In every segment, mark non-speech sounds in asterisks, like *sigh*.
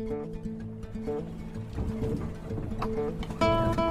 Thank you.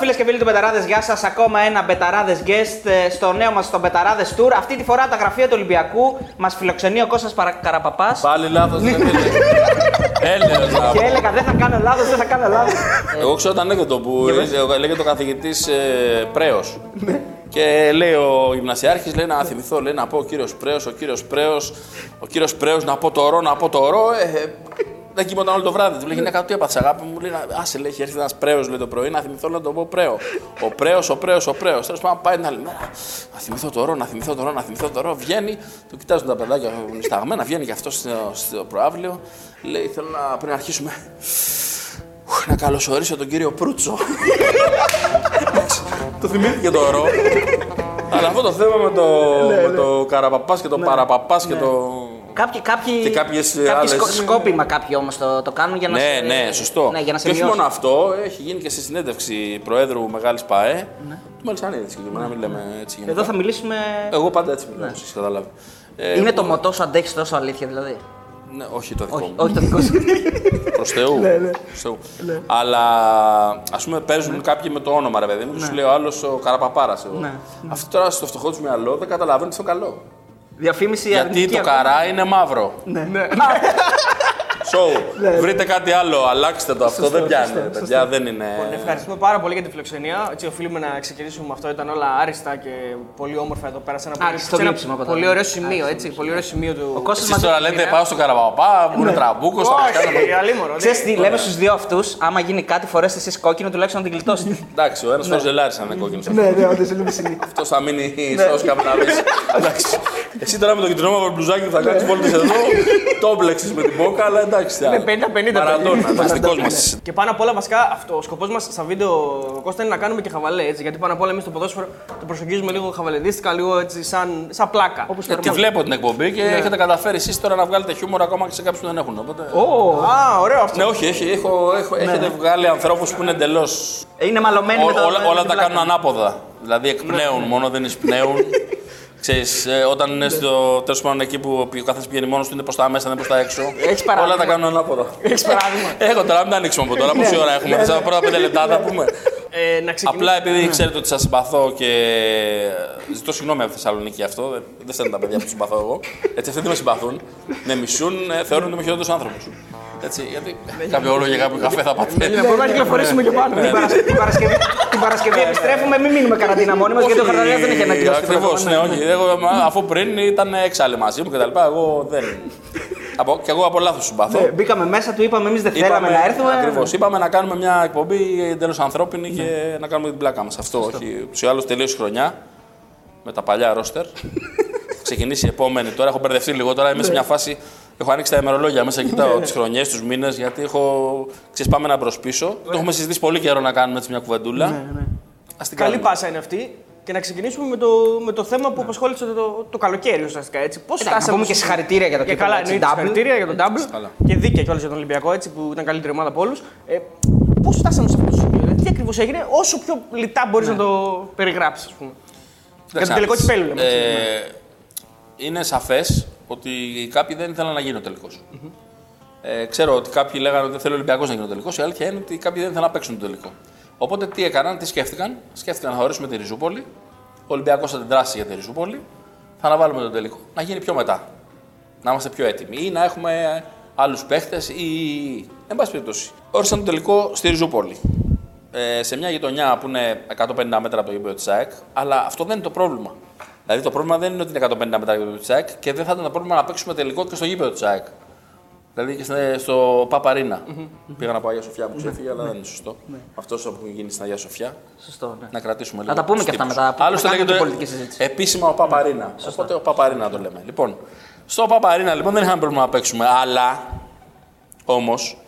Φίλες και φίλοι του Betarades, γεια σας. Ακόμα ένα Betarades guest ε, στο νέο μας στο Betarades Tour. Αυτή τη φορά τα γραφεία του Ολυμπιακού μας φιλοξενεί ο Κώστας Παρα... Καραπαπά. Πάλι λάθος δεν είναι. Έλεγα. Και έλεγα δεν θα κάνω λάθος, δεν θα κάνω λάθος. Εγώ ξέρω το ανέκδοτο που λέγεται ο καθηγητής ε, Πρέος. Και λέει ο γυμνασιάρχης, λέει να θυμηθώ, λέει να πω ο κύριος Πρέος, ο κύριος Πρέος, ο κύριος Πρέος να πω το ρο, να πω το ρο. Ε, ε, δεν κοιμόταν όλο το βράδυ. Του λέει γυναίκα, τι έπαθες, αγάπη μου. Λέει, άσε, λέει, έχει έρθει ένας πρέος λέει το πρωί, να θυμηθώ να το πω πρέο. Ο πρέος, ο πρέος, ο πρέος. Τέλος πάντων πάει την άλλη μέρα. Να θυμηθώ το ρο, να θυμηθώ το ρο, να θυμηθώ το ρο. Βγαίνει, το κοιτάζουν τα παιδάκια σταγμένα, βγαίνει και αυτός στο, στο προάβλιο. Λέει, θέλω να πριν αρχίσουμε. ουχ, Να καλωσορίσω τον κύριο Προύτσο. το θυμήθηκε το ρο. Αλλά αυτό το θέμα με το, με το καραπαπάς και το παραπαπάς και το. Κάποιοι, κάποιοι, Και κάποιες κάποιοι άλλες- σκο- σκόπιμα κάποιοι όμως το, το κάνουν για να Ναι, σε- ναι, σωστό. Ναι, για να σε και όχι μειώσουν. μόνο αυτό, έχει γίνει και στη συνέντευξη Προέδρου Μεγάλης ΠΑΕ. Του Μελισανίδη συγκεκριμένα, μην λέμε έτσι. γενικά. Εδώ θα μιλήσουμε. Εγώ πάντα έτσι μιλάω, όπως έχεις καταλάβει. Ε, Είναι το μοτό σου αντέχεις τόσο αλήθεια δηλαδή; Ναι, όχι το δικό Όχι, μου. όχι το δικό σου. *laughs* Προς Θεού. Προς Θεού. Αλλά ας πούμε παίζουν κάποιοι με το όνομα, ρε παιδί μου, και σου λέει ο άλλος ο Καραπαπάρας. Ναι. Αυτό τώρα στο φτωχό τους μυαλό δεν καταλαβαίνει το καλό. Διαφήμιση Γιατί αρνητική το ακόμα. καρά είναι μαύρο. Ναι. *laughs* So, βρείτε κάτι άλλο, αλλάξτε το. Αυτό δεν πιάνει. Παιδιά, δεν είναι. Ευχαριστούμε πάρα πολύ για τη φιλοξενία. Έτσι, οφείλουμε να ξεκινήσουμε με αυτό. Ήταν όλα άριστα και πολύ όμορφα εδώ πέρα. Σε ένα, πολύ, Άριστο σε ένα γλύψιμο, πολύ πατέρα. ωραίο σημείο. Έτσι, πολύ ωραίο σημείο του. Ο Κώστας Εσείς μας τώρα λέτε πάω στον Καραπαπά, μου είναι τραμπούκο, θα μας κάνουμε. Όχι, αλίμονο. Ξέρεις τι, λέμε στους δύο αυτούς, άμα γίνει κάτι, φορέστε εσείς κόκκινο τουλάχιστον να την γλιτώσετε. *laughs* Εντάξει, ο ένας φορός ζελάρι αν είναι κόκκινος. ναι, ναι, όντως είναι μισή. Αυτός θα μείνει σώο καπνάβη. Εντάξει. Εσύ τώρα με το κυτρινό μαύρο μπλουζάκι που θα κάνεις βόλτες εδώ, *laughs* το μπλέξει με την μπόκα, αλλά εντάξει. Είναι 50-50 Μαραντόνα, δραστικό μα. Και πάνω απ' όλα, βασικά, αυτό, ο σκοπός μας στα βίντεο Κώστα είναι να κάνουμε και χαβαλέ. Έτσι, γιατί πάνω απ' όλα εμείς το ποδόσφαιρο το προσεγγίζουμε λίγο χαβαλεδίστικα, λίγο έτσι σαν, σαν πλάκα. Όπως Ε, Τη βλέπω την εκπομπή και έχετε καταφέρει εσείς τώρα να βγάλετε χιούμορ ακόμα και σε κάποιους που δεν έχουν. Οπότε... Α, ωραίο αυτό. Ναι, όχι, έχει, έχω, έχω, έχετε βγάλει ανθρώπους που είναι εντελώ. Είναι μαλωμένοι με το. όλα με όλα την τα πλάκα. κάνουν ανάποδα. Δηλαδή εκπνέουν, μόνο δεν εισπνέουν. *laughs* Ξέρεις, ε, όταν είναι στο τέλος πάντων εκεί που ο καθένας πηγαίνει μόνος του είναι προς τα μέσα, δεν προς τα έξω. Έχεις παράδειγμα. Όλα τα κάνουν ανάποδα. Έχεις παράδειγμα. *laughs* Έχω τώρα, μην τα ανοίξουμε από τώρα. Πόση ώρα έχουμε, θα πρώτα πέντε λεπτά θα πούμε. Ε, να ξεκινήσουμε. Απλά επειδή ξέρετε ότι σας συμπαθώ και ζητώ συγγνώμη από τη Θεσσαλονίκη αυτό, δεν- δεν φταίνουν τα παιδιά που συμπαθώ εγώ. Έτσι, αυτοί δεν με συμπαθούν, με μισούν, ε, θεωρούν ότι είμαι χειρότερος άνθρωπος. Έτσι, γιατί κάποιο όλο για κάποιο καφέ θα πάτε. Να μπορούμε να κυκλοφορήσουμε και πάνω. Την Παρασκευή- την Παρασκευή, την Παρασκευή επιστρέφουμε, μην μείνουμε καραντίνα μόνοι μας γιατί ο Χαρδαλιάς δεν έχει ανακοινώσει. τίποτα Ακριβώς, ακόμα. ναι, όχι. Εγώ, μα, αφού πριν ήταν έξαλλοι μαζί μου κτλ. Εγώ δεν. Από, και εγώ από λάθος συμπαθώ. Ναι, Μπήκαμε μέσα, του είπαμε εμείς δεν θέλαμε να έρθουμε. Ακριβώς. Είπαμε να κάνουμε μια εκπομπή εντελώς ανθρώπινη και να κάνουμε την πλάκα μας. Αυτό όχι. Ούτως ή άλλως τελείωσε η χρονιά με τα παλιά ρόστερ. *laughs* Θα ξεκινήσει η επόμενη τώρα. Έχω μπερδευτεί λίγο τώρα. Είμαι σε μια φάση. Έχω ανοίξει τα ημερολόγια μέσα, κοιτάω τις χρονιές, τους μήνες, γιατί έχω. Ξέρεις, πάμε ένα μπρος πίσω. Το έχουμε συζητήσει πολύ καιρό να κάνουμε έτσι μια κουβεντούλα. Ας την Καλή κάνουμε. πάσα είναι αυτή. Και να ξεκινήσουμε με το, με το θέμα που απασχόλησε το, το καλοκαίρι ουσιαστικά. Έτσι. Πώς Εντάξει, να πούμε και συγχαρητήρια για το και κύπελλο, καλά, έτσι, εννοείται, double. συγχαρητήρια για τον double. Καλά. Και δίκαια κιόλας για τον Ολυμπιακό, έτσι, που ήταν καλύτερη ομάδα από όλους. Ε, Πώς φτάσαμε σε αυτό το σημείο, δηλαδή, τι ακριβώς έγινε, όσο πιο λιτά μπορείς να το περιγράψεις, ας πούμε. Για το τελικό Εντάξει, κυπέλου, λέμε. έτσι, Ε, είναι σαφές ότι κάποιοι δεν ήθελαν να γίνει ο τελικο Ε, ξέρω ότι κάποιοι λέγανε ότι δεν θέλει ο Ολυμπιακός να γίνει ο τελικός. Η αλήθεια είναι ότι κάποιοι δεν ήθελαν να παίξουν το τελικό. Οπότε τι έκαναν, τι σκέφτηκαν; Σκέφτηκαν να χωρίσουμε τη Ριζούπολη. Ο Ολυμπιακός θα την δράσει για τη Ριζούπολη. Θα αναβάλουμε τον τελικό. Να γίνει πιο μετά. Να είμαστε πιο έτοιμοι. Ή να έχουμε άλλους παίχτες ή. Εν πάση περιπτώσει. Όρισαν τον τελικό στη Ριζούπολη. Ε, σε μια γειτονιά που είναι 150 μέτρα από το γήπεδο της ΑΕΚ. Αλλά αυτό δεν είναι το πρόβλημα. Δηλαδή το πρόβλημα δεν είναι ότι είναι 150 μέτρα από το γήπεδο τη ΑΕΚ και δεν θα ήταν το πρόβλημα να παίξουμε τελικό και στο γήπεδο τη ΑΕΚ. Δηλαδή και στην- στο Παπαρίνα. Πήγα να πω Αγία Σοφιά που ξέφυγε, αλλά δεν είναι σωστό. Αυτός που έχει γίνει στην Αγία Σοφιά. Σωστό, ναι. Να κρατήσουμε λίγο. τα πούμε τους και αυτά τύπους. μετά, που Άλλωστε θα κάνουμε λέγεται την πολιτική συζήτηση. επίσημα ο Παπαρίνα. Οπότε ο Παπαρίνα το λέμε. Λοιπόν, Στο Παπαρίνα λοιπόν δεν είχαμε πρόβλημα να παίξουμε, αλλά όμως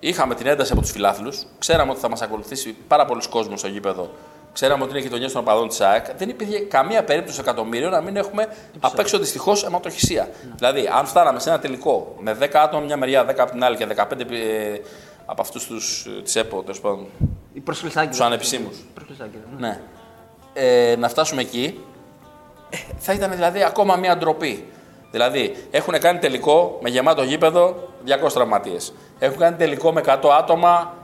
είχαμε την ένταση από τους φιλάθλους. Ξέραμε ότι θα μας ακολουθήσει πάρα πολλοί κόσμος στο γήπεδο. Ξέραμε ότι είναι γειτονιά των οπαδών της ΑΕΚ. Δεν υπήρχε καμία περίπτωση εκατομμύριο να μην έχουμε απ' έξω δυστυχώς αιματοχυσία. Δηλαδή, αν φτάναμε σε ένα τελικό με 10 άτομα μια μεριά, 10 από την άλλη και 15 ε, από αυτούς τους της ΕΠΟ, τέλος πάντων, Η προσφυλσάκη. τους ανεπισήμους. Προσφυλσάκη, ναι. Ναι. Ε, να φτάσουμε εκεί, ε, θα ήταν δηλαδή ακόμα μια ντροπή. Δηλαδή, έχουν κάνει τελικό με γεμάτο γήπεδο 200 τραυματίες. Έχουν κάνει τελικό με 100 άτομα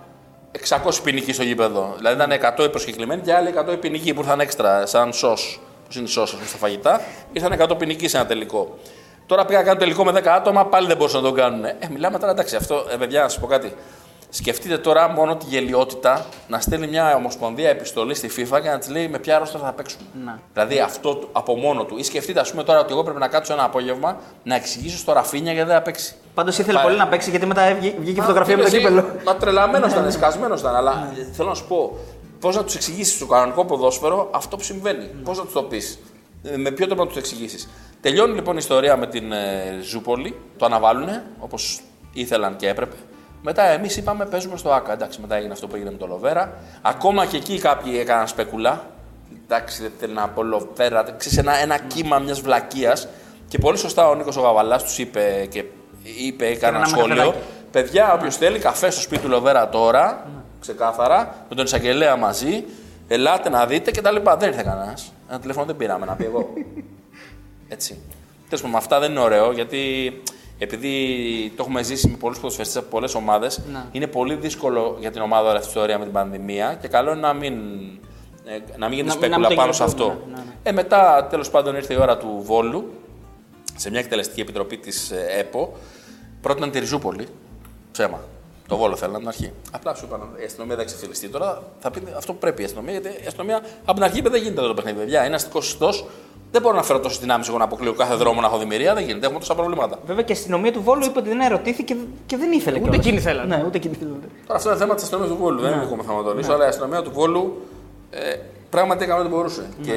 600 ποινικοί στο γήπεδο. Δηλαδή ήταν 100 οι προσκεκλημένοι και άλλοι 100 οι ποινικοί που ήρθαν έξτρα, σαν σος. Πώ είναι η σο στα φαγητά, ήρθαν 100 ποινικοί σε ένα τελικό. Τώρα πήγα να κάνω τελικό με 10 άτομα, πάλι δεν μπορούσαν να το κάνουν. Ε, μιλάμε τώρα εντάξει, αυτό, ε, παιδιά, να σας πω κάτι. Σκεφτείτε τώρα μόνο τη γελιότητα να στέλνει μια ομοσπονδία επιστολή στη FIFA και να της λέει με ποια ρόστα θα παίξουμε. Να. Δηλαδή αυτό το- από μόνο του. Ή σκεφτείτε, ας πούμε, τώρα ότι εγώ πρέπει να κάτσω ένα απόγευμα να εξηγήσω στο Ραφίνια γιατί δεν θα παίξει. Πάντως ήθελε Πάει. πολύ να παίξει γιατί μετά βγή- βγήκε η φωτογραφία με το Εσύ, κύπελο. Μα τρελαμένος ήταν, σκασμένο ήταν. Αλλά θέλω να σου πω, πώς να τους εξηγήσεις στο κανονικό ποδόσφαιρο αυτό που συμβαίνει. Πώς να τους το πεις. Με ποιο τρόπο να τους εξηγήσεις. Τελειώνει λοιπόν η ιστορία με την ε, Ζούπολη. Το αναβάλουν όπως ήθελαν και έπρεπε. Μετά εμείς είπαμε παίζουμε στο ΑΚΑ. Εντάξει, μετά έγινε αυτό που έγινε με το Λοβέρα. Ακόμα και εκεί κάποιοι έκαναν σπεκουλά. Εντάξει, δεν θέλω να πω Λοβέρα. Ξέρεις, ένα, ένα κύμα μιας βλακείας. Και πολύ σωστά ο Νίκος ο Γαβαλάς τους είπε και είπε, έκανε ένα Κάναμε σχόλιο. καφεδάκι. Παιδιά, όποιος θέλει καφέ στο σπίτι του Λοβέρα τώρα, ξεκάθαρα, με τον εισαγγελέα μαζί, ελάτε να δείτε κτλ. Δεν ήρθε κανένας. Ένα τηλέφωνο δεν πήραμε να πει εγώ. *laughs* Έτσι. Τέλος πάντων, αυτά δεν είναι ωραίο γιατί επειδή το έχουμε ζήσει με πολλούς ποδοσφαιριστές από πολλές ομάδες, Ναι. είναι πολύ δύσκολο για την ομάδα όλη αυτή η ιστορία με την πανδημία και καλό είναι να μην, ε, να μην γίνει Να- να σπέκουλα μην πάνω σε τελειώσουμε, αυτό. ναι, ναι, ναι. Ε, μετά, τέλος πάντων, ήρθε η ώρα του Βόλου σε μια εκτελεστική επιτροπή της ΕΠΟ. Πρότειναν τη Ριζούπολη. Ψέμα. Το Βόλο θέλανε από την αρχή. Απλά σου είπαν η αστυνομία δεν ξεφυλιστεί. Τώρα θα πει αυτό που πρέπει η αστυνομία, γιατί η αστυνομία από την αρχή είπε δεν γίνεται αυτό το παιχνίδι. Παιδιά, είναι αστικός ιστός. Δεν μπορώ να φέρω τόσε δυνάμεις εγώ να αποκλείω κάθε δρόμο να έχω δημιουργία. Δεν γίνεται. Έχουμε τόσα προβλήματα. Βέβαια και η αστυνομία του Βόλου είπε ότι δεν ερωτήθηκε και δεν ήθελε. Ούτε κιόλας. εκείνοι θέλανε. Ναι, ούτε εκείνοι θέλανε. Τώρα αυτό είναι θέμα της αστυνομίας του Βόλου. Δεν είναι δικό μου θέμα να το λύσω. Αλλά η αστυνομία του Βόλου ε, πράγματι έκανε ό,τι μπορούσε. Και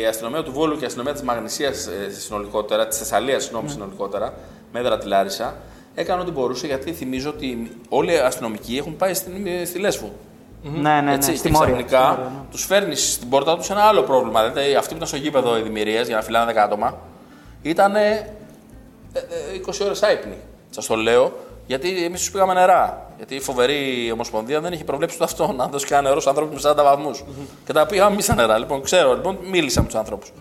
η αστυνομία του Βόλου και η αστυνομία της Μαγνησίας ε, συνολικότερα, της Θεσσαλίας συγγνώμη, συνολικότερα, με έδρα τη Λάρισα, έκανε ό,τι μπορούσε γιατί θυμίζω ότι όλοι οι αστυνομικοί έχουν πάει στην, στη Λέσβο. Ναι, ναι, ναι. Έτσι, Στη και Μόρια. ξαφνικά Στη Μόρια, ναι. τους φέρνεις στην πόρτα τους ένα άλλο πρόβλημα. Δηλαδή, αυτοί που ήταν στο γήπεδο οι δημιουργίες για να φυλάνε 10 άτομα ήταν 20 ώρες άϊπνοι. Σας το λέω γιατί εμείς τους πήγαμε νερά. Γιατί η φοβερή ομοσπονδία δεν είχε προβλέψει το αυτό να δώσει κανένα νερό στους ανθρώπους με 40 βαθμούς. Και τα πήγαμε εμείς στα νερά. Λοιπόν, ξέρω, λοιπόν, μίλησα με τους ανθρώπους.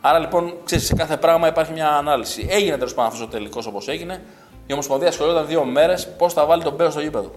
Άρα λοιπόν, ξέρεις, σε κάθε πράγμα υπάρχει μια ανάλυση. Έγινε τέλος πάντων αυτός ο τελικός όπως έγινε. Η Ομοσπονδία ασχολιόταν δύο μέρες πώς θα βάλει τον Μπέο στο γήπεδο.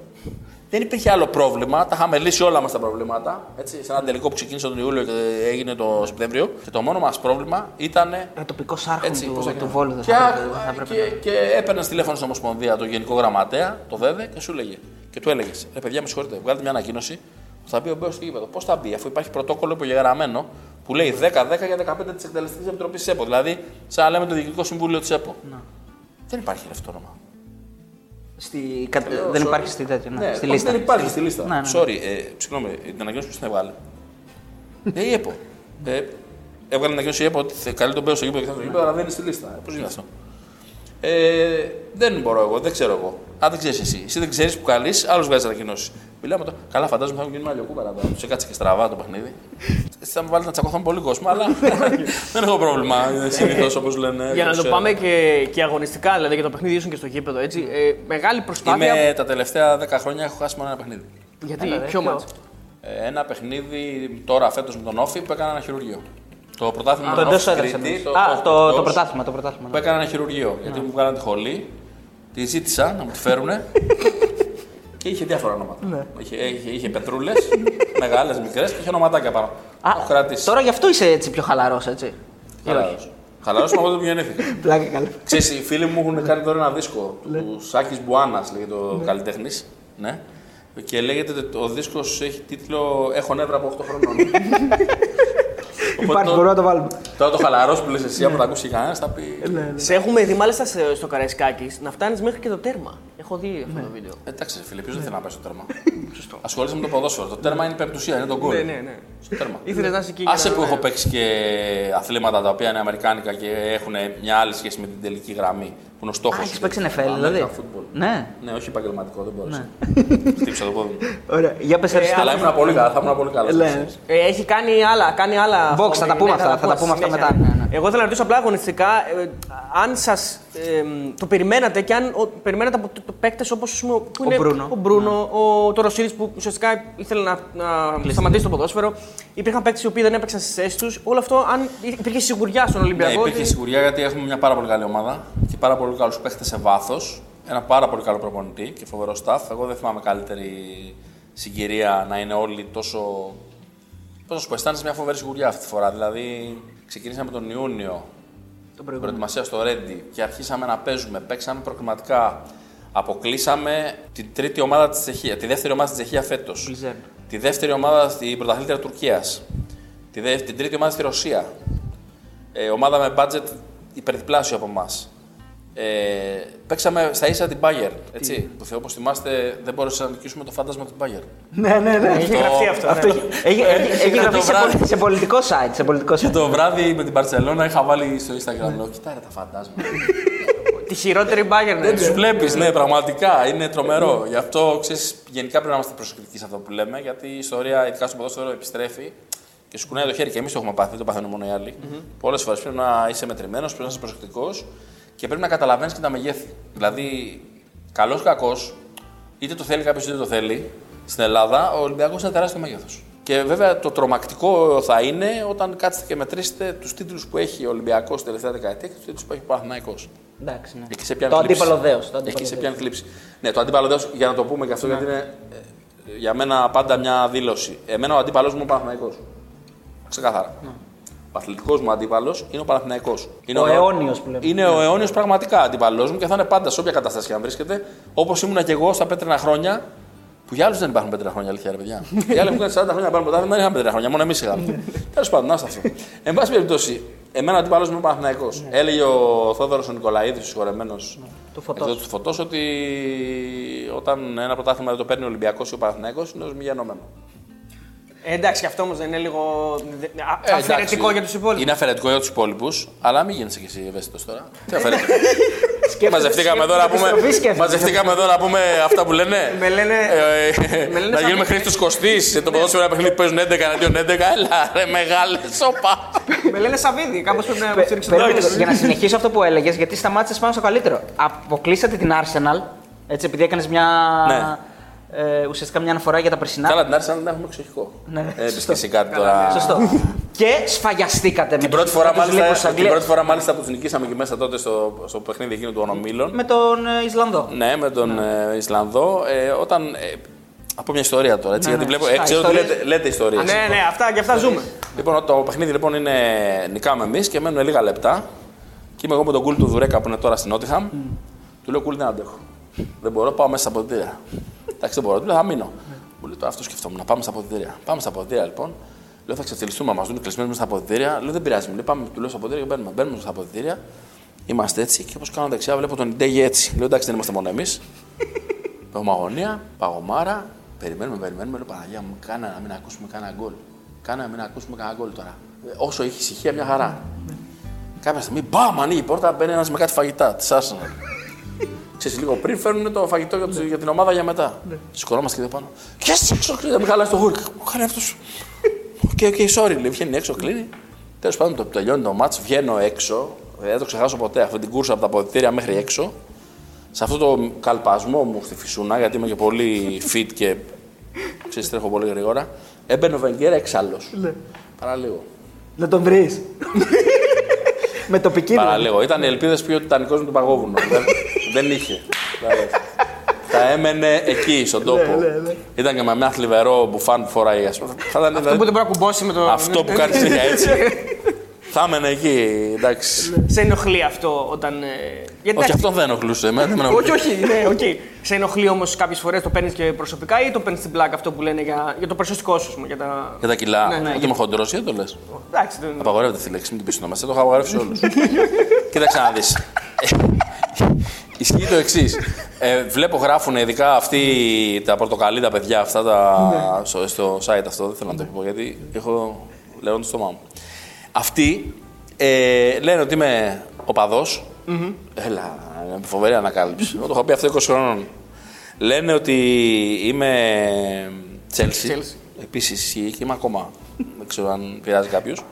Δεν υπήρχε άλλο πρόβλημα. Τα είχαμε λύσει όλα μας τα προβλήματα. Έτσι, σε ένα τελικό που ξεκίνησε τον Ιούλιο και έγινε το Σεπτέμβριο. Και το μόνο μας πρόβλημα ήταν. Ο τοπικό άρχον Έτσι, πώς του, θα του γίνει. Βόλου δεν και, θα α- έπρεπε. θα έπρεπε και, και έπαιρνες τηλέφωνο στην Ομοσπονδία τον Γενικό Γραμματέα, το ΔΕΔΕ, και σου έλεγε. Και του έλεγε: Ρε παιδιά, με συγχωρείτε, βγάλετε μια ανακοίνωση που θα μπει ο Μπέος στο γήπεδο. Πώς θα μπει, αφού υπάρχει πρωτόκολλο υπογεγραμμένο που λέει 10-10 για 15 της εκτελεστικής επιτροπής τη ΕΠΟ. Δηλαδή, σαν να λέμε το Διοικητικό Συμβούλιο της ΕΠΟ. Δεν υπάρχει ρε, αυτό το όνομα. Στη... κα- Δεν sorry. υπάρχει στη τέτοια. Ναι, Ναι, στη όχι, λίστα. Δεν υπάρχει στη λίστα. Ναι, ναι. Sorry, ε, συγγνώμη, την ανακοίνωση που την έβγαλε. ε, η ΕΠΟ. Ε, έβγαλε ανακοίνωση η ΕΠΟ ότι θε- καλεί τον Μπέο στο γήπεδο και θα στο γήπεδο, αλλά δεν είναι στη λίστα. Πώς γίνεται αυτό; Ε, δεν μπορώ εγώ, δεν ξέρω εγώ. Αν δεν ξέρεις εσύ. Εσύ δεν ξέρεις που καλείς, άλλο βγάζεις ανακοινώσεις. Μιλάμε τώρα. Καλά, φαντάζομαι θα έχουν γίνει άλλο κούπερα τώρα. Του έκατσε και στραβά το παιχνίδι. Εσύ θα με βάλετε να τσακωθώ πολύ κόσμο, αλλά *laughs* δεν έχω πρόβλημα. Συνήθως όπως λένε. Για να το ξέρω. πάμε και, και αγωνιστικά, δηλαδή για το παιχνίδι ήσουν και στο γήπεδο, έτσι. Ε, μεγάλη προσπάθεια. Είμαι τα τελευταία 10 χρόνια έχω χάσει μόνο ένα παιχνίδι. Γιατί, Έλα, ρε, ποιο ποιο; μάτς; Ε, ένα παιχνίδι τώρα φέτος με τον Όφη που έκανε ένα χειρουργείο. Το πρωτάθλημα Το με τον εντός Όφη έδρα. στην Κρήτη, Α, το, εκτός, το πρωτάθλημα. Το πρωτάθλημα Που ναι. έκανε ένα χειρουργείο. Γιατί μου βγάλανε τη χολή, τη ζήτησα να μου τη φέρουνε. και είχε διάφορα ονόματα. Είχε, είχε, είχε πετρούλες, μεγάλες, μικρές και είχε ονοματάκια πάνω. Α, Το έχω κρατήσει. Τώρα γι' αυτό είσαι έτσι πιο χαλαρός, έτσι. Χαλαρός. Χαλαρός από τότε που γεννήθηκα. Πλάκα καλά. Ξέρεις, οι φίλοι μου έχουν κάνει τώρα ένα δίσκο του Σάκης Μπουάνας, λέγεται ο καλλιτέχνης. Ναι. Και λέγεται ότι ο δίσκος έχει τίτλο «Έχω νεύρα από 8 χρονών». *laughs* Οπότε Υπάρχει, το- μπορούμε να το βάλουμε. Τώρα το χαλαρός που λες εσύ, άμα το ακούσει κανένας, θα πει... Σε έχουμε δει μάλιστα σε- στο Καραϊσκάκης να φτάνεις μέχρι και το τέρμα. Έχω δει αυτό το βίντεο. Εντάξει, ρε φίλε, ποιος δεν θέλει να πάει στο τέρμα; *laughs* Ασχολείσαι με το ποδόσφαιρο. Το τέρμα είναι η πεμπτουσία, είναι το γκολ. Ναι, ναι, ναι. Στο τέρμα. Ήθελες να είσαι εκεί. για Άσε να- που έχω παίξει και αθλήματα τα οποία είναι αμερικάνικα και έχουν μια άλλη σχέση με την τελική γραμμή. Που είναι ο στόχος. Α, έχεις παίξει NFL, δηλαδή. Ναι. Ναι. όχι επαγγελματικό, δεν μπορούσα. Χτύπησα το πόδι μου. Ωραία. Για πες Αλλά ήμουν πολύ καλά, θα ήμουν πολύ καλά. Ναι. Ε, έχει κάνει άλλα. Κάνει άλλα Box, θα τα πούμε αυτά, θα τα πω πούμε αυτά συνέχεια. μετά, ναι, ναι. Εγώ θέλω να ρωτήσω απλά αγωνιστικά ε, αν σας το περιμένατε και αν ο, περιμένατε από το, το παίκτες όπως που είναι Μπρούνο. ο Μπρούνο, ο Τωροσίδη που ουσιαστικά ήθελε να, να σταματήσει το ποδόσφαιρο. Υπήρχαν παίκτες οι οποίοι δεν έπαιξαν στις θέσεις τους. Όλο αυτό, αν υπήρχε σιγουριά στον Ναι, Ολυμπιακό. υπήρχε ότι- σιγουριά γιατί έχουμε μια πάρα πολύ καλή ομάδα και πάρα πολύ καλούς παίχτε σε βάθος. Ένα πάρα πολύ καλό προπονητή και φοβερό staff. Εγώ δεν θυμάμαι καλύτερη συγκυρία να είναι όλοι τόσο. Πώς να σου πω, αισθάνεσαι μια φοβερή σιγουριά αυτή τη φορά. Δηλαδή, ξεκινήσαμε τον Ιούνιο την προετοιμασία στο Ρέντι και αρχίσαμε να παίζουμε. Παίξαμε προκριματικά. Αποκλείσαμε την τρίτη ομάδα της Τσεχίας, τη δεύτερη ομάδα της Τσεχίας φέτος. Μπλιζέρ. Τη δεύτερη ομάδα στην πρωταθλήτρια Τουρκίας. Τη δε, την τρίτη ομάδα στη Ρωσία. Ε, ομάδα με budget υπερδιπλάσιο από εμάς. Ε, παίξαμε στα ίσα την Bayern. Έτσι, που Θεό, όπως θυμάστε, δεν μπορούσαμε να νικήσουμε το φάντασμα την Bayern. Ναι, ναι, ναι. Έχει γραφτεί αυτό. Αυτό ναι. έχει- έχει- έχει- έχει το γραφτεί σε βράδυ. πολι- σε πολιτικό site. Σε πολιτικό Και site. το βράδυ με την Barcelona είχα βάλει στο Instagram. Λέω, κοιτά ρε τα φαντάσματα. *laughs* Τη χειρότερη μπάγκερ. δεν τους βλέπεις, ναι, πραγματικά. Είναι τρομερό. Γι' αυτό ξέρεις, γενικά πρέπει να είμαστε προσεκτικοί σε αυτό που λέμε. Γιατί η ιστορία, ειδικά στο ποδόσφαιρο, επιστρέφει και σου κουνάει το χέρι. Και εμείς το έχουμε πάθει, δεν το παθαίνουν μόνο οι άλλοι. Πολλές φορές πρέπει να είσαι μετρημένος, πρέπει να είσαι προσεκτικός και πρέπει να καταλαβαίνεις και τα μεγέθη. Δηλαδή, καλός ή κακός, είτε το θέλει κάποιος είτε δεν το θέλει, στην Ελλάδα ο Ολυμπιακός είναι τεράστιο μέγεθο. Και βέβαια το τρομακτικό θα είναι όταν κάτσετε και μετρήσετε τους τίτλους που έχει ο Ολυμπιακός την τελευταία δεκαετία και τους τίτλους που έχει ο Παναθηναϊκός. Εντάξει, ναι. Εκεί σε πιάνει Το θλίψη. αντίπαλο δέος, το αντίπαλο Εκεί σε δέος. πιάνει θλίψη. Ναι, το αντίπαλο δέος, για να το πούμε και αυτό, γιατί είναι ε, για μένα πάντα μια δήλωση. Εμένα ο αντίπαλος μου είναι ο Παναθηναϊκός. Ξεκάθαρα. Ο αθλητικός μου αντίπαλος είναι ο Παναθηναϊκός. Είναι Ο αιώνιος που λέμε. Είναι ο αιώνιος πραγματικά αντίπαλός μου και θα είναι πάντα σε όποια κατάσταση και αν βρίσκεται. Όπως ήμουν και εγώ στα πέτρινα χρόνια. Που για άλλους δεν υπάρχουν πέτρινα χρόνια, αλήθεια, ρε παιδιά. *laughs* Οι άλλοι που είχαν 40 χρόνια να πάρουν πρωτάθλημα δεν είχαν πέτρινα χρόνια, μόνο εμείς είχαμε. Τέλος πάντων, να αυτό. Εν πάση περιπτώσει, εμένα ο αντίπαλος μου είναι ο Παναθηναϊκός. Έλεγε ο Θόδωρος ο Νικολαίδης, ο συγχωρεμένος Του Φωτός. του Φωτός, ότι όταν ένα πρωτάθλημα δεν το παίρνει ο Ολυμπιακός ή ο Παναθηναϊκός είναι ως μη γενόμενο. Ε, εντάξει, αυτό όμως δεν είναι λίγο δε- α- Ε, αφαιρετικό εντάξει, για τους υπόλοιπους. Είναι αφαιρετικό για τους υπόλοιπους, αλλά μην γίνεσαι κι εσύ ευαίσθητος τώρα. Τι αφαιρετικό. μαζευτήκαμε, εδώ να πούμε, επιστροφή σκέφτεσαι. μαζευτήκαμε εδώ να πούμε αυτά που λένε. Με λένε- Ε, ε, με λένε να σαν- γίνουμε Χρήστος Κωστής. Το ποδόσφαιρο ένα παιχνίδι που παίζουν 11 εναντίον 11. Έλα, ρε μεγάλε, σοπα. Με λένε Σαββίδι, κάπως πρέπει να Πε- υποστηρίξω το περίμενε, λόγο. Για να συνεχίσω αυτό που έλεγες, γιατί σταμάτησες πάνω στο καλύτερο. Αποκλείσατε την Arsenal, έτσι, επειδή έκανες μια. Ναι. Ε, ουσιαστικά μια αναφορά για τα περσινά. Καλά, την άρχισα να έχουμε εξοχικό. Ναι, Ε, σωστό. εσύ κάτι τώρα. Σωστό. και σφαγιαστήκατε με Την τους- πρώτη, φορά, με τους μάλιστα, λίγους της την Αγγλίας. πρώτη φορά μάλιστα που τους νικήσαμε και μέσα τότε στο, στο παιχνίδι εκείνο των ομίλων. Με τον ε, Ισλανδό. Ναι, με τον ε, Ισλανδό. Ε, όταν. Ε, από μια ιστορία τώρα, έτσι, Ναι, γιατί ναι, βλέπω. Ε, σωστά, ξέρω ότι ιστορίες. λέτε, λέτε ιστορίες. Ναι, ναι, αυτά και αυτά ζούμε. Λοιπόν, το παιχνίδι λοιπόν είναι νικάμε εμείς και μένουν λίγα λεπτά. Και είμαι εγώ με τον κούλ του Δουρέκα που είναι τώρα στην Νότιχαμ. Του λέω κούλ δεν αντέχω. δεν μπορώ, πάω μέσα στα αποδητήρια. Εντάξει, δεν μπορώ, του λέω θα μείνω. Μου λέει τώρα αυτό σκεφτόμουν, να πάμε στα αποδητήρια. Πάμε στα αποδητήρια λοιπόν. Λέω θα ξεφτυλιστούμε, μα δουν κλεισμένοι μέσα στα αποδητήρια. Λέω δεν πειράζει, μου λέει πάμε, του λέω στα αποδητήρια και μπαίνουμε. Μπαίνουμε στα αποδητήρια. Είμαστε έτσι και όπως κάνω δεξιά βλέπω τον Ιντέγι έτσι. Λέω εντάξει δεν είμαστε μόνο εμείς. *laughs* Παγωμαγωνία, παγωμάρα, περιμένουμε, περιμένουμε. Λέω Παναγία μου, κάνα να μην ακούσουμε κανένα γκολ. Κάνα να μην ακούσουμε κανένα γκολ τώρα. Ε, Όσο έχει ησυχία, μια χαρά. Κάποια στιγμή, μπαμ, ανοίγει η πόρτα, μπαίνει ένας με κάτι φαγητά της Arsenal. Ξέρεις, λίγο πριν φέρνουν το φαγητό για, τους- για την ομάδα για μετά. Σηκωνόμαστε και εδώ πάνω. Και εσύ έξω, κλείνει, μην χαλάσει το γούρι. Μου κάνει αυτός. OK, OK, sorry, λέει, βγαίνει έξω, κλείνει. Τέλος πάντων, το τελειώνει το ματς, βγαίνω έξω. Ε, Δεν το ξεχάσω ποτέ αυτή την κούρσα από τα αποδυτήρια μέχρι έξω. Σε αυτό το καλπασμό μου στη φυσούνα, γιατί είμαι και πολύ fit και ξέρεις, τρέχω πολύ γρήγορα. Έμπαινε ο Βενγκέρ έξαλλος. Παραλίγο. Να τον βρεις. *laughs* με τοπική Παραλίγο. Ήταν οι ελπίδες που ο Τιτανικός με τον παγόβουνο. Δεν, δεν είχε. Δηλαδή, θα έμενε εκεί, στον τόπο. Ήταν και με ένα θλιβερό μπουφάν που φοράει. ας πούμε. Θα ήταν, Αυτό δηλαδή, που δεν μπορεί να κουμπώσει με το. αυτό που κάνει *laughs* συνέχεια έτσι. θα έμενε εκεί. Εντάξει. Σε ενοχλεί αυτό όταν. ε, Γιατί Όχι, εντάξει, αυτό δεν ενοχλούσε. Εμένα δεν με όχι, ενοχλούσε. όχι, ναι, οκ. Σε ενοχλεί όμως κάποιες φορές το παίρνεις και προσωπικά ή το παίρνεις στην πλάκα αυτό που λένε για, για το προσωπικό σου, ας πούμε, για τα. Για τα κιλά. Ναι, ναι, Ότι είμαι χοντρός, ή δεν το λες. Εντάξει, δεν... Απαγορεύεται τη λέξη, μην την πεις στο μα. Το έχω απαγορεύσει όλους. *laughs* Κοίταξε να δεις. *laughs* Ισχύει το εξής. Ε, βλέπω γράφουν ειδικά αυτοί τα πορτοκαλί τα παιδιά αυτά τα, Ναι. στο, στο site αυτό. Δεν θέλω να το πω γιατί έχω λέω το στόμα μου. Αυτοί ε, λένε ότι είμαι οπαδός. Έλα, είναι φοβερή ανακάλυψη. Εγώ το έχω πει αυτό 20 χρόνων. Λένε ότι είμαι Chelsea. Chelsea. Επίσης ισχύει και είμαι ακόμα. Δεν ξέρω αν πειράζει κάποιος.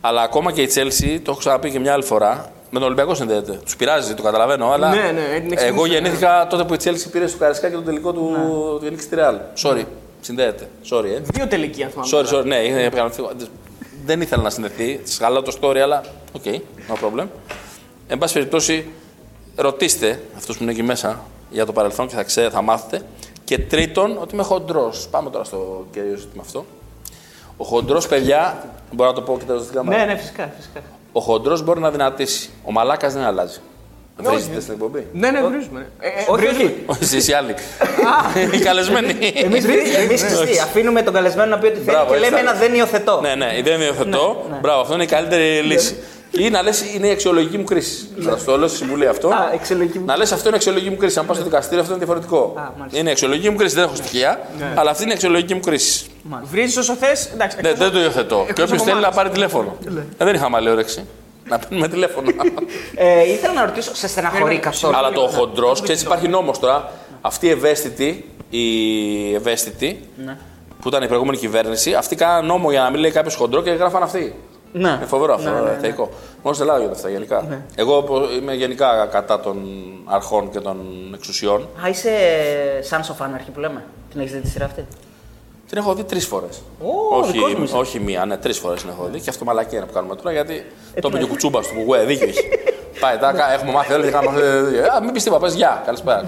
Αλλά ακόμα και η Chelsea, το έχω ξαναπεί και μια άλλη φορά, με τον Ολυμπιακό συνδέεται. Τους πειράζει, το καταλαβαίνω. Αλλά Ναι, ναι, την εξηγήσω. εγώ γεννήθηκα τότε που η Chelsea πήρε στο Καραϊσκάκη τον τελικό του ναι. νίκη στη Real. Sorry, συνδέεται. Sorry, ε. Δύο τελικοί, αν θυμάμαι. Sorry, sorry, ναι, είχα επικαλυφθεί. Δεν ήθελα να συνδεθεί. Της χαλάω το story, αλλά OK, okay, no problem. Εν πάση περιπτώσει, ρωτήστε αυτούς που είναι εκεί μέσα για το παρελθόν και θα ξέρετε, θα μάθετε. Και τρίτον, ότι είμαι χοντρός. Πάμε τώρα στο κυρίω ζήτημα αυτό. Ο χοντρός, παιδιά, μπορώ να το πω και τέλο στην κάμερα. Ναι, ναι, φυσικά. φυσικά. Ο χοντρός μπορεί να δυνατήσει. Ο μαλάκας δεν αλλάζει. όχι. Βρίζετε στην εκπομπή. Ναι, ναι, βρίζουμε. ναι. Ε, ε, Όχι, βρίζουμε. όχι. Όχι, εσεί οι άλλοι. Οι καλεσμένοι. Εμείς τι, αφήνουμε τον καλεσμένο να πει ό,τι θέλει Μπράβο, και λέμε έτσι θα- ένα δεν υιοθετώ. Ναι, ναι, δεν υιοθετώ. Ναι, ναι. Μπράβο, αυτό είναι η καλύτερη λύση. Ή να λες είναι η αξιολογική μου κρίση. Θα σου το λέω στη συμβουλή αυτό. Α, αξιολογική μου- Να λες αυτό είναι η αξιολογική μου κρίση. Αν πάω στο δικαστήριο, αυτό είναι διαφορετικό. Α, μάλιστα. είναι η αξιολογική μου κρίση, δεν έχω στοιχεία, αλλά αυτή είναι η αξιολογική μου κρίση. Βρίζεις όσο θες. Εντάξει, Ναι, εκτός δεν το υιοθετώ. Και εκτός όποιος από θέλει να εμάς. πάρει τηλέφωνο. Ε, δεν είχαμε άλλη όρεξη. Να παίρνουμε τηλέφωνο. *laughs* Ε, ήθελα να ρωτήσω, σε στεναχωρεί Περίμενε. καθόλου; Αλλά το χοντρός, ξέρεις, υπάρχει νόμος τώρα. Αυτή η ευαίσθητη, η ευαίσθητη Ναι. που ήταν η προηγούμενη κυβέρνηση, αυτοί κάναν νόμο για να μην λέει κάποιος χοντρό και γράφαν αυτοί. Ναι. Είναι φοβερό αυτό, Ναι, ναι, ναι. θεϊκό. Μόνο στην Ελλάδα γίνονται αυτά γενικά. Εγώ πο- είμαι γενικά κατά των αρχών και των εξουσιών. Α, είσαι Sons of Anarchy που λέμε. Την έχεις δει τη σειρά αυτή; Την έχω δει τρεις φορές. Ω, δικός μου όχι, είσαι. όχι μία, ναι, τρεις φορές την έχω δει. Και αυτό μαλακία είναι που κάνουμε τώρα γιατί Ε, το είπε και ο κουτσούμπας του Πουγουέ, δίκιο έχει. Πάει, τα, κα- έχουμε μάθει όλοι και κάνουμε αυτό. Α, μην πεις τίποτα, πες γεια, καλησπέρα.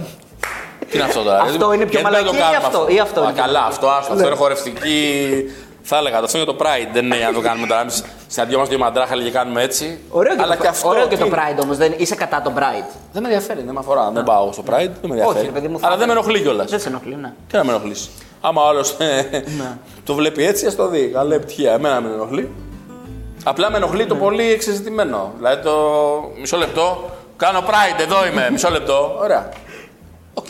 Τι είναι αυτό τώρα. Αυτό γιατί- είναι πιο γιατί δεν το μαλακία ή κάνουμε αυτό, ή αυτό Α, είναι πιο καλά, αυτό, άστο, αυτό είναι χορευτική. Θα έλεγα, αυτό είναι το Pride, δεν είναι για να το κάνουμε τώρα. Εμείς συναντιόμαστε δύο μαντράχαλοι και κάνουμε έτσι. Ωραίο και, Αλλά το, και αυτό. ωραίο και τι το είναι; Pride όμως. Είσαι κατά το Pride. Δεν με ενδιαφέρει, δεν με αφορά. Δεν πάω στο Pride, δεν με ενδιαφέρει. ρε παιδί μου, θα Αλλά δεν με ήθελα. ενοχλεί κιόλας. Δεν σε ενοχλεί, ναι. Τι να με ενοχλήσει. Άμα άλλος το βλέπει έτσι, ας το δει. Καλή επιτυχία. Εμένα με ενοχλεί. Απλά με ενοχλεί το πολύ εξεζητημένο. Δηλαδή το μισό λεπτό. Κάνω pride, εδώ είμαι. Μισό λεπτό. Ωραία. Οκ.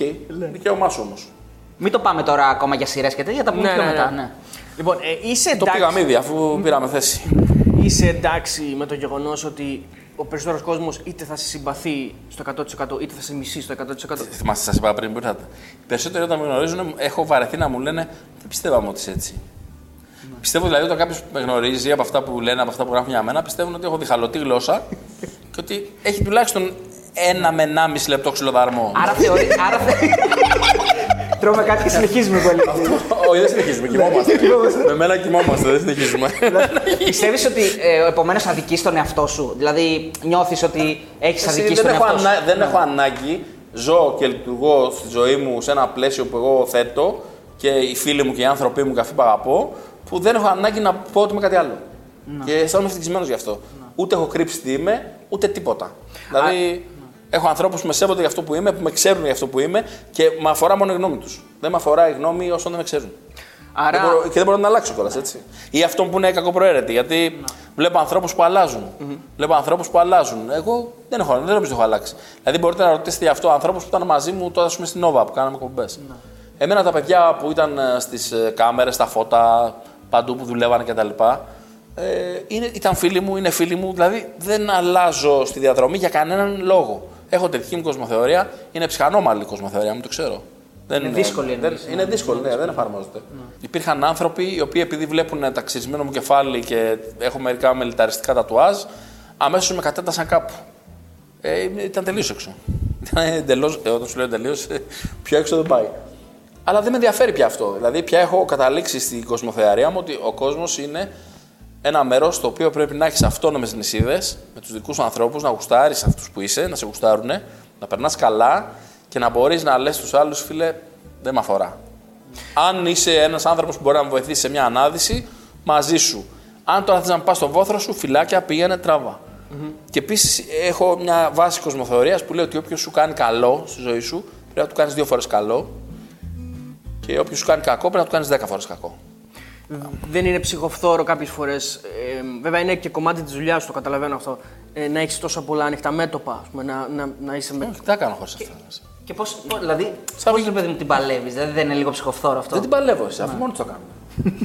Δικαίωμά σου όμως. Μην το πάμε τώρα ακόμα για σειρές και τέτοια, τα πούμε Ναι, πιο ναι, μετά. Ναι. Ναι. Λοιπόν, ε, είσαι, Το εντάξει, πήγαμε ήδη αφού πήραμε θέση. είσαι εντάξει με το γεγονός ότι ο περισσότερος κόσμος είτε θα σε συμπαθεί στο 100% είτε θα σε μισεί στο 100%. Θυμάστε, σας είπα πριν που ήρθατε. Οι περισσότεροι όταν με γνωρίζουν, έχω βαρεθεί να μου λένε Δεν πιστεύαμε ότι είσαι έτσι. Πιστεύω δηλαδή όταν κάποιος με γνωρίζει από αυτά που λένε, από αυτά που γράφουν για μένα, πιστεύουν ότι έχω διχαλωτή γλώσσα και ότι έχει τουλάχιστον ένα με ενάμιση λεπτό ξυλοδαρμό. Άρα θεωρεί. Άρα θε... Τρώμε κάτι και συνεχίζουμε πολύ. Όχι, δεν συνεχίζουμε, κοιμόμαστε. με μένα κοιμόμαστε, δεν συνεχίζουμε. Πιστεύεις ότι ε, επομένως αδικείς τον εαυτό σου; Δηλαδή νιώθεις ότι έχεις Εσύ, αδικήσει δεν, τον έχω εαυτό σου; ανά- δεν έχω ανάγκη. Ζω και λειτουργώ στη ζωή μου σε ένα πλαίσιο που εγώ θέτω και οι φίλοι μου και οι άνθρωποι μου και αυτοί που αγαπώ, που δεν έχω ανάγκη να πω ότι είμαι κάτι άλλο. Και αισθάνομαι ευτυχισμένος γι' αυτό. Ούτε έχω κρύψει τι είμαι, ούτε τίποτα. Δηλαδή, έχω ανθρώπους που με σέβονται για αυτό που είμαι, που με ξέρουν για αυτό που είμαι και με αφορά μόνο η γνώμη τους. Δεν με αφορά η γνώμη όσων δεν με ξέρουν. Άρα, Δεν μπορώ, και δεν μπορώ να την αλλάξω κιόλας έτσι. Ή αυτό που είναι κακοπροαίρετη. Γιατί βλέπω ανθρώπους που αλλάζουν. Βλέπω ανθρώπους που αλλάζουν. Εγώ δεν έχω, δεν νομίζω ότι έχω αλλάξει. Δηλαδή μπορείτε να ρωτήσετε γι' αυτό ανθρώπους που ήταν μαζί μου τότε ας πούμε, στην Nova που κάναμε εκπομπές. Εμένα τα παιδιά που ήταν στις κάμερες, στα φώτα, παντού που δουλεύανε κτλ. Ε, είναι, ήταν φίλοι μου, είναι φίλοι μου. Δηλαδή δεν αλλάζω στη διαδρομή για κανέναν λόγο. Έχω τη δική μου κοσμοθεωρία. Είναι ψυχανόμαλη η κοσμοθεωρία μου, το ξέρω. Δεν Είναι δύσκολη δεν, εννοείς, Είναι δύσκολη, ναι, δεν εφαρμόζεται. Υπήρχαν άνθρωποι οι οποίοι επειδή βλέπουν ταξιρισμένο μου κεφάλι και έχω μερικά μελιταριστικά τατουάζ, αμέσως με κατέτασαν κάπου. Ε, ήταν τελείως έξω. *laughs* Ήταν εντελώς, ε, όταν σου λέω τελείω, πιο έξω δεν πάει. Αλλά δεν με ενδιαφέρει πια αυτό. Δηλαδή, πια έχω καταλήξει στην κοσμοθεαρία μου ότι ο κόσμος είναι ένα μέρος στο οποίο πρέπει να έχεις αυτόνομες νησίδες με τους δικούς σου ανθρώπους, να γουστάρεις αυτούς που είσαι, να σε γουστάρουν, να περνάς καλά και να μπορείς να λες στους άλλους, φίλε, δεν με αφορά. Αν είσαι ένας άνθρωπος που μπορεί να με βοηθήσει σε μια ανάδυση, μαζί σου. Αν τώρα θες να πας στον βόθρο σου, φυλάκια, πήγαινε τραβά. Και επίσης έχω μια βάση κοσμοθεωρίας που λέει ότι όποιος σου κάνει καλό στη ζωή σου, πρέπει να του κάνεις δύο φορές καλό. Και όποιος σου κάνει κακό, πρέπει να του κάνεις δέκα φορές κακό. Δεν είναι ψυχοφθόρο κάποιες φορές. Ε, βέβαια είναι και κομμάτι της δουλειάς σου, το καταλαβαίνω αυτό. ε, να έχεις τόσα πολλά ανοιχτά μέτωπα, ας πούμε, να, να, να είσαι με. Όχι, τι θα κάνω χωρίς αυτά. Και πώ. Δηλαδή, πώ ρε παιδί μου την παλεύεις, δηλαδή δεν είναι λίγο ψυχοφθόρο αυτό; Δεν την παλεύω εσύ, αφού μόνος το κάνω. *laughs*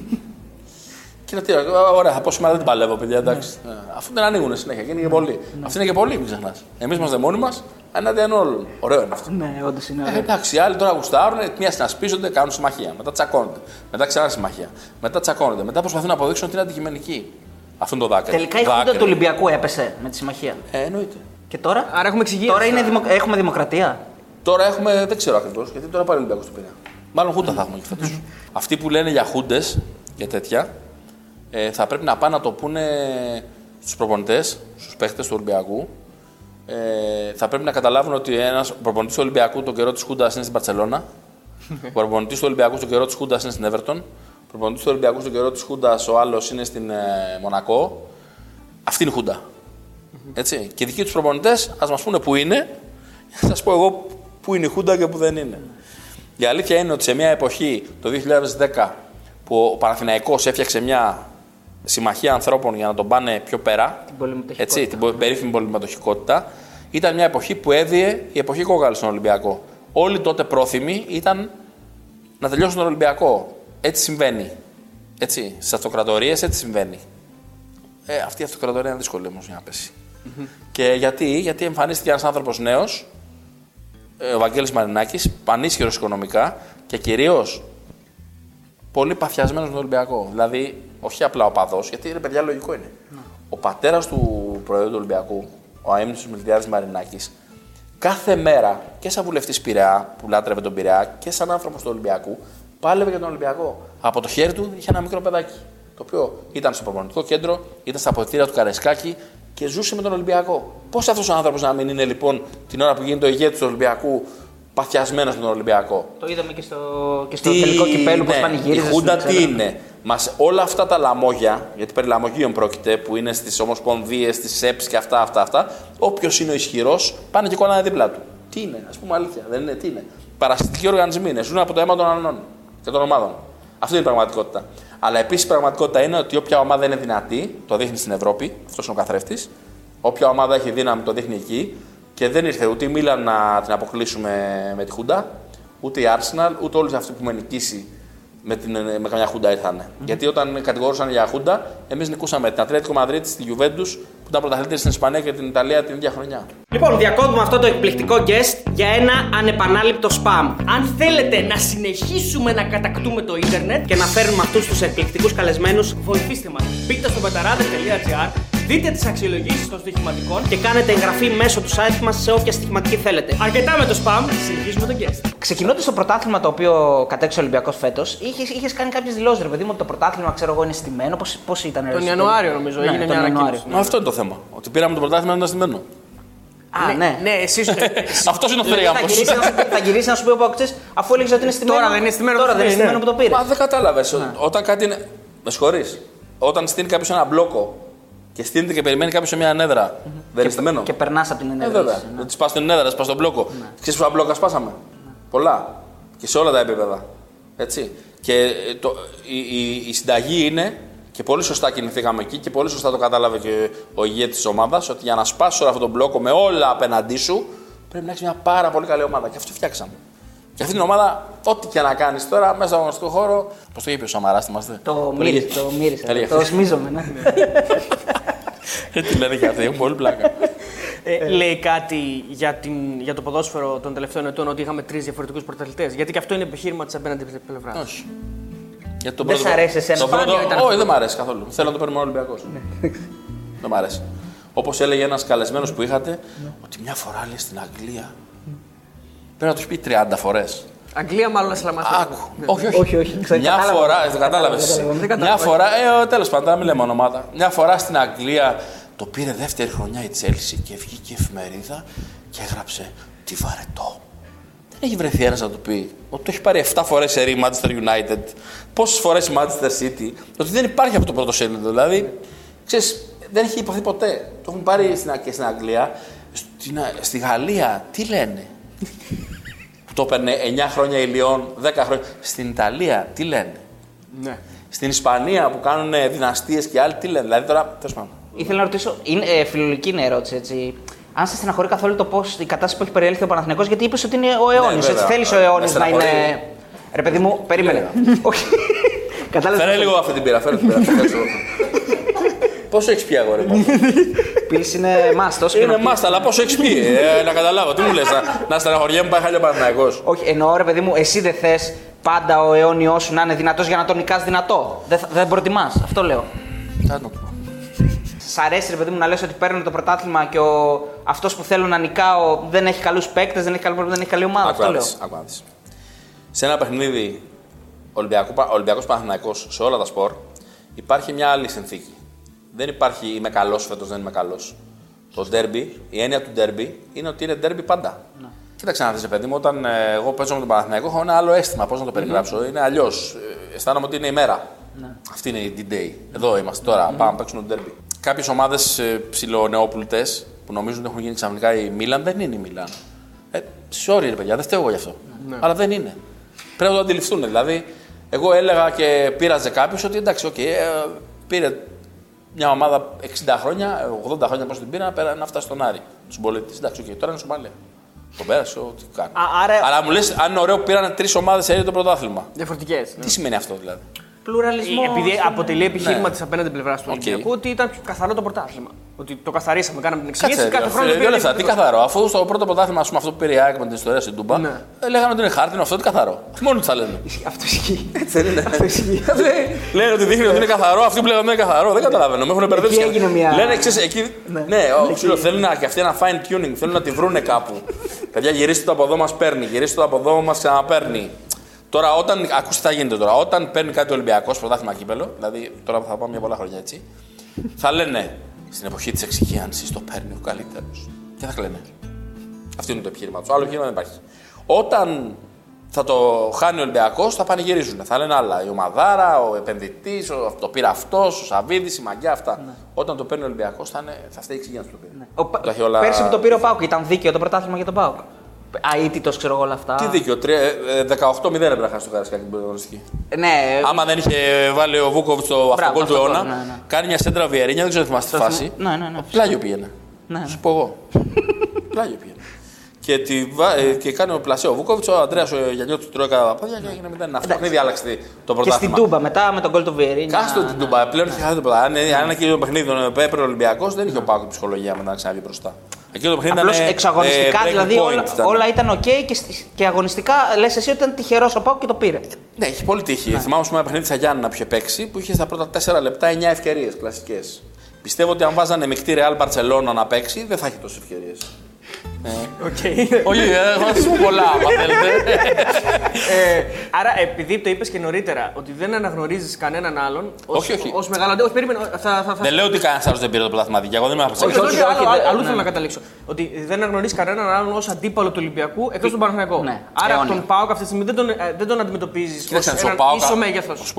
Κοίτα τι, ωραία, θα πω σήμερα δεν την παλεύω, παιδιά, εντάξει. Ε, Αφού δεν ανοίγουν συνέχεια και είναι και πολλοί. Αυτοί είναι και πολλοί, μην ξεχνάς. Εμείς είμαστε μόνοι μας, εναντίον όλων. Ωραίο είναι αυτό. Ναι, όντως είναι Ε, ωραίο. εντάξει, οι άλλοι τώρα γουστάρουν, μια συνασπίζονται, κάνουν συμμαχία. Μετά τσακώνονται. Μετά ξανά συμμαχία. Μετά τσακώνονται. Μετά προσπαθούν να αποδείξουν ότι είναι αντικειμενικοί. Αυτό είναι το δάκρυ. Τελικά η χούντα του Ολυμπιακού έπεσε με τη συμμαχία. Ε, εννοείται. Και τώρα; Άρα έχουμε εξηγήσει. Τώρα είναι δημο... έχουμε δημοκρατία. Τώρα έχουμε, δεν ξέρω ακριβώς, γιατί τώρα πάλι ο Ολυμπιακός του πήρε. Μάλλον χούντα θα έχουμε και φέτος. Αυτοί που λένε για χούντες και τέτοια, ε, θα πρέπει να πάνε να το πούνε στους προπονητές, στους παίχτες του Ολυμπιακού. Ε, θα πρέπει να καταλάβουν ότι ένας προπονητής του Ολυμπιακού τον καιρό της Χούντας είναι στην Παρσελώνα. ο προπονητής του Ολυμπιακού τον καιρό της Χούντας είναι στην Everton. Ο προπονητής του Ολυμπιακού τον καιρό της Χούντας ο άλλος είναι στην ε, Μονακό. Αυτή είναι η Χούντα. Έτσι. Και οι δικοί τους προπονητές ας μας πούνε που είναι, για να σας πω εγώ πού είναι η Χούντα και πού δεν είναι. Η αλήθεια είναι ότι σε μια εποχή, το 2010, που ο Παναθηναϊκός έφτιαξε μια συμμαχία ανθρώπων για να τον πάνε πιο πέρα, Την πολυμετοχικότητα. έτσι, την πο- περίφημη πολυμετοχικότητα, ήταν μια εποχή που έδιε η εποχή κόκαλη στον Ολυμπιακό. Όλοι τότε πρόθυμοι ήταν να τελειώσουν τον Ολυμπιακό. Έτσι συμβαίνει. Έτσι, στις αυτοκρατορίες έτσι συμβαίνει. Ε, αυτή η αυτοκρατορία είναι δύσκολη όμως για να πεσει Και γιατί, γιατί εμφανίστηκε ένας άνθρωπος νέος, ο Βαγγέλης Μαρινάκης, πανίσχυρος οικονομικά και κυρίως πολύ παθιασμένος με τον Ολυμπιακό. Δηλαδή, όχι απλά ο παδός, γιατί ρε παιδιά λογικό είναι. Ο πατέρας του Προέδρου του Ολυμπιακού, ο αείμνητος Μιλτιάδης Μαρινάκης, κάθε μέρα και σαν βουλευτής Πειραιά, που λάτρευε τον Πειραιά, και σαν άνθρωπος του Ολυμπιακού, πάλευε για τον Ολυμπιακό. Από το χέρι του είχε ένα μικρό παιδάκι, το οποίο ήταν στο προπονητικό κέντρο, ήταν στα αποδητήρια του Καρεσκάκη και ζούσε με τον Ολυμπιακό. Πώς αυτός ο άνθρωπος να μην είναι λοιπόν την ώρα που γίνεται ο ηγέτη του Ολυμπιακού παθιασμένο με τον Ολυμπιακό. Το είδαμε και στο, και στο τελικό κυπέλου που ναι, πανηγύριζε. Η Χούντα στην τι Ξένο. είναι; Μας, όλα αυτά τα λαμόγια, γιατί περί λαμογίων πρόκειται, που είναι στις ομοσπονδίες, στις ΣΕΠΣ και αυτά, αυτά, αυτά, όποιος είναι ο ισχυρός, πάνε και κολλάνε δίπλα του. Τι είναι, ας πούμε αλήθεια, δεν είναι, τι είναι. Παρασιτικοί οργανισμοί είναι, ζουν από το αίμα των αλλών και των ομάδων. Αυτή είναι η πραγματικότητα. Αλλά επίσης η πραγματικότητα είναι ότι όποια ομάδα είναι δυνατή, το δείχνει στην Ευρώπη, αυτός είναι ο καθρέφτης. Όποια ομάδα έχει δύναμη, το δείχνει εκεί. Και δεν ήρθε ούτε η Μίλαν να την αποκλείσουμε με τη Χούντα, ούτε η Arsenal, ούτε όλοι αυτοί που με νικήσει με, την, με καμιά Χούντα ήρθαν. Γιατί όταν κατηγορούσαν για Χούντα, εμείς νικούσαμε την Ατλέτικο Μαδρίτη, τη Juventus, που ήταν πρωταθλήτρια στην Ισπανία και την Ιταλία την ίδια χρονιά. Λοιπόν, διακόπτουμε αυτό το εκπληκτικό guest για ένα ανεπανάληπτο spam. Αν θέλετε να συνεχίσουμε να κατακτούμε το ίντερνετ, Και να φέρνουμε αυτούς τους εκπληκτικούς καλεσμένους βοηθήστε μας. Μπείτε στο πεταράδε.gr, δείτε τις αξιολογήσεις των στοιχηματικών και κάνετε εγγραφή μέσω του site μας σε όποια στοιχηματική θέλετε. Αρκετά με το spam, συνεχίζουμε τον guest. Ξεκινώντας το πρωτάθλημα το οποίο κατέξε ο Ολυμπιακός φέτος, είχες κάνει κάποιες δηλώσεις, ρε παιδί μου, ότι το πρωτάθλημα ξέρω εγώ είναι στημένο. Πώς ήταν, ρε, Τον εσύ; Ιανουάριο, νομίζω, Ναι, έγινε τον μια Ιανουάριο. ανακοίνωση. Μα αυτό είναι το θέμα. Ότι πήραμε το πρωτάθλημα ένα στημένο. Α, ναι. Ναι, εσείς... *laughs* Αυτός είναι ο Δηλαδή, θα, γυρίσει, θρίαμβο. να σου- θα γυρίσει να σου πει ο Παοκτζής, αφού έλεγες ότι είναι στημένο. Τώρα δεν είναι στημένο Τώρα το δεν είναι στημένο, στημένο που το πήρες. Μα δεν κατάλαβες. Όταν κάτι είναι. Με συγχωρείς. Όταν στείνει κάποιος ένα μπλόκο και στείνεται και περιμένει κάποιος σε μια ανέδρα. Δεν είναι στημένο. Και περνάς από την Ε, ενέργεια. βέβαια. Δεν τη πας στην έδρα, πας στον μπλόκο. Ναι. Ξέρεις πόσα μπλόκα σπάσαμε; Πολλά. Και σε όλα τα επίπεδα. Έτσι. Και ε, το, η, η, η συνταγή είναι, και πολύ σωστά κινηθήκαμε εκεί και πολύ σωστά το κατάλαβε και ο ηγέτης της ομάδας, ότι για να σπάσει όλο αυτό τον μπλόκο με όλα απέναντί σου, πρέπει να έχεις μια πάρα πολύ καλή ομάδα. Και αυτό φτιάξαμε. Και αυτή την ομάδα, ό,τι και να κάνεις τώρα, μέσα στον αγωνιστικό χώρο. Πώς το είπε ο Σαμαράς, θυμάστε; Το μύρισε. Το μύρισε. Έλεγε Το χθες. σμίζομαι, ναι. Ε, Τι λένε και αυτοί, έχουν πολύ πλάκα. Ε, λέει κάτι για, την, για το ποδόσφαιρο των τελευταίων ετών ότι είχαμε τρεις διαφορετικούς πρωταθλητές. Γιατί και αυτό είναι επιχείρημα της απέναντι πλευράς. Όχι. Γιατί το Δεν πρώτο- σ' αρέσει εσένα. Το πρώτο... Σπάνιο ήταν Όχι, αυτό. δεν μ' αρέσει καθόλου. Θέλω να το παίρνουμε ο Ολυμπιακός. δεν μ' αρέσει. Όπως έλεγε ένας καλεσμένος που είχατε, ότι μια φορά λέει στην Αγγλία. Πρέπει να τους πει 30 φορές. Αγγλία, μάλλον να σε λαμβάνω. Άκου. Όχι, όχι. Όχι, όχι. Ξέρω, Μια κατάλαβα. φορά, δεν κατάλαβες. Κατάλαβα, δεν Μια φορά, ε, τέλος πάντων, δεν μιλάμε ονόματα. Μια φορά στην Αγγλία το πήρε δεύτερη χρονιά η Τσέλση και βγήκε η εφημερίδα και έγραψε Τι βαρετό. Δεν έχει βρεθεί ένας να του πει ότι το έχει πάρει 7 φορές σε ρί Manchester United, πόσες φορές η Manchester City, ότι δεν υπάρχει αυτό το πρώτο σέλιδο. Δηλαδή, ξέρεις, δεν έχει υποθεί ποτέ. Το έχουν πάρει στην, και στην Αγγλία. Στην, στη Γαλλία, τι λένε; Που το έπαιρνε 9 χρόνια η Λιόν, 10 χρόνια. Στην Ιταλία, τι λένε; Ναι. Στην Ισπανία που κάνουν δυναστείες και άλλοι, τι λένε; Δηλαδή τώρα, τέλος πάντων. Ήθελα να ρωτήσω, είναι ε, φιλολογική είναι ερώτηση έτσι. Αν σε στεναχωρεί καθόλου το πώς η κατάσταση που έχει περιέλθει ο Παναθηναϊκός, γιατί είπες ότι είναι ο αιώνιος. βέβαια. Θέλεις ο Με αιώνιος να στεναχωρεί. είναι. Ρε παιδί μου, περίμενε. *laughs* Όχι. Κατάλαβες. Φέρε λίγο αυτή την πύρα, φέρε την πύρα. *laughs* φέρε λίγο. Πόσο έχεις πει, αγόρι μου; *laughs* Πίλη είναι μάστο. Είναι μάστα, αλλά πόσο έχεις πει; Ε, να καταλάβω, τι μου λες, να, να στεναχωριέμαι πάει χάλια Παναθυναϊκό. Όχι, εννοώ ρε παιδί μου, εσύ δεν θες πάντα ο αιώνιός σου να είναι δυνατός για να τον νικάς δυνατό. Δεν, θα- δεν προτιμάς, αυτό λέω. Τι να το πω. Σ' αρέσει ρε παιδί μου να λες ότι παίρνω το πρωτάθλημα και ο... αυτός που θέλω να νικάω δεν έχει καλούς παίκτες, δεν έχει καλή δεν έχει καλή ομάδα. Άκου Αυτό να λέω. δεις, άκου να δεις. Σε ένα παιχνίδι Ολυμπιακό, Ολυμπιακός Παναθηναϊκός σε όλα τα σπορ υπάρχει μια άλλη συνθήκη. Δεν υπάρχει είμαι καλός φέτος, δεν είμαι καλός. Το ντέρμπι, η έννοια του ντέρμπι είναι ότι είναι ντέρμπι πάντα. Ναι. Κοίταξε να δεις, παιδί μου, όταν ε, εγώ παίζω με τον Παναθηναϊκό έχω ένα άλλο αίσθημα. Πώς να το περιγράψω, είναι αλλιώς. Ε, αισθάνομαι ότι είναι η μέρα. Ναι. Αυτή είναι η D-Day. Εδώ είμαστε τώρα, πάμε να παίξουμε το ντέρμπι. Κάποιες ομάδες ψηλονεόπλουτε που νομίζουν ότι έχουν γίνει ξαφνικά η Μίλαν δεν είναι η Μίλαν. Ε, sorry, ρε παιδιά, δεν φταίω εγώ γι' αυτό. Αλλά δεν είναι. Πρέπει να το αντιληφθούν. Δηλαδή, εγώ έλεγα και πείραζε κάποιος ότι εντάξει, okay, ε, πήρε μια ομάδα 60 χρόνια, ε, 80 χρόνια πώς την πήρε να, πέρα- να φτάσει στον Άρη. Τους πολίτες. Εντάξει, okay, τώρα είναι Σομαλία. Το πέρασε, ό,τι κάνει. Α, άρα- Αλλά μου λες, αν είναι ωραίο που πήραν τρεις ομάδες σε το πρωτάθλημα. Διαφορετικές. Τι σημαίνει αυτό δηλαδή; Πλουραλισμό. Επειδή αποτελεί επιχείρημα Ναι. της απέναντι πλευράς του Οκ. Ολυμπιακού ότι ήταν πιο καθαρό το πρωτάθλημα. Ότι το καθαρίσαμε, κάναμε την Κάτσε, εξήγηση. Κάθε ρε, χρόνο φίλε, πήρε δύο λεπτά, λίγο τι καθαρό. Αφού στο πρώτο πρωτάθλημα, ας πούμε, αυτό που πήρε η ΑΕΚ με την ιστορία στην Τούμπα, Ναι. ε, λέγανε ότι είναι χάρτινο αυτό, τι καθαρό. Μόνοι τους τα λένε. Αυτό ισχύει. Έτσι δεν είναι. *laughs* Λένε ότι δείχνει ότι είναι καθαρό, αυτοί που λέγανε ότι είναι καθαρό. Δεν καταλαβαίνω, με έχουν μπερδέψει. Εκεί έγινε μια- Λένε, ξέρεις, εκεί. Ναι, ο- σου λέω, θέλουν να- και αυτοί ένα fine tuning, θέλουν να τη βρούνε κάπου. Παιδιά, γυρίστε το από εδώ μας παίρνει, γυρίστε το από εδώ μας ξαναπαίρνει. Τώρα, όταν. Ακούστε τι θα γίνεται τώρα. Όταν παίρνει κάτι ο Ολυμπιακός πρωτάθλημα κύπελο, δηλαδή τώρα θα πάμε για πολλά χρόνια έτσι, θα λένε στην εποχή της εξυγίανσης το παίρνει ο καλύτερος. Και θα κλαίνε. Αυτό είναι το επιχείρημα τους. Άλλο επιχείρημα δεν υπάρχει. Όταν θα το χάνει ο Ολυμπιακός, θα πανηγυρίζουν. Θα λένε άλλα. Η ομαδάρα, ο επενδυτής, το πήρε αυτός, ο Σαββίδης, η μαγιά αυτά. Όταν το παίρνει ο Ολυμπιακός, θα, είναι, θα φταίει η εξυγίανση που το πήρε. Ο Πα- Τα έχει όλα- Πέρσι που το πήρε ο Πάουκ, ήταν δίκαιο το πρωτάθλημα για τον Πάουκ. Αίτητος, ξέρω εγώ όλα αυτά. Τι δίκιο, τρία- ε, ε, 18-0 έπρεπε να χάσει το Καρασκάκι την πρωταγωνιστική. Ναι, Άμα δεν είχε βάλει ο Βούκοβιτ το αυτοκόλλ του αυτό αιώνα, το, ναι, ναι. κάνει μια σέντρα βιερίνια, δεν ξέρω αν θυμάστε τη φάση. Ναι, ναι, ναι. Πλάγιο πήγαινε. Ναι, ναι. Σου πω εγώ. *laughs* Πλάγιο πήγαινε. Και, τη, βα- ε, και κάνει ο πλασέ ο Βούκοβιτς, ο Αντρέα ο Γιαννιό του τρώει κατά τα πόδια και έγινε μετά. Αυτό το παιχνίδι άλλαξε το Και στην πρωτάθλημα. Τούμπα μετά με τον γκολ του Βιερίνια. Κάστο την Τούμπα, πλέον είχε χάσει το πρωτάθλημα. Αν αν ένα κύριο παιχνίδι τον έπαιρνε ο Ολυμπιακό, δεν είχε ο Πάκο ψυχολογία μετά να ξαναβγεί μπροστά. Εκείνο το παιχνίδι Απλώς ήταν. εξαγωνιστικά, ε, breaking δηλαδή point όλα, ήταν. όλα ήταν οκ και, στη- και αγωνιστικά λες εσύ ότι ήταν τυχερός ο Πάουκ και το πήρε. Ναι, έχει πολύ τύχη. Θυμάμαι σε ένα παιχνίδι της Αγιάννα που είχε παίξει που είχε στα πρώτα 4 λεπτά 9 ευκαιρίες κλασικές. Πιστεύω ότι αν βάζανε μεικτή Real Barcelona να παίξει, δεν θα έχει τόσες ευκαιρίες. Όχι, ε, έχω να σα πω πολλά, άμα θέλετε. Ε, άρα, επειδή το είπες και νωρίτερα, ότι δεν αναγνωρίζεις κανέναν άλλον. Ως, Όχι, όχι. Ως μεγάλο αντί- Όχι, περίμενε. Θα, θα, θα... Δεν λέω ότι κανένας άλλος δεν πήρε το πρωτάθλημα δίκαια. Εγώ δεν είμαι Όχι, αποφασίσει. όχι, όχι, άλλο, όχι, άλλο, δεν- αλλού ναι. θέλω να καταλήξω. Ότι δεν αναγνωρίζεις κανέναν άλλον ως αντίπαλο του Ολυμπιακού εκτός του Παναθηναϊκού. Ναι, Άρα αιώνιο. τον Πάοκ αυτή τη στιγμή δεν τον, ε, δεν τον αντιμετωπίζεις ως Κοίταξε, στο έναν πάω. ίσο μέγεθος.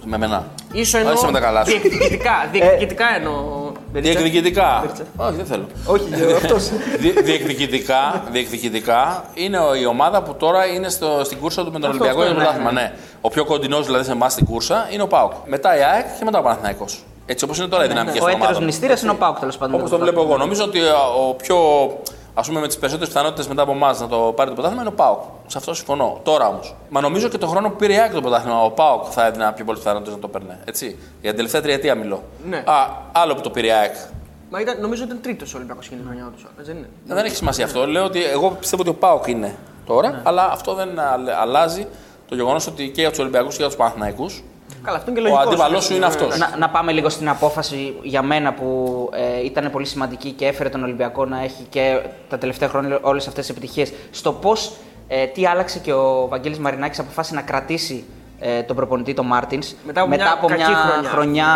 Θα σου πω. Με μένα. Ίσο Όχι, εννοώ με τα καλά σου. διεκδικητικά. Διεκδικητικά εννοώ. Διεκδικητικά. Όχι, δεν θέλω. Όχι, αυτός. Δι- διεκδικητικά, διεκδικητικά είναι ο- η ομάδα που τώρα είναι στο, στην κούρσα του με τον Ολυμπιακό για το ναι, πρωτάθλημα. Ναι. Ο πιο κοντινός δηλαδή σε εμάς στην κούρσα είναι ο Πάουκ. Μετά η ΑΕΚ και μετά ο Παναθηναϊκός. Έτσι όπως είναι τώρα η δυναμική Ο αυτή έτερος ομάδας. μνηστήρα είναι ο Πάουκ τέλος πάντων. Όπως το βλέπω εγώ. Νομίζω ότι α, ο πιο. Α πούμε με τις περισσότερες πιθανότητες μετά από εμάς να το πάρει το πρωτάθλημα είναι ο Πάουκ. Σε αυτό συμφωνώ. Τώρα όμως. Μα νομίζω και το χρόνο που πήρε η ΑΕΚ το πρωτάθλημα, ο Πάουκ θα έδινε πιο πολλές πιθανότητες να το παίρνει. Έτσι. Για την τελευταία τριετία μιλώ. Ναι. Α, άλλο που το πήρε η ΑΕΚ. Μα ήταν, νομίζω ότι ήταν τρίτος ο Ολυμπιακός εκείνη τη χρονιά του. Δεν είναι. Δεν έχει σημασία αυτό. Λέω ότι εγώ πιστεύω ότι ο Πάοκ είναι τώρα, αλλά αυτό δεν αλλα- αλλάζει το γεγονός ότι και για τους Ολυμπιακούς και για τους Παναθηναϊκούς Καλά, αυτό είναι και ο λογικός. αντίπαλό σου είναι αυτός. Να, να πάμε λίγο στην απόφαση για μένα που ε, ήταν πολύ σημαντική και έφερε τον Ολυμπιακό να έχει και τα τελευταία χρόνια όλες αυτές τις επιτυχίες. Στο πώς, ε, τι άλλαξε και ο Βαγγέλης Μαρινάκης αποφάσισε να κρατήσει ε, τον προπονητή, τον Μάρτινς, Μετά από μια κακή χρονιά. χρονιά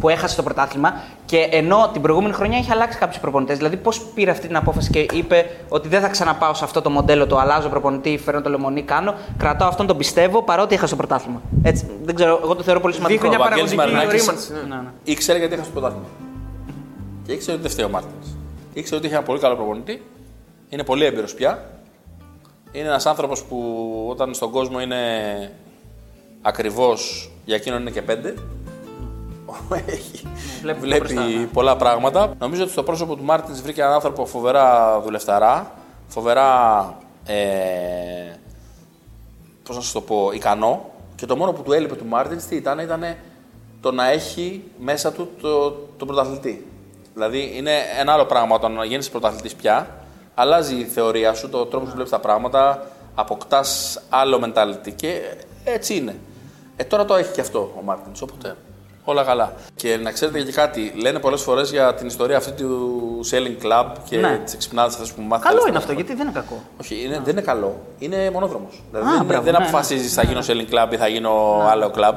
που έχασε το πρωτάθλημα. Και ενώ την προηγούμενη χρονιά είχε αλλάξει κάποιους προπονητές. Δηλαδή, πώς πήρε αυτή την απόφαση και είπε ότι δεν θα ξαναπάω σε αυτό το μοντέλο, το αλλάζω προπονητή, φέρνω το λεμονί, κάνω. Κρατάω αυτόν, τον πιστεύω παρότι έχασε το πρωτάθλημα. Έτσι, δεν ξέρω, εγώ το θεωρώ πολύ σημαντικό. Δείχνει μια Ο Βαγγέλης παραγωγική Μαρινάκης- ορίμανση. ναι. Ναι, ναι. Ήξερε γιατί έχασε το πρωτάθλημα. Και ήξερε ότι δεν φταίει ο Μάρτινς. Ήξερε ότι είχε ένα πολύ καλό προπονητή. Είναι πολύ έμπειρος πια. Είναι ένας άνθρωπος που όταν στον κόσμο είναι ακριβώς, για εκείνον είναι και πέντε. Έχει. βλέπει βλέπει μπροστά, ναι. πολλά πράγματα. Νομίζω ότι στο πρόσωπο του Μάρτιν βρήκε έναν άνθρωπο φοβερά δουλευταρά, φοβερά. Ε, Πώς να σας το πω, ικανό. Και το μόνο που του έλειπε του Μάρτιν τι ήταν, ήταν το να έχει μέσα του το, τον πρωταθλητή. Δηλαδή είναι ένα άλλο πράγμα όταν γίνει πρωταθλητής πια. Αλλάζει η θεωρία σου, το τρόπο που βλέπεις τα πράγματα, αποκτάς άλλο mentality και έτσι είναι. Ε, τώρα το έχει και αυτό ο Μάρτινς, οπότε όλα καλά. Και να ξέρετε και κάτι, λένε πολλές φορές για την ιστορία αυτή του selling club και Ναι. τι εξυπνάδε αυτές που μάθατε. Καλό είναι αυτό, γιατί δεν είναι κακό. Όχι, είναι, δεν είναι καλό. Είναι μονόδρομος. Δηλαδή Α, δεν, μπράβο, δεν ναι, αποφασίζεις θα γίνω selling club ή θα γίνω άλλο club.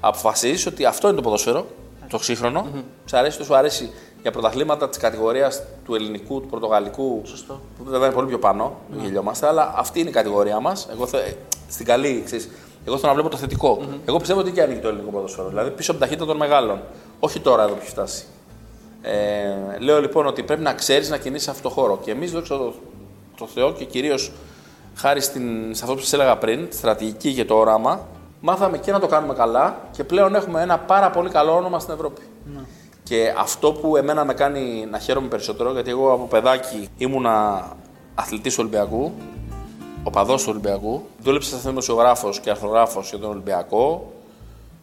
Αποφασίζεις ότι αυτό είναι το ποδόσφαιρο, το σύγχρονο. Σου αρέσει, το σου αρέσει για πρωταθλήματα της κατηγορίας του ελληνικού, του πορτογαλικού. Σωστό. Που βέβαια είναι πολύ πιο πάνω, δεν γελιόμαστε, αλλά αυτή είναι η κατηγορία μας. Εγώ θε, στην καλή, ξέρεις, εγώ θέλω να βλέπω το θετικο Εγώ πιστεύω ότι και ανοίγει το ελληνικό ποδόσφαιρο. Δηλαδή πίσω από την ταχύτητα των μεγάλων. Όχι τώρα εδώ που έχει φτάσει. Ε, λέω λοιπόν ότι πρέπει να ξέρεις να κινείσαι σε αυτό το χώρο. Και εμείς, δόξα τω το Θεώ και κυρίως χάρη στην, σε αυτό που σας έλεγα πριν, τη στρατηγική και το όραμα, μάθαμε και να το κάνουμε καλά και πλέον έχουμε ένα πάρα πολύ καλό όνομα στην Ευρώπη. Και αυτό που εμένα με κάνει να χαίρομαι περισσότερο, γιατί εγώ από παιδάκι ήμουνα αθλητής του Ολυμπιακού, οπαδός του Ολυμπιακού, δούλεψα σαν δημοσιογράφος και αρθρογράφος για τον Ολυμπιακό,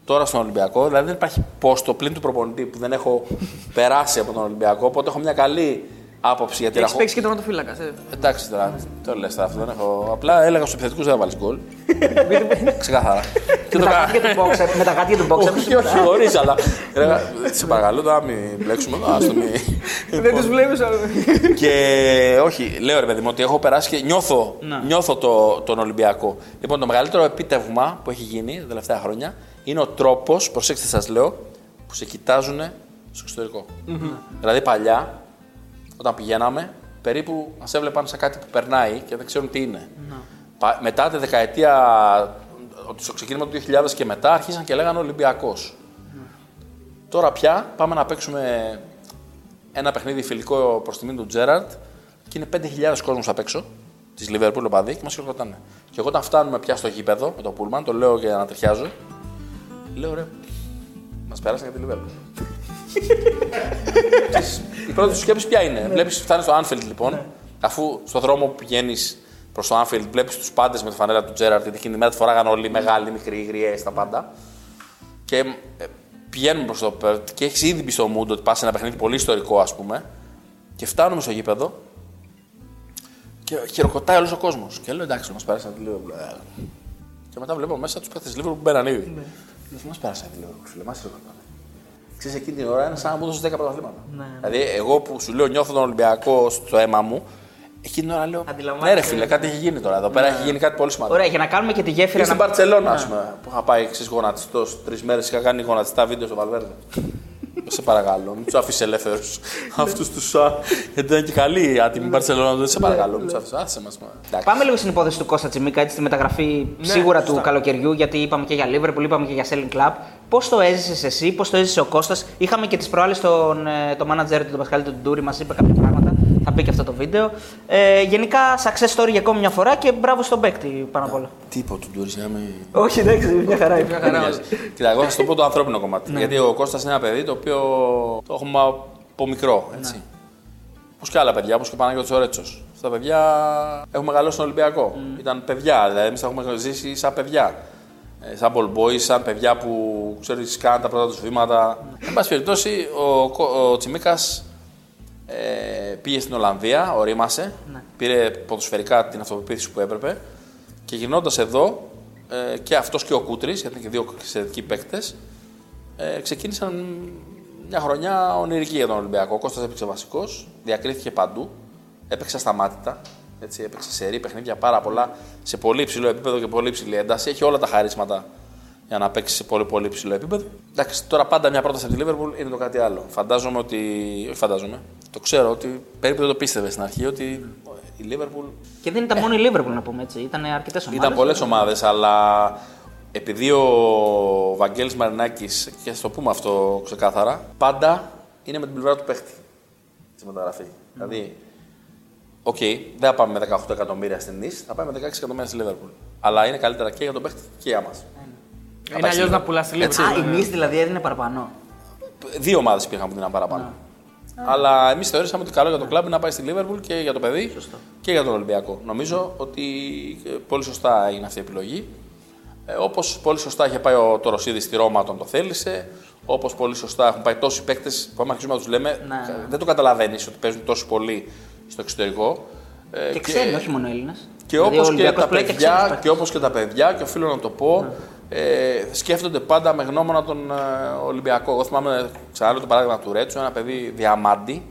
τώρα στον Ολυμπιακό, δηλαδή δεν υπάρχει πόστο πλην του προπονητή που δεν έχω περάσει από τον Ολυμπιακό, οπότε έχω μια καλή άποψη για τη Έχεις ραχο... παίξει και τον ματοφύλακα. ε. Εντάξει τώρα, το λες τώρα αυτό, δεν έχω... Απλά έλεγα στους επιθετικούς δεν θα βάλεις γκολ. *laughs* Ξεκάθαρα. και Με το τα κα- γάτια του boxer, με τα γάτια του boxer. όχι, όχι, χωρίς, αλλά. Έλεγα, Σε παρακαλώ, τώρα μην μπλέξουμε. Άστο, μη. Δεν τους βλέπεις. Και όχι, λέω ρε παιδί μου ότι έχω περάσει και νιώθω, Ναι. νιώθω το, τον Ολυμπιακό. Λοιπόν, το μεγαλύτερο επίτευγμα που έχει γίνει τα τελευταία χρόνια είναι ο τρόπος, προσέξτε σας λέω, που σε κοιτάζουν στο εξωτερικο Δηλαδή παλιά, όταν πηγαίναμε, περίπου μας έβλεπαν σαν κάτι που περνάει και δεν ξέρουν τι είναι. Πα- Μετά τη δεκαετία, ότι στο ξεκίνημα του 2000 και μετά, άρχισαν και λέγανε Ολυμπιακός. Τώρα πια πάμε να παίξουμε ένα παιχνίδι φιλικό προς τιμή του Τζέραρτ και είναι 5.000 κόσμος απ' έξω της Λίβερπουλ οπαδοί και μας χειροκροτάνε. Και εγώ όταν φτάνουμε πια στο γήπεδο με το Πούλμαν, το λέω για να τριχιάζω, λέω ρε, μας πέρασαν για τη Λίβερπουλ. Ξέρεις, Η πρώτη σου σκέψη ποια είναι; Βλέπεις, φτάνεις στο Anfield λοιπόν, αφού στο δρόμο που πηγαίνεις προς το Anfield βλέπεις τους πάντες με τη φανέλα του Τζέραρτ, γιατί εκείνη τη μέρα τη φοράγαν όλοι μεγάλοι, μικροί, γριές, τα πάντα. Και ε, πηγαίνουμε προς το πέρα και έχεις ήδη μπει στο mood ότι πας σε ένα παιχνίδι πολύ ιστορικό, ας πούμε. Και φτάνουμε στο γήπεδο και χειροκροτάει όλος ο κόσμος. Και λέω εντάξει, μας πέρασαν τη Liverpool. Ε. Και μετά βλέπω μέσα τους παίχτε Liverpool που μπαίναν ήδη. Λέω, μας πέρασαν τη Liverpool, φίλε, μας χειροκροτάνε. Ξέρεις, εκείνη την ώρα είναι σαν να μου δώσει 10 πρωταθλήματα. Δηλαδή, εγώ που σου λέω νιώθω τον Ολυμπιακό στο αίμα μου, εκείνη την ώρα λέω. Ναι, Αντιλαμβάνεσαι. ρε φίλε, κάτι έχει γίνει τώρα. Εδώ πέρα έχει γίνει κάτι πολύ σημαντικό. Ωραία, για να κάνουμε και τη γέφυρα. Ή στην να- Παρσελόνα, ας πούμε, που είχα πάει εξή γονατιστός τρεις μέρες. Είχα κάνει γονατιστά βίντεο στο Βαλβέρδε. *laughs* σε παρακαλώ, μην τους αφήσεις ελεύθερους αυτούς τους. Γιατί ήταν και καλή άτιμη Μπαρσελόνα. Δεν σε παρακαλώ, μην τους αφήσεις. Άσε μας. Πάμε λίγο στην υπόθεση του Κώστα Τσιμίκα, έτσι, στη μεταγραφή σίγουρα του καλοκαιριού, γιατί είπαμε και για Liverpool, είπαμε και για Selling Club. Πώς το έζησες εσύ, πώς το έζησε ο Κώστας; Είχαμε και τις προάλλες τον, ε, το manager του, τον Πασχάλη του Ντούρι, μας είπε κάποια πράγματα. Θα μπει και αυτό το βίντεο. Ε, γενικά, success story για ακόμη μια φορά και μπράβο στον παίκτη πάνω απ' όλα. Τίποτα του Ντούρι, να μην. Όχι, εντάξει, μια χαρά είναι. Δεν νοιάζει. Κοίτα, εγώ θα σου το πω το ανθρώπινο κομμάτι. Γιατί ο Κώστας είναι ένα παιδί το οποίο το έχουμε από μικρό. Έτσι. Ναι. Όπως και άλλα παιδιά, όπως και ο Παναγιώτης ο Ρέτσος. Αυτά τα παιδιά έχουν μεγαλώσει στον Ολυμπιακό. Ήταν παιδιά, δηλαδή εμείς τα έχουμε ζήσει σαν παιδιά. Ε, σαν ball boys, σαν παιδιά που ξέρει, κάνουν τα πρώτα τους βήματα. Εν πάση περιπτώσει, ο, Κο- ο Τσιμίκας ε, πήγε στην Ολλανδία, ορίμασε, πήρε ποδοσφαιρικά την αυτοπεποίθηση που έπρεπε και γυρνώντα εδώ ε, και αυτός και ο Κούτρης, γιατί είναι και δύο εξαιρετικοί παίκτες, ε, ξεκίνησαν μια χρονιά ονειρική για τον Ολυμπιακό. Ο Κώστας έπαιξε βασικός, διακρίθηκε παντού, έπαιξε ασταμάτητα. Έτσι, έπαιξε σε ρή παιχνίδια πάρα πολλά, σε πολύ υψηλό επίπεδο και πολύ υψηλή ένταση. Έχει όλα τα χαρίσματα για να παίξει σε πολύ πολύ υψηλό επίπεδο. Εντάξει, τώρα πάντα μια πρόταση από τη Liverpool είναι το κάτι άλλο. Φαντάζομαι ότι. Όχι φαντάζομαι. Το ξέρω ότι περίπου δεν το πίστευες στην αρχή ότι η Liverpool Και δεν ήταν μόνο η Liverpool να πούμε έτσι. Ήταν αρκετές ομάδες. ήταν πολλές ομάδες, αλλά επειδή ο Βαγγέλης Μαρινάκης, και θα το πούμε αυτό ξεκάθαρα, πάντα είναι με την πλευρά του παίχτη στη μεταγραφή. Δηλαδή, οκ, δεν θα πάμε με 18 εκατομμύρια στην Nice, θα πάμε με 16 εκατομμύρια στη Liverpool. Αλλά είναι καλύτερα και για τον παίχτη και για μας. Είναι αλλιώς να πουλάς τη Έτσι. Α, Liverpool. η Nice δηλαδή έδινε παραπάνω. δύο ομάδες υπήρχαν που δίναν παραπάνω. Αλλά εμείς θεωρήσαμε ότι καλό για το κλαμπ να πάει στη Liverpool και για το παιδί και για τον Ολυμπιακό. Νομίζω ότι ε, πολύ σωστά έγινε αυτή η επιλογή. Ε, Όπως πολύ σωστά είχε πάει ο Τωροσίδη στη Ρώμα όταν το θέλησε. Όπως πολύ σωστά έχουν πάει τόσοι παίκτες που άμα αρχίσουμε να τους λέμε, Ναι. δεν το καταλαβαίνεις ότι παίζουν τόσο πολύ στο εξωτερικό. Ε, Και ξένοι, όχι μόνο Έλληνες. και όπως και τα παιδιά, και όπως και τα παιδιά, και οφείλω να το πω, ε, σκέφτονται πάντα με γνώμονα τον ε, Ολυμπιακό. Εγώ θυμάμαι, ξαναλέω το παράδειγμα του Ρέτσου, ένα παιδί διαμάντη,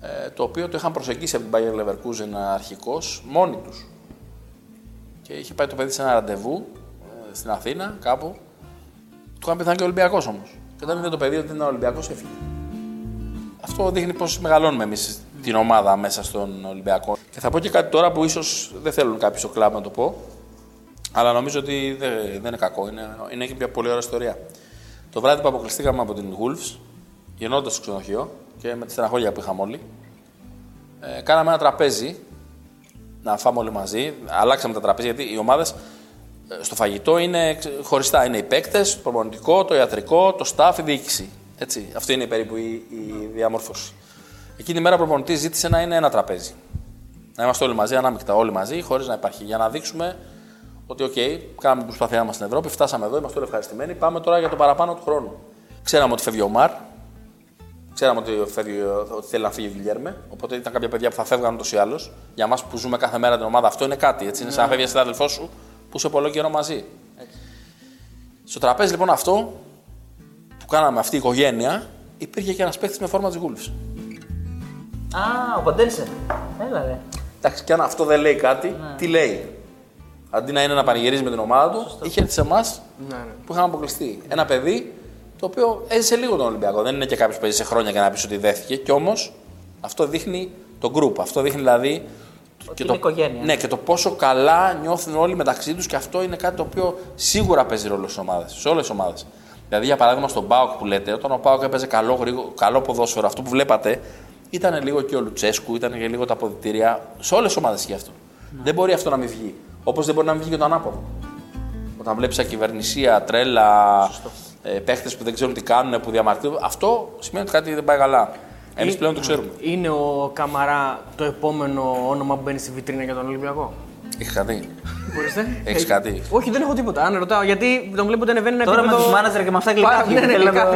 ε, το οποίο το είχαν προσεγγίσει από την Bayer Leverkusen αρχικώς, μόνοι τους. Και είχε πάει το παιδί σε ένα ραντεβού ε, στην Αθήνα, κάπου. Του είχαν πει θα είναι και Ολυμπιακός όμως. Και όταν είδε το παιδί ότι ήταν Ολυμπιακός, έφυγε. Αυτό δείχνει πώ μεγαλώνουμε εμείς την ομάδα μέσα στον Ολυμπιακό. Και θα πω και κάτι τώρα που ίσως δεν θέλουν κάποιοι στο κλαμπ να το πω. Αλλά νομίζω ότι δεν, δεν είναι κακό. Είναι, είναι και μια πολύ ωραία ιστορία. Το βράδυ που αποκλειστήκαμε από την Wolves, γυρνώντα στο ξενοδοχείο και με τη στεναχώρια που είχαμε όλοι, ε, κάναμε ένα τραπέζι να φάμε όλοι μαζί. Αλλάξαμε τα τραπέζια γιατί οι ομάδες στο φαγητό είναι ξε- χωριστά. Είναι οι παίκτες, το προπονητικό, το ιατρικό, το staff, η διοίκηση. Έτσι. Αυτή είναι περίπου η, η διαμόρφωση. Εκείνη η μέρα ο προπονητής ζήτησε να είναι ένα τραπέζι. Να είμαστε όλοι μαζί, ανάμεικτα όλοι μαζί, χωρίς να υπάρχει. Για να δείξουμε ότι, οκ, κάναμε την προσπάθειά μας στην Ευρώπη, φτάσαμε εδώ, είμαστε όλοι ευχαριστημένοι. Πάμε τώρα για το παραπάνω του χρόνου. Ξέραμε ότι φεύγει ο Ομάρ, Ξέραμε ότι, φεύγει, ότι θέλει να φύγει ο Γκιλιέρμε. Οπότε ήταν κάποια παιδιά που θα φεύγαν ούτως ή άλλως. Για εμάς που ζούμε κάθε μέρα την ομάδα, αυτό είναι κάτι. Έτσι. Είναι σαν να φεύγει ένας αδελφός σου που είσαι πολύ καιρό μαζί. Στο τραπέζι λοιπόν αυτό που κάναμε αυτή η οικογένεια, υπήρχε και ένας παίχτη με φόρμα της Wolves. Α, ο Ποντένσε. Έλα, ρε. Εντάξει, και αν αυτό δεν λέει κάτι, τι λέει; Αντί να είναι να πανηγυρίζει με την ομάδα του, είχε έρθει σε εμάς Ναι, ναι. που είχαμε αποκλειστεί. Ένα παιδί το οποίο έζησε λίγο τον Ολυμπιακό. Δεν είναι και κάποιος που έζησε χρόνια για να πεις ότι δέθηκε. Κι όμως αυτό δείχνει το group. Αυτό δείχνει δηλαδή. Ότι είναι οικογένεια. Ναι, και το πόσο καλά νιώθουν όλοι μεταξύ τους και αυτό είναι κάτι το οποίο σίγουρα παίζει ρόλο στις ομάδες. Σε όλες τις ομάδες. Δηλαδή, για παράδειγμα, στον Πάοκ που λέτε, όταν ο Πάοκ έπαιζε καλό, γρήγο- καλό ποδόσφαιρο, αυτό που βλέπατε, ήταν λίγο και ο Λουτσέσκου, ήταν και λίγο τα αποδητήρια. Σε όλες τις ομάδες ισχύει αυτό. Δεν μπορεί αυτό να μην βγει. Όπως δεν μπορεί να μην βγει και το ανάποδο. Όταν βλέπεις ακυβερνησία, τρέλα, ε, παίχτες που δεν ξέρουν τι κάνουν, που διαμαρτύρονται, αυτό σημαίνει ότι κάτι δεν πάει καλά. Εμείς Ή- πλέον το ξέρουμε. Είναι ο Καμαρά το επόμενο όνομα που μπαίνει στη βιτρίνα για τον Ολυμπιακό; Έχεις κάτι. Μπορείτε. Έχεις κάτι; Όχι, δεν έχω τίποτα. Αν ρωτάω, γιατί τον βλέπω ότι ανεβαίνει ένα Τώρα με επίπεδο- τους μάνατζερ και με αυτά Πάρα- γλυκά. Ναι, ναι, γλυκά.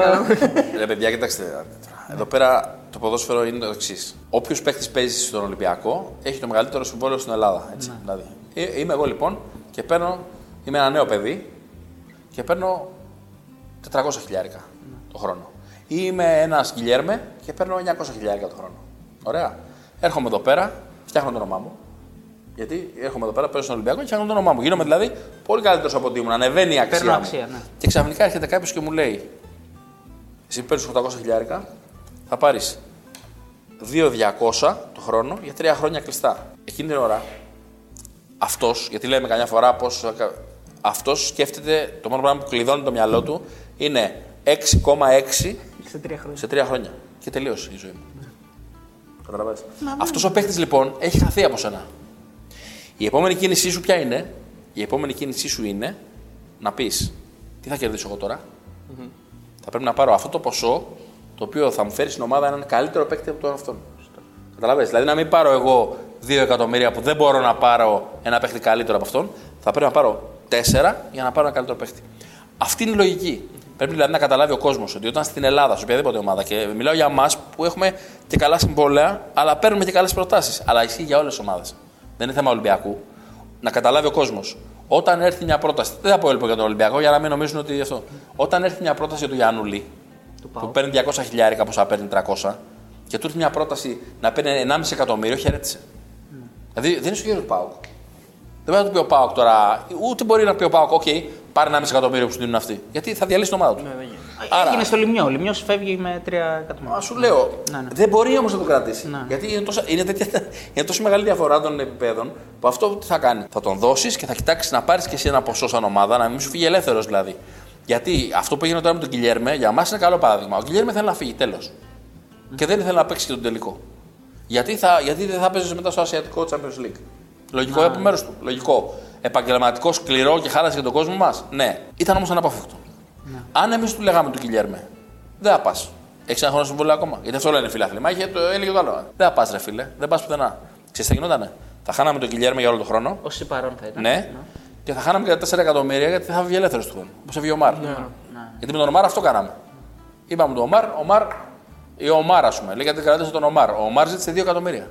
Ρε παιδιά, κοιτάξτε. Εδώ πέρα το ποδόσφαιρο είναι το εξής. Όποιος παίχτης παίζει στον Ολυμπιακό έχει το μεγαλύτερο συμβόλαιο στην Ελλάδα. Έτσι, δηλαδή. Ε, Είμαι εγώ λοιπόν και παίρνω. Είμαι ένα νέο παιδί και παίρνω 400 χιλιάρικα το χρόνο. Ή είμαι ένας Γκυλιέρμε και παίρνω 900 χιλιάρικα το χρόνο. Ωραία. Έρχομαι εδώ πέρα, φτιάχνω το όνομά μου. Γιατί έρχομαι εδώ πέρα, παίζω στον Ολυμπιακό και φτιάχνω το όνομά μου. Γίνομαι δηλαδή πολύ καλύτερος από ότι ήμουν. Ανεβαίνει η αξία. Παίρνω μου. αξία, ναι. Και ξαφνικά έρχεται κάποιος και μου λέει: Εσύ παίρνεις 800 χιλιάρικα, θα πάρεις 2.200 το χρόνο για τρία χρόνια κλειστά. Εκείνη την ώρα, αυτός, γιατί λέμε καμιά φορά πώ. Αυτός σκέφτεται, το μόνο πράγμα που κλειδώνει το μυαλό του είναι 6,6 Σε τρία χρόνια. σε τρία χρόνια. Και τελείωσε η ζωή μου. Καταλαβαίνεις. Αυτός ο παίκτη λοιπόν έχει χαθεί από σένα. Η επόμενη κίνησή σου ποια είναι, η επόμενη κίνησή σου είναι να πεις τι θα κερδίσω εγώ τώρα; Θα πρέπει να πάρω αυτό το ποσό το οποίο θα μου φέρει στην ομάδα έναν καλύτερο παίκτη από τον αυτόν. Καταλαβαίνεις. Δηλαδή να μην πάρω εγώ 2 εκατομμύρια που δεν μπορώ να πάρω ένα παίκτη καλύτερο από αυτόν. Θα πρέπει να πάρω 4 για να πάρω ένα καλύτερο παίκτη. Αυτή είναι η λογική. Πρέπει δηλαδή να καταλάβει ο κόσμος ότι όταν στην Ελλάδα, σε οποιαδήποτε ομάδα, και μιλάω για εμάς που έχουμε και καλά συμβόλαια, αλλά παίρνουμε και καλές προτάσεις. Αλλά ισχύει για όλες τις ομάδες. Δεν είναι θέμα Ολυμπιακού. Να καταλάβει ο κόσμος. Όταν έρθει μια πρόταση, δεν θα πω έλπω για τον Ολυμπιακό για να μην νομίζουν ότι αυτό. Όταν έρθει μια πρόταση για τον Γιάννουλη, που παίρνει 200 χιλιάρικα πόσα παίρνει 300, και του έρθει μια πρόταση να παίρνει 1,5 εκατομμύριο, χαιρέτησε. Δηλαδή δεν είναι στο χέρι του ΠΑΟΚ. Δεν μπορεί να του πει ο ΠΑΟΚ τώρα, ούτε μπορεί να πει ο Πάουκ, οκ, πάρε 1,5 εκατομμύριο που σου δίνουν αυτοί. Γιατί θα διαλύσει την ομάδα του. Άρα- Έγινε στο Λημνιό. Ο Λημνιός φεύγει με 3 εκατομμύρια. Μα σου λέω, Ναι, ναι. δεν μπορεί όμως να το κρατήσει. Ναι. Γιατί είναι, τόσο, είναι, τέτοια, είναι τόσο μεγάλη διαφορά των επιπέδων που αυτό τι θα κάνει. Θα τον δώσεις και θα κοιτάξεις να πάρεις και εσύ ένα ποσό σαν ομάδα, να μην σου φύγει ελεύθερος δηλαδή. Γιατί αυτό που έγινε τώρα με τον Κιλιέρμε για μας είναι καλό παράδειγμα. Ο Κιλιέρμε θέλει να φύγει, τέλος. Και δεν ήθελε να παίξει και τον τελικό. Γιατί, θα, γιατί δεν θα παίζεις μετά στο Ασιατικό Champions League; Λογικό από μέρο του. Λογικό. Επαγγελματικό, σκληρό και χάλασε για τον κόσμο μας; Ναι. Ήταν όμως αναπόφευκτο. Αν εμείς του λέγαμε του Κιλιέρμε, Δεν θα πας. Έχεις ένα χρόνο συμβόλαιο ακόμα; Γιατί αυτό λένε φίλαθλοι. Μα είχε το, έλεγε το άλλο. Δεν θα πας, ρε φίλε. Δεν πας πουθενά. Ξέρεις τι θα γινότανε; Θα χάναμε τον Γκιλιέρμε για όλο τον χρόνο. Ωσεί παρών θα ήταν. Ναι. Και θα χάναμε και τα 4 εκατομμύρια γιατί θα βγει ελεύθερος του χρόνου. Όπως έφυγε ο Ομάρ. Γιατί με τον Ομάρ αυτό κάναμε. Είπαμε τον Ομάρ, Ομάρ ή ο Ομάρ, ας πούμε. Λέγατε κρατήσατε τον Ομάρ. Ο Ομάρ ζήτησε 2 εκατομμύρια.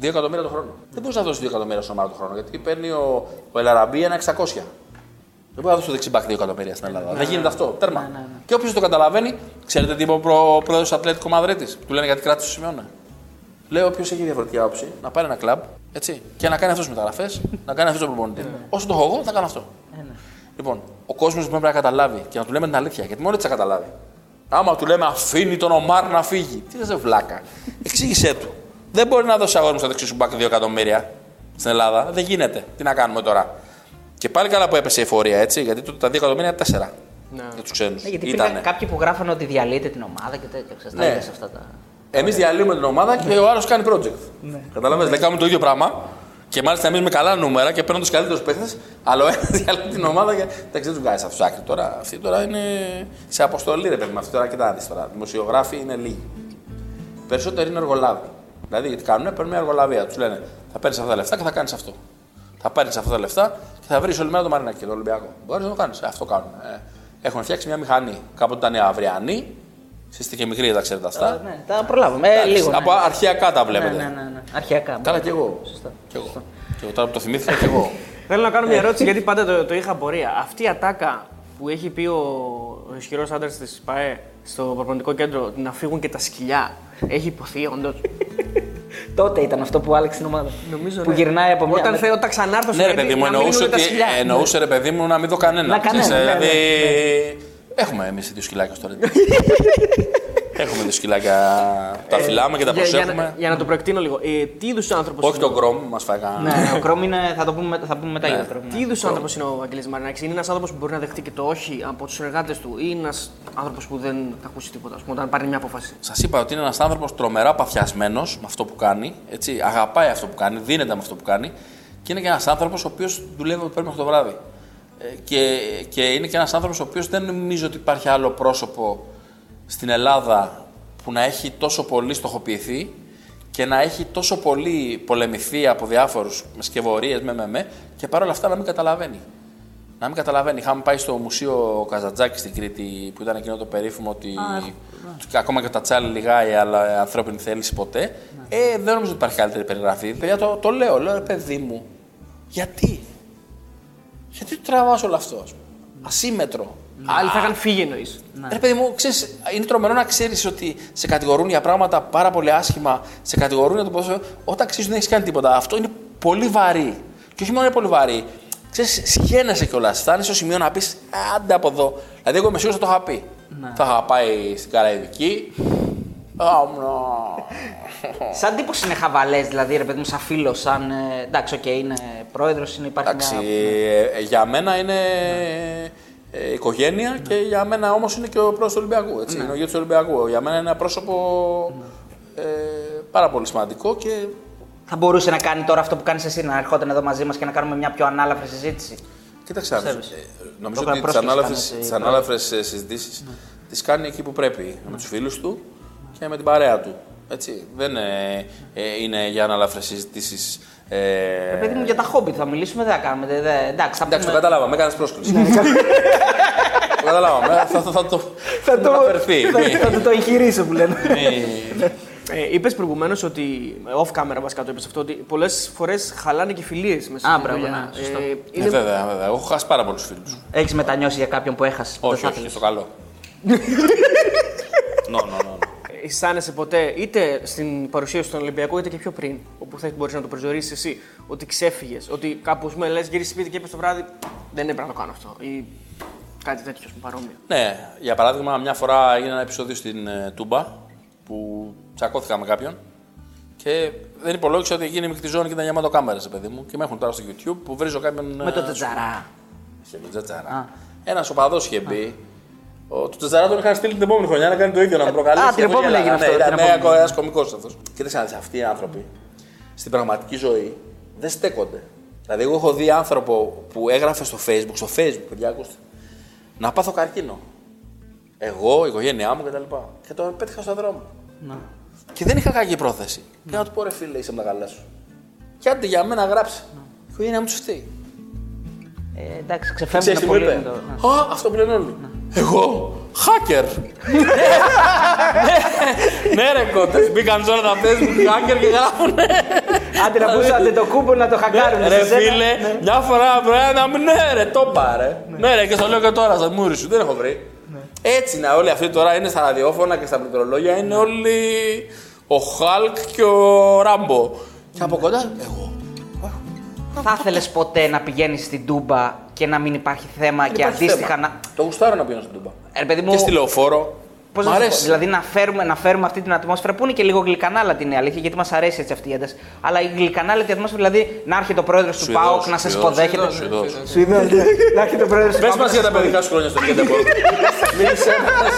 2 εκατομμύρια το χρόνο. Δεν μπορούσε να δώσει 2 εκατομμύρια στον Ομάρ το χρόνο γιατί παίρνει ο, ο Ελ Αραμπί ένα 600. Δεν μπορεί να δώσει το δεξί μπακ 2 εκατομμύρια στην Ελλάδα. Δεν γίνεται αυτό. Τέρμα. Και όποιος το καταλαβαίνει, ξέρετε τι είπε ο προ- πρόεδρος του Ατλέτικο Μαδρίτης. Του λένε γιατί κράτησες το σημειώνε. Λέει όποιος έχει διαφορετική άποψη να πάρει ένα κλαμπ έτσι, και να κάνει αυτό μεταγραφές, να κάνει αυτό το προπονητή. Όσο το έχω εγώ, θα κάνω αυτό. Λοιπόν, ο κόσμος πρέπει να καταλάβει και να του λέμε την αλήθεια, γιατί μόνο έτσι θα καταλάβει. Άμα του λέμε αφήνει τον Ομάρ να φύγει, τι δεν βλάκα. Εξήγησέ του. Δεν μπορεί να δώσει αγόρι μου στο δεξί σου μπακ 2 εκατομμύρια στην Ελλάδα. Δεν γίνεται. Τι να κάνουμε τώρα. Και πάλι καλά που έπεσε η εφορία έτσι, γιατί τότε τα 2 εκατομμύρια είναι 4 Ναι. για τους ξένους. Ναι, γιατί υπήρχαν κάποιοι που γράφανε ότι διαλύεται την ομάδα και τέτοια. Ξέρεις, τα Ναι. είδες αυτά τα. Εμείς διαλύουμε την ομάδα και ο άλλος κάνει project. Ναι. Καταλαβαίνετε, δεν κάνουμε το ίδιο πράγμα. Και μάλιστα εμείς με καλά νούμερα και παίρνουν τους καλύτερους παίχτε, αλλά ο ένας *laughs* διαλύει την ομάδα και δεν ξέρω τους βγάζει αυτούς άκρη τώρα. Αυτοί τώρα είναι σε αποστολή, ρε παιδί μου. Αυτοί τώρα κοιτά να δεις τώρα. Δημοσιογράφοι είναι λίγοι. Περισσότεροι είναι εργολάβοι. Δηλαδή, γιατί κάνουν, παίρνουν μια εργολαβία. Τους λένε θα παίρνεις αυτά τα λεφτά και θα κάνεις αυτό. Θα πάρει αυτά τα λεφτά και θα βρεις όλη μέρα το Μαρινάκι και το Ολυμπιακό. Μπορείς να το κάνεις. Αυτό κάνουν. Ε, έχουν φτιάξει μια μηχανή. Κάποτε ήταν η αυριανή. Εσείς είστε και μικροί, τα ξέρετε αυτά. Ναι, τα προλάβαμε. Ε, Εντάξει, λίγο. Από ναι. αρχαιακά τα Ναι, βλέπετε. ναι, ναι, ναι. Αρχιακά. Καλά κι εγώ. Σωστά. Κι εγώ. Και εγώ τώρα που το θυμήθηκα κι εγώ. *laughs* Θέλω να κάνω μια ερώτηση γιατί πάντα το, το είχα απορία. Αυτή η ατάκα που έχει πει ο, ο ισχυρός άντρας της ΠαΕ στο προπονητικό κέντρο να φύγουν και τα σκυλιά. Έχει υποθεί όντως; *laughs* Τότε ήταν αυτό που άλλαξε την ομάδα. Νομίζω που ναι. γυρνάει από μια. Όταν, θε, όταν ξανάρθω ναι, ρε παιδί μου, να εννοούσε μείνουν τα ότι. σκυλιά. Εννοούσε ρε παιδί μου να μην δω κανένα. Να κανένα, Ξέρεις, ναι, Δηλαδή. Ναι, Έχουμε εμείς δύο σκυλάκια στο ρέντι. *laughs* Έχουμε δύο σκυλάκια. Τα φυλάμε και τα Για, για, να- προσέχουμε. για να το προεκτείνω λίγο. Ε, τι είδους άνθρωπος Όχι τον κρόμ, μας φάει κανένα. Ναι, ο Κρόμ είναι. Θα το πούμε, θα πούμε μετά για το Κρόμ. Τι είδους άνθρωπος είναι ο Αγγελής Μαρινάκης, Είναι ένας άνθρωπος που μπορεί να δεχτεί και το όχι από τους συνεργάτες του, ή ένας άνθρωπος που δεν θα ακούσει τίποτα, ας πούμε, όταν πάρει μια απόφαση; Σας είπα ότι είναι ένας άνθρωπος τρομερά παθιασμένος με αυτό που κάνει. Έτσι, αγαπάει αυτό που κάνει, δίνεται με αυτό που κάνει. Και είναι και ένας άνθρωπος ο οποίος δουλεύει από το πρωί μέχρι το βράδυ. Ε, και, και είναι και ένας άνθρωπος ο οποίος δεν νομίζω ότι υπάρχει άλλο πρόσωπο στην Ελλάδα που να έχει τόσο πολύ στοχοποιηθεί και να έχει τόσο πολύ πολεμηθεί από διάφορους με σκευωρίες, με, με, με, και παρόλα αυτά να μην καταλαβαίνει. Να μην καταλαβαίνει. Είχαμε πάει στο Μουσείο Καζατζάκης στην Κρήτη που ήταν εκείνο το περίφημο ότι και ακόμα και τα τσάλι λιγάει, αλλά ανθρώπινη θέληση ποτέ. Ε, δεν νομίζω ότι υπάρχει καλύτερη περιγραφή. Παιδιά, το, το λέω, λέω ρε παιδί μου, γιατί; Γιατί το τραβάς όλο αυτό, ας πούμε. Ασύμετρο. Άλλοι θα είχαν φύγει εννοείς. Ρε παιδί μου, ξέρεις, είναι τρομερό να ξέρεις ότι σε κατηγορούν για πράγματα πάρα πολύ άσχημα, σε κατηγορούν για το πόσο. Όταν ξέρεις ότι δεν έχεις κάνει τίποτα. Αυτό είναι πολύ βαρύ. Και όχι μόνο είναι πολύ βαρύ. Ξέρεις, συγχαίνεσαι κιόλας. Φτάνει στο σημείο να πεις άντε από εδώ. Δηλαδή, εγώ είμαι σίγουρος θα το είχα πει. Θα είχα πάει στην Καραϊβική. Άμνα. Σαν τύπος είναι χαβαλές, δηλαδή ρε παιδί μου, σαν φίλος, σαν. ε, εντάξει, οκ, είναι πρόεδρος, είναι υπάρχει Εντάξει, μια. ε, για μένα είναι ε, οικογένεια και για μένα όμως είναι και ο πρόεδρος του Ολυμπιακού. Έτσι, Είναι ο γιος του Ολυμπιακού. Για μένα είναι ένα πρόσωπο ε, πάρα πολύ σημαντικό και Θα μπορούσε να κάνει τώρα αυτό που κάνεις εσύ, να ερχόταν εδώ μαζί μας και να κάνουμε μια πιο ανάλαφρη συζήτηση; κοίταξε να δεις, Πιστεύεις; ε, νομίζω Το ότι τις πρόσκληση ανάλαφρες, κάνεις, τις ε, ανάλαφρες ε, συζητήσεις τις κάνει εκεί που πρέπει, με τους φίλους του και με την παρέα του. Έτσι. Δεν ε, ε, είναι για ανάλαφρες συζητήσεις ε, Ρε παιδί μου, για τα χόμπι θα μιλήσουμε, δεν θα κάνουμε. δε- δε- εντάξει, θα Εντάξει, το πούμε. καταλάβαμε, έκανες πρόσκληση. το *laughs* καταλάβαμε. Θα, θα, θα το. Θα το, αναφερθεί. θα, Μη- θα του το εγχειρήσω που λένε. μη- Ε, είπες προηγουμένως ότι. Off camera βασικά το είπες αυτό, ότι πολλές φορές χαλάνε και φιλίες μέσα Α, στη μπράβο, δουλειά. ναι, σωστό. Ε, Ναι, είναι... βέβαια, βέβαια. Έχω χάσει πάρα πολλούς φίλους. Έχεις μετανιώσει για κάποιον που έχασες. Όχι, Δεν θα όχι, ήθελες. στο καλό. Νο, νο, νο. Αισθάνεσαι ποτέ είτε στην παρουσίαση του Ολυμπιακού είτε και πιο πριν, όπου θα μπορείς να το προσδιορίσεις εσύ, ότι ξέφυγες, ότι κάπου με λες γύρισε σπίτι και είπε το βράδυ δεν έπρεπε να το κάνω αυτό. Ή κάτι τέτοιο ας πούμε, παρόμοιο. Ναι, για παράδειγμα, μια φορά έγινε ένα επεισόδιο στην ε, Τούμπα που τσακώθηκα με κάποιον και δεν υπολόγισα ότι εκείνη η μικρή ζώνη και ήταν γεμάτο κάμερες, παιδί μου. Και με έχουν τώρα στο YouTube που βρίζω κάποιον. Με το τετζαρά. Είχε μπει Τζατζαρά. Ένας οπαδός είχε μπει. Ο, του Τζατζαρά τον είχαν στείλει την επόμενη χρονιά να κάνει το ίδιο, να μου προκαλέσει. Α, την Εγώ επόμενη γέλαγα. έγινε αυτό, Ναι, την ήταν επόμενη. ένας κωμικός αυτός. Κοίταξε να δεις, αυτοί οι άνθρωποι στην πραγματική ζωή δεν στέκονται. Δηλαδή, εγώ έχω δει άνθρωπο που έγραφε στο Facebook, στο Facebook, παιδιά, ακούστε, να πάθω καρκίνο. Εγώ, η οικογένειά μου κτλ. Και το πέτυχα στον δρόμο. Και δεν είχα κακή πρόθεση. Και να του πω ρε φίλε, είσαι με τα καλά σου. Και άντε για μένα γράψε. Η οικογένειά μου του φταίει. Ε, εντάξει, Ξέρεις ξεφεύγουν τι μου πολύ. είπε; με το- ναι. Α, αυτό που λένε όλοι. Εγώ, hacker. ναι, ρε κότε. Μπήκαν τώρα τα facebook hacker και γράφουνε. Άντε να πούσατε το κούμπο να το χακάρουν. Ρε φίλε, μια φορά πρέπει να μην ναι, ρε, το πάρε. Ναι, ρε, και στο λέω και τώρα στα μούρι σου, δεν έχω βρει. Έτσι είναι όλοι αυτοί τώρα είναι στα ραδιόφωνα και στα πληκτρολόγια, είναι όλοι ο Χάλκ και ο Ράμπο. Και από κοντά, εγώ. Θα ήθελες ποτέ να πηγαίνεις στην Τούμπα και να μην υπάρχει θέμα και Υπάρχει αντίστοιχα θέμα. να. Το γουστάρω να πηγαίνω στην Τούμπα. Ε, ρε παιδί μου, Και στη λεωφόρο. Πώς Μ' να σου πω, αρέσει. Δηλαδή να φέρουμε, να φέρουμε αυτή την ατμόσφαιρα που είναι και λίγο γλυκανάλατη είναι η αλήθεια, γιατί μας αρέσει έτσι αυτή η ένταση. Αλλά η γλυκανάλατη ατμόσφαιρα, δηλαδή να έρχεται ο πρόεδρος του Σουηδός, ΠΑΟΚ να σας Σουηδός, υποδέχεται. Σουηδός. Σουηδός, ναι. Να έρχεται ο πρόεδρος του Πες ΠΑΟΚ. μας για τα παιδικά σου χρόνια στο Κέντεμπορ. Μίλησέ μας.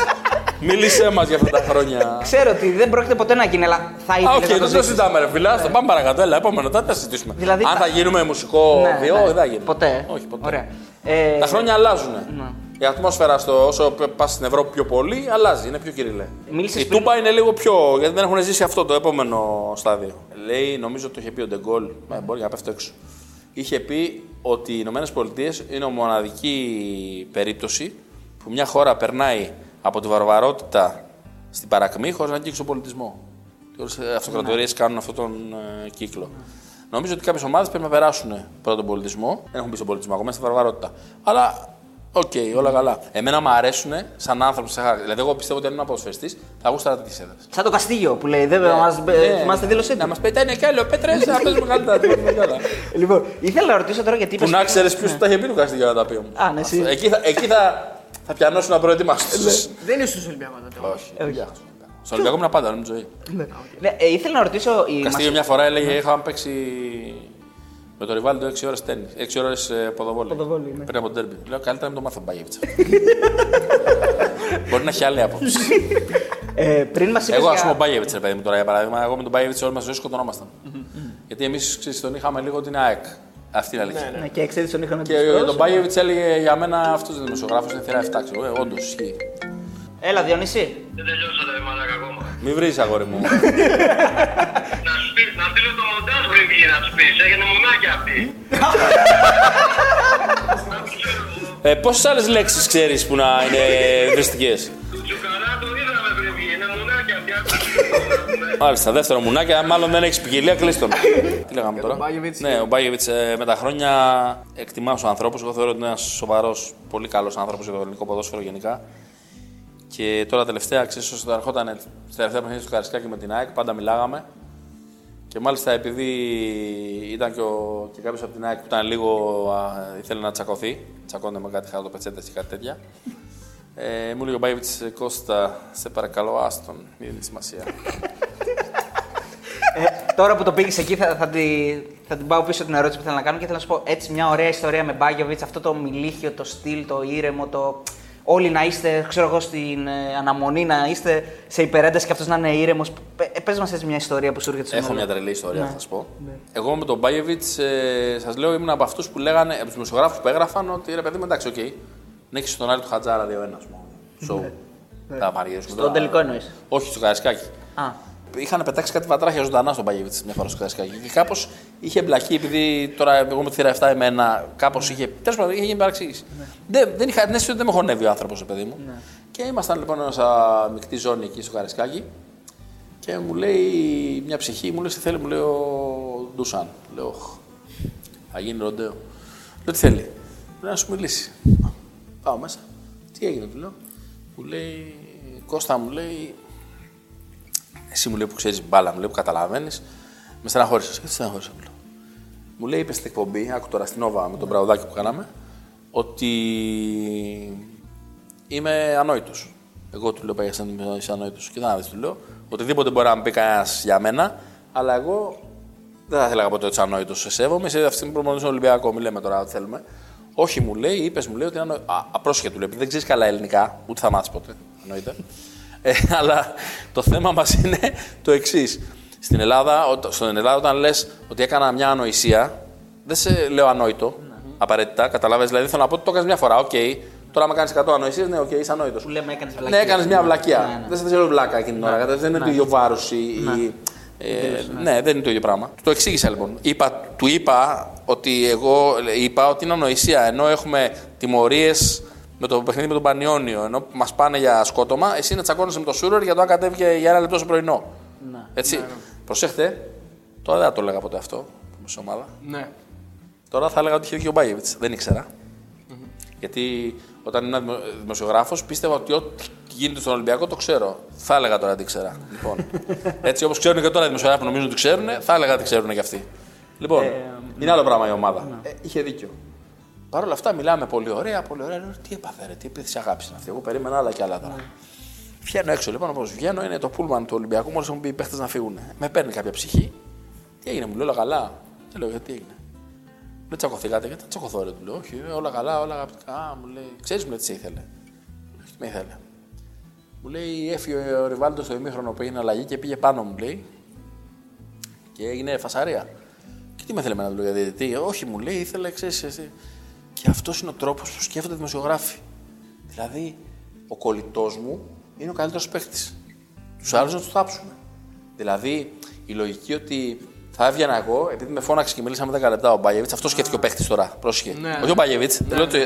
Μίλησέ μας για αυτά τα χρόνια. Ξέρω ότι δεν πρόκειται ποτέ να γίνει, αλλά θα Α, ήθελε οκ, να το δεν το ζήσεις. συζητάμε, ρε φίλε. Άστα, Πάμε παρακάτω. Έλα, επόμενο, θα τα συζητήσουμε. Δηλαδή Αν τα- θα γίνουμε μουσικό Ναι, βίο, ναι. δεν θα γίνει. Ποτέ. Όχι, ποτέ. Ωραία. Ε, Τα χρόνια αλλάζουν. Η ατμόσφαιρα στο, όσο πας στην Ευρώπη πιο πολύ, αλλάζει, είναι πιο κυριλέ. Μίλησες Η πριν- Τούμπα είναι λίγο πιο. γιατί δεν έχουν ζήσει αυτό το επόμενο στάδιο. Λέει, νομίζω το είχε πει ο Ντεγκόλ, ε, μπορεί να πέφτω έξω. Είχε πει ότι οι Ηνωμένες Πολιτείες είναι η μοναδική περίπτωση που μια χώρα περνάει από τη βαρβαρότητα στην παρακμή χωρίς να αγγίξει τον πολιτισμό. Οι αυτοκρατορίες κάνουν αυτόν τον ε, κύκλο. Νομίζω ότι κάποιες ομάδες πρέπει να περάσουν πρώτα τον πολιτισμό. Δεν έχουν μπει στον πολιτισμό ακόμα, στη βαρβαρότητα. Αλλά οκ, όλα καλά. Εμένα μου αρέσουν σαν άνθρωπος. Σαν... Δηλαδή, εγώ πιστεύω ότι αν ήμουν αποσφαιστή, θα γούσταρα τέτοιε έδρε. Σαν το Καστίγιο που λέει, δεν μας Ναι, θυμάστε τη δήλωσή Να του. μας πετάνε κι άλλο πέτρε, να παίζουμε καλύτερα. να παίζουμε καλά. Λοιπόν, ήθελα να ρωτήσω τώρα γιατί Που είπες- να ξέρεις ποιος τα είχε πει του Καστίγιο να τα πει. όμως. Α, ναι, εσύ. Εκεί θα, εκεί θα, θα πιανώσουν να προετοιμάσουν. Δεν είσαι στους Ολυμπιακούς τότε. Όχι. δεν Στον Ολυμπιακό ήμουν πάντα, όλη μου τη ζωή. Ναι, ε, ήθελα να ρωτήσω. Η... Καστίγιο μια φορά έλεγε: Είχαμε παίξει με το Ριβάλντο 6 ώρες τέννη. 6 ώρες ποδοβόλη. Ποδοβόλη, ναι. Πριν από τον τέρμπι. Λέω: Καλύτερα να μην το μάθω Μπάγεβιτσα. Μπορεί να έχει άλλη άποψη. Ε, πριν μας είπες. Εγώ, ας πούμε, ο Μπάγεβιτ, ρε παιδί μου τώρα για παράδειγμα, εγώ με τον Μπάγεβιτ όλη μας ζωή σκοτωνόμασταν. Γιατί εμείς τον είχαμε λίγο την ΑΕΚ. Αυτή είναι η αλήθεια. Ναι, και ξέρει τον είχαν Και για τον Μπάγεβιτ έλεγε για μένα αυτός ο δημοσιογράφος είναι θηρά 7. Ξέρω, ε, όντως ισχύει. Έλα, Διονύση. Δεν τελειώσατε, ρε μαλάκα ακόμα. Μην βρεις αγόρι μου. *laughs* Να σου πεις, να στείλω το μοντάζ πριν βγει να του πεις. Έγινε μουνάκια αυτή. *laughs* ε, Πόσες άλλες λέξεις ξέρεις που να είναι ευαισθητικές; Τσουκαρά το είδαμε πριν βγει. Είναι μουνάκια αυτή. Άκουσε. Μάλιστα, δεύτερο μουνάκι, αν μάλλον δεν έχεις ποικιλία, κλείστον. *laughs* Τι λέγαμε τώρα; Μπάγεβιτς. Ναι, ο Μπάγεβιτ με τα χρόνια εκτιμά του ανθρώπους. Εγώ θεωρώ ότι είναι ένας σοβαρός, πολύ καλός άνθρωπος για το ελληνικό ποδόσφαιρο γενικά. Και τώρα τελευταία, ξέρεις, όσο ερχόταν στα τελευταία παιχνίδια του Καρισκάκη με την ΑΕΚ, πάντα μιλάγαμε. Και μάλιστα επειδή ήταν και, ο, και κάποιος από την ΑΕΚ που ήταν λίγο. Α, ήθελε να τσακωθεί, τσακώνεται με κάτι χαρτοπετσέτε ή κάτι τέτοια. Ε, μου λέει ο Μπάγεβιτ Κώστα, σε παρακαλώ, άστον, μην δίνει σημασία. *laughs* Ε, τώρα που το πήγες εκεί, θα, θα, τη, θα την πάω πίσω την ερώτηση που θέλω να κάνω και θέλω να σου πω έτσι μια ωραία ιστορία με Μπάγεβιτ, αυτό το μιλίχιο, το στυλ, το ήρεμο, το. Όλοι να είστε, ξέρω εγώ, στην ε, αναμονή, να είστε σε υπερένταση και αυτός να είναι ήρεμος. Πες μας έτσι μια ιστορία που σου έρχεται στο Έχω μυαλό. μια τρελή ιστορία, Ναι. θα σας πω. Εγώ με τον Μπάγεβιτς, ε, σας λέω, ήμουν από αυτούς που λέγανε, από τους δημοσιογράφους που έγραφαν ότι ρε παιδί μου, εντάξει, οκ. Να έχεις τον Άρη του Χατζάρα 2-1, μόνο. Σόου. Θα παρηγορήσουμε Στον τελικό εννοείς. Όχι, στο Καραϊσκάκη. Α. Είχαν πετάξει κάτι βατράχια ζωντανά στον Μπάγεβιτς μια φορά στο Καραϊσκάκη. Και κάπως είχε εμπλακεί, επειδή τώρα εγώ με τη θύρα 7 εμένα, κάπως είχε. Τέλος πάντων, είχε γίνει παρεξήγηση. Δεν, δεν είχα την αίσθηση ότι δεν με χωνεύει ο άνθρωπος, παιδί μου. Και ήμασταν λοιπόν σε μεικτή ζώνη εκεί στο Καρισκάκι. Και μου λέει μια ψυχή, μου λέει τι θέλει, μου λέει ο Ντούσαν. Λέω, «Οχ, θα γίνει ροντέο. Λέω τι θέλει. Λέει να σου μιλήσει. Πάω μέσα. Τι έγινε, του λέω. Μου λέει, Κώστα μου λέει, εσύ μου λέει που ξέρεις μπάλα, μου λέει που καταλαβαίνεις, με στεναχώρησες. Και τι στεναχώρησε, μου λέω. Μου λέει, είπες στην εκπομπή, άκου τώρα στην Όβα με τον Μπραουδάκη που κάναμε, ότι είμαι ανόητος. Εγώ του λέω, πάει σαν είσαι ανόητος. Και δεν του λέω, οτιδήποτε μπορεί να μου πει κανένας για μένα, αλλά εγώ δεν θα ήθελα ποτέ ότι είσαι ανόητος. Σε σέβομαι, σε αυτή την προμονή στον Ολυμπιακό. Μην λέμε τώρα ό,τι θέλουμε. Όχι, μου λέει, είπες, μου λέει ότι είναι ανόητος. Α, απρόσχετο του λέει, επειδή δεν ξέρεις καλά ελληνικά, ούτε θα μάθεις ποτέ. Εννοείται. Ε, αλλά το θέμα μας είναι το εξής. Στην Ελλάδα, ό- στην Ελλάδα, όταν λες ότι έκανα μια ανοησία, δεν σε λέω ανόητο απαραίτητα. Κατάλαβες, δηλαδή θέλω να πω ότι το έκανες μια φορά. Οκ, Τώρα, άμα κάνεις 100 ανοησίες, ναι, οκ, είσαι ανόητος. Που λέμε έκανες βλακία. Ναι, έκανες μια βλακιά. Ναι, ναι. Δεν σε θέλω βλάκα εκείνη την ώρα. κατάλαβες, Δεν είναι το ίδιο βάρος. Ε, ναι, δεν είναι το ίδιο πράγμα. Το εξήγησα λοιπόν. Είπα, του είπα ότι εγώ είπα ότι είναι ανοησία. Ενώ έχουμε τιμωρίες με το παιχνίδι με τον Πανιόνιο, ενώ μας πάνε για σκότωμα, εσύ να τσακώνεσαι με το Σούρερ για το αν κατέβηκε για ένα λεπτό στο πρωινό. Ναι. Έτσι. Προσέχτε, τώρα δεν θα το έλεγα ποτέ αυτό σε ομάδα. Ναι. Τώρα θα έλεγα ότι είχε δίκιο ο Μπάγεβιτ. Δεν ήξερα. Γιατί όταν ήμουν δημοσιογράφος πίστευα ότι ό,τι γίνεται στον Ολυμπιακό το ξέρω. Θα έλεγα τώρα τι ήξερα. λοιπόν, *laughs* έτσι όπως ξέρουν και τώρα οι δημοσιογράφοι νομίζουν ότι ξέρουν, θα έλεγα ότι ξέρουν και αυτοί. Λοιπόν, είναι άλλο πράγμα η ομάδα. Ε, είχε δίκιο. Παρ' όλα αυτά μιλάμε πολύ ωραία, πολύ ωραία. Λέω, τι έπαθε, ρε, τι επίθεση αγάπης είναι αυτή. Εγώ περίμενα άλλα και άλλα τώρα. Βγαίνω έξω λοιπόν, όπως βγαίνω, είναι το πούλμαν του Ολυμπιακού. Μόλις έχουν πει οι παίχτες να φύγουν. Με παίρνει κάποια ψυχή. Τι έγινε, μου λέει όλα καλά. Δεν λέω γιατί έγινε. Δεν τσακωθήκατε, γιατί θα τσακωθώ, ρε, του λέω. Όχι, ε, όλα καλά, όλα αγαπητικά. Α, μου λέει, ξέρεις μου λέει, τι σε ήθελε. Όχι, τι με ήθελε. Μου λέει, έφυγε ο Ριβάλτο στο ημίχρονο που έγινε αλλαγή και πήγε πάνω μου, λέει. Και έγινε φασαρία. Και τι με ήθελε εμένα, του λέω, για διαιτητή. Όχι, μου λέει, ήθελε, ξέρεις εσύ. Και αυτός είναι ο τρόπος που σκέφτονται οι δημοσιογράφοι. Δηλαδή, ο κολλητός μου είναι ο καλύτερος παίχτη. Τους άλλους να τους θάψουμε. Δηλαδή, η λογική ότι θα έβγαινα εγώ, επειδή με φώναξε και μιλήσαμε 10 λεπτά ο Μπάγεβιτ, αυτό σκέφτηκε ο παίχτη τώρα. Πρόσχε. Ναι. Όχι ο Μπάγεβιτ,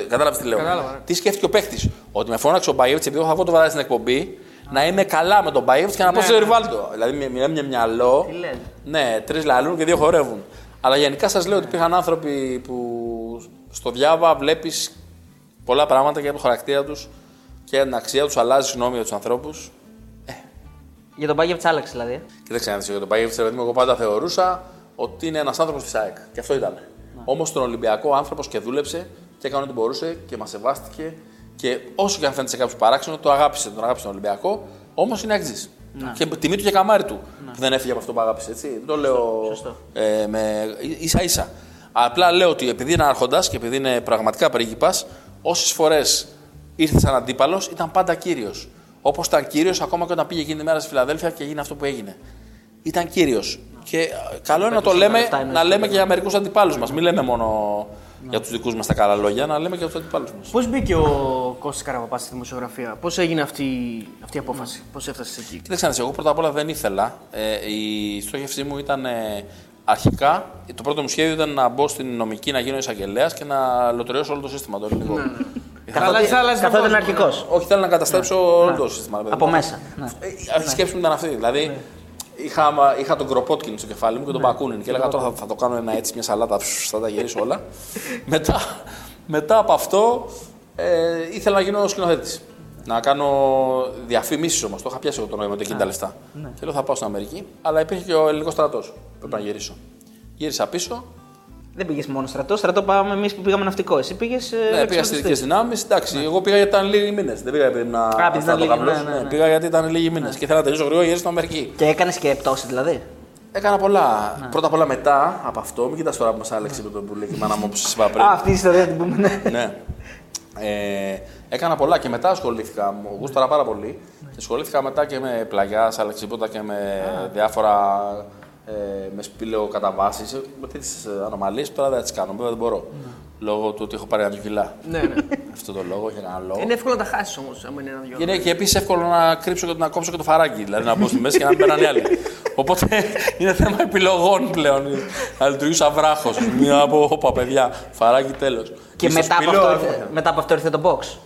κατάλαβες τι λέω. Κατάλαβα, ναι. Τι σκέφτηκε ο παίχτη. Ότι με φώναξε ο Μπάγεβιτ, επειδή εγώ θα βγω το βράδυ στην εκπομπή, να είμαι καλά με τον Μπάγεβιτ και να πω Ναι, στο ναι. Ριβάλτο. Δηλαδή, μι- μιλάμε μια μυαλό. Τι λες; Ναι, τρεις λαλούν και δύο χορεύουν. Αλλά γενικά σας λέω ότι υπήρχαν άνθρωποι που στο διάβα βλέπεις πολλά πράγματα και από το χαρακτήρα τους και την αξία τους, αλλάζει γνώμη για τους ανθρώπους. Για τον Μπάγκεβιτ άλλαξε δηλαδή. Κοίταξε να δεις για τον Παγίβιτ, παιδί μου, εγώ πάντα θεωρούσα ότι είναι ένας άνθρωπος της ΑΕΚ. Και αυτό ήταν. Όμως στον Ολυμπιακό άνθρωπος και δούλεψε και έκανε ό,τι μπορούσε και μας σεβάστηκε. Και όσο και αν φαίνεται σε κάποιους παράξενο, το αγάπησε. Τον αγάπησε τον Ολυμπιακό. Όμως είναι αξή. Και τιμή του και καμάρι του που δεν έφυγε από αυτό που αγάπησε. Έτσι. Δεν το λέω Σωστό. ε, με ίσα ίσα. Απλά λέω ότι επειδή είναι άρχοντας και επειδή είναι πραγματικά πρίγκιπα, όσες φορές ήρθε σαν αντίπαλος ήταν πάντα κύριος. Όπως ήταν κύριος ακόμα και όταν πήγε εκείνη τη μέρα στη Φιλαδέλφια και έγινε αυτό που έγινε. Ήταν κύριος. Και ε, καλό είναι να το λέμε, λεφτά είναι να στο λέμε και για μερικούς αντιπάλους μας. Μην λέμε μόνο για τους δικούς μας τα καλά λόγια, να λέμε και για τους αντιπάλους μας. Πώς μπήκε ο Κώστας Καραπαπάς στη δημοσιογραφία, Πώς έγινε αυτή, αυτή η απόφαση, Πώς έφτασε εκεί; Κοίταξε να δεις, εγώ πρώτα απ' όλα δεν ήθελα. Ε, η στόχευσή μου ήταν ε, αρχικά, το πρώτο μου σχέδιο ήταν να μπω στην νομική, να γίνω εισαγγελέας και να λωτριώσω όλο το σύστημα. Το ελληνικό. Αλλάζει- αλλάζει τον Καθόταν κόσμο, αρχικός. Όχι, θέλω να καταστρέψω όλο το σύστημα. ρε παιδί Από μου. μέσα. Ναι. Ε, Η σκέψη μου ήταν αυτή. Δηλαδή, είχα, είχα τον Κροπότκιν στο κεφάλι μου και τον Μπακούνιν και έλεγα τώρα θα, θα το κάνω ένα έτσι, μια σαλάτα, ψ, θα τα γυρίσω όλα. *laughs* μετά, μετά από αυτό ε, ήθελα να γίνω σκηνοθέτης. Να κάνω διαφημίσεις όμως. Το είχα πιάσει εγώ το νόημα ότι εκείνη τα λεφτά. Και λέω θα πάω στην Αμερική, αλλά υπήρχε και ο ελληνικός στρατός. Πρέπει να γυρίσω. Γύρισα πίσω. Δεν πήγες μόνο στρατό. Στρατό πάμε εμείς που πήγαμε ναυτικό. Εσύ πήγες. Ναι, πήγα στις ειδικές δυνάμεις. Εντάξει, εγώ πήγα γιατί ήταν λίγοι μήνες. Δεν πήγα επειδή να. επειδή ήταν λίγοι, στρατοκαπνός. ναι, ναι, ναι. Πήγα γιατί ήταν λίγοι μήνες. Και ήθελα να τελειώσω γρήγορα γύρισα στην Αμερική. Και έκανες και πτώση δηλαδή. Έκανα πολλά. Πρώτα απ' όλα μετά από αυτό, μην κοιτάς τώρα που μας άλεξε με τον που λέει και η μάνα μου όπω σας είπα πριν. Α, αυτή η ιστορία την πούμε. ναι. *laughs* ναι. Ε, έκανα πολλά και μετά ασχολήθηκα. Μου γούσταρα πάρα πολύ. Και ασχολήθηκα μετά και με πλαγιάς, αλεξιπότα και με διάφορα. Ε, με σπήλαιο κατά βάση. Με τέτοιες ανομαλίες τώρα δεν τις κάνω. Βέβαια δεν μπορώ. Λόγω του ότι έχω πάρει ένα δυο κιλά. Ναι, ναι. Αυτό το λόγο, για κανένα λόγο. Είναι εύκολο να τα χάσεις όμως, άμα είναι ένα δυο. Είναι και επίσης εύκολο να κρύψω και να κόψω και το φαράκι. Δηλαδή να μπω στη μέση και να μην περνάνε οι άλλοι. Οπότε είναι θέμα επιλογών πλέον. Να λειτουργήσω σαν βράχος. Μία από όπα παιδιά. Φαράκι τέλος. Και μετά από, αυτό, ήρθε- μετά από αυτό ήρθε το box.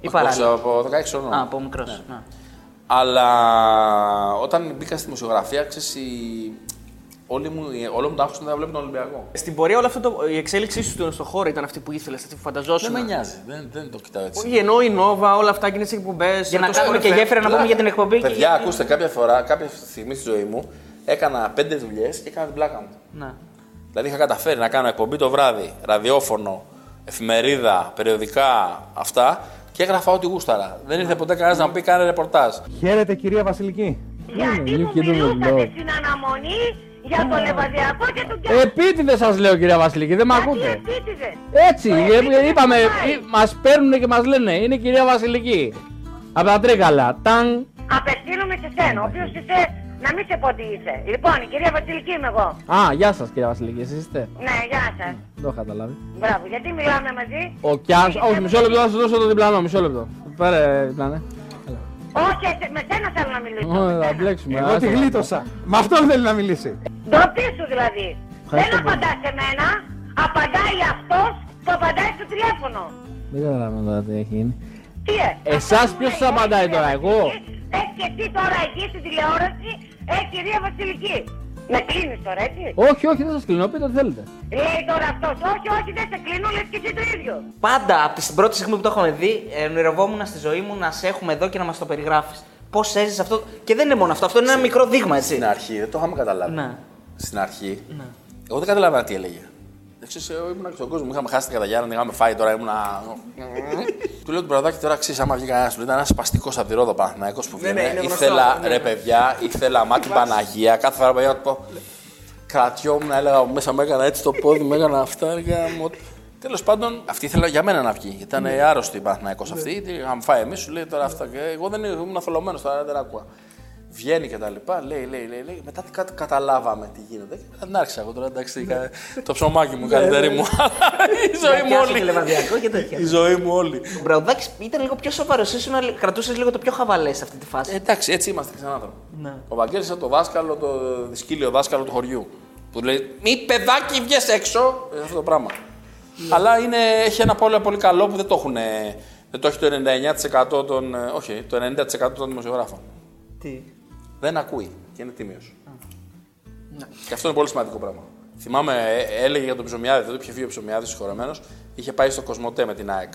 Ή παράλληλα. Από 16 χρονών. Α, από μικρός. Ναι. Αλλά όταν μπήκα στη δημοσιογραφία, ξέρεις. Όλη μου, όλο μου το άγχος ήταν να βλέπω τον Ολυμπιακό. Στην πορεία όλο αυτό το, η εξέλιξή σου στον χώρο ήταν αυτή που ήθελες, αυτή που φανταζόσουν. Δεν με νοιάζει. Δεν, δεν το κοιτάω έτσι. Όχι, ενώ η Νόβα, όλα αυτά και τι εκπομπές. Για να κάνουμε και γέφυρα να πούμε για την εκπομπή. και Παιδιά, για- ακούστε, κάποια φορά, κάποια στιγμή στη ζωή μου, έκανα πέντε δουλειές και έκανα την πλάκα μου. Ναι. Δηλαδή είχα καταφέρει να κάνω εκπομπή το βράδυ, ραδιόφωνο, εφημερίδα, περιοδικά, αυτά και έγραφα ό,τι γούσταρα. Δεν ήρθε ποτέ κανένας να μου πει κάνε ρεπορτάζ. Χαίρετε κυρία Βασιλική. Γιατί μου μιλούσατε στην αναμονή για τον Λεβαδιακό και τον Κιάνο. Επίτηδες σας λέω κυρία Βασιλική, δεν με Γιατί ακούτε; επίτηδες. Έτσι, Ο ε, επίτηδες είπαμε, πάει. ε, μας παίρνουν και μας λένε, είναι η κυρία Βασιλική. Από τα τρίκαλα, ταν, Απευθύνομαι σε σένα, ο οποίος είσαι να μην σε πω τι είσαι. Λοιπόν, η κυρία Βασιλική είμαι εγώ. Α, γεια σας κύριε Βασιλική, εσείς είστε; Ναι, γεια σας. Δεν το έχω καταλάβει. Μπράβο, γιατί μιλάμε μαζί; Ο Κιάς, όχι, μισό λεπτό, θα σου δώσω το διπλανό, μισό λεπτό. Πάρε διπλανέ. Όχι, εσέ- με σένα θέλω να μιλήσω. Όχι, με θα σένα. μπλέξουμε. Εγώ τη άστα. γλίτωσα. Με αυτόν θέλει να μιλήσει. Ντροπή σου δηλαδή. Ευχαριστώ Δεν απαντάς σε μένα, απαντάει αυτός που απαντάει στο τηλέφωνο. Δεν καταλαβαίνω τώρα τι έχει γίνει. Τι ε, Εσάς αυτό ποιος που σας λέει, απαντάει κυρία τώρα, εγώ; Βασιλική, Έχεις και εσύ τώρα εκεί στην τηλεόραση, έχει κυρία Βασιλική. Με κλείνεις τώρα, έτσι; Όχι, όχι, δεν σας κλείνω, πείτε ό,τι θέλετε. Λέει τώρα αυτός, όχι, όχι, δεν σε κλείνω, λες και εσύ το ίδιο. Πάντα από την πρώτη στιγμή που το έχουμε δει, ε, ονειρευόμουν στη ζωή μου να σε έχουμε εδώ και να μας το περιγράφεις. Πώς έζησες αυτό. Και δεν είναι μόνο αυτό, αυτό είναι ένα μικρό δείγμα, έτσι. Στην αρχή δεν το είχαμε καταλάβει. Ναι. Στην αρχή. Εγώ δεν καταλάβαινα τι έλεγε. Δεν ξέρω, εγώ ήμουν στον κόσμο. Είχαμε χάσει την Καταγιάννα, είχαμε φάει τώρα. Ήμουνα. *laughs* του λέω του Μπραδάκη τώρα ξέρεις, άμα βγει κανένας, του λέει ήταν ένας σπαστικός από τη Ρόδο Παναθηναϊκός που Ναι, βγαίνει. ναι, είναι γνωστός ήθελα, αυτό, ναι, ρε ναι. παιδιά, ήθελα μάτι Παναγία. Κάθε φορά που πήγα να του πω. Κρατιόμουν, έλεγα μέσα μου έκανα έτσι το πόδι, μου έκανα αυτά. Τέλος πάντων, αυτή ήθελα για μένα να βγει. Ήταν Ναι. άρρωστη η Παναθηναϊκός αυτή. Τι είχαμε φάει εμείς, σου λέει τώρα αυτά. Και εγώ δεν ήμουν θολωμένο τώρα, δεν άκουγα. Βγαίνει και τα λοιπά, λέει, λέει, λέει, λέει. Μετά τι κα- καταλάβαμε τι γίνεται. Και μετά την άρχισα εγώ τώρα, εντάξει, κα- το ψωμάκι μου, *laughs* η καλύτερη μου. η ζωή μου Πιάσε όλη. τηλεβαδιακό και τέτοια. Η ζωή μου όλη. Ο Μπραουδάκη ήταν λίγο πιο σοβαρός. Ήσουν κρατούσες λίγο το πιο χαβαλές σε αυτή τη φάση. Ε, εντάξει, έτσι είμαστε ξανά άνθρωποι. Ναι. Ο Βαγγέλης είναι το δάσκαλο, το δυσκύλιο δάσκαλο του χωριού. Που λέει Μη παιδάκι, βγες έξω. Ε, αυτό το πράγμα. Αλλά είναι, έχει ένα πολύ, πολύ καλό που δεν το έχουν. Δεν το έχει το 99% των. ε, Όχι, το 90% των δημοσιογράφων. Τι; Δεν ακούει και είναι τίμιος. Και αυτό είναι πολύ σημαντικό πράγμα. Θυμάμαι, ε, έλεγε για τον Ψωμιάδη, δεν το είχε βγει ο Ψωμιάδης συγχωρεμένος, είχε πάει στο Κοσμοτέ με την ΑΕΚ.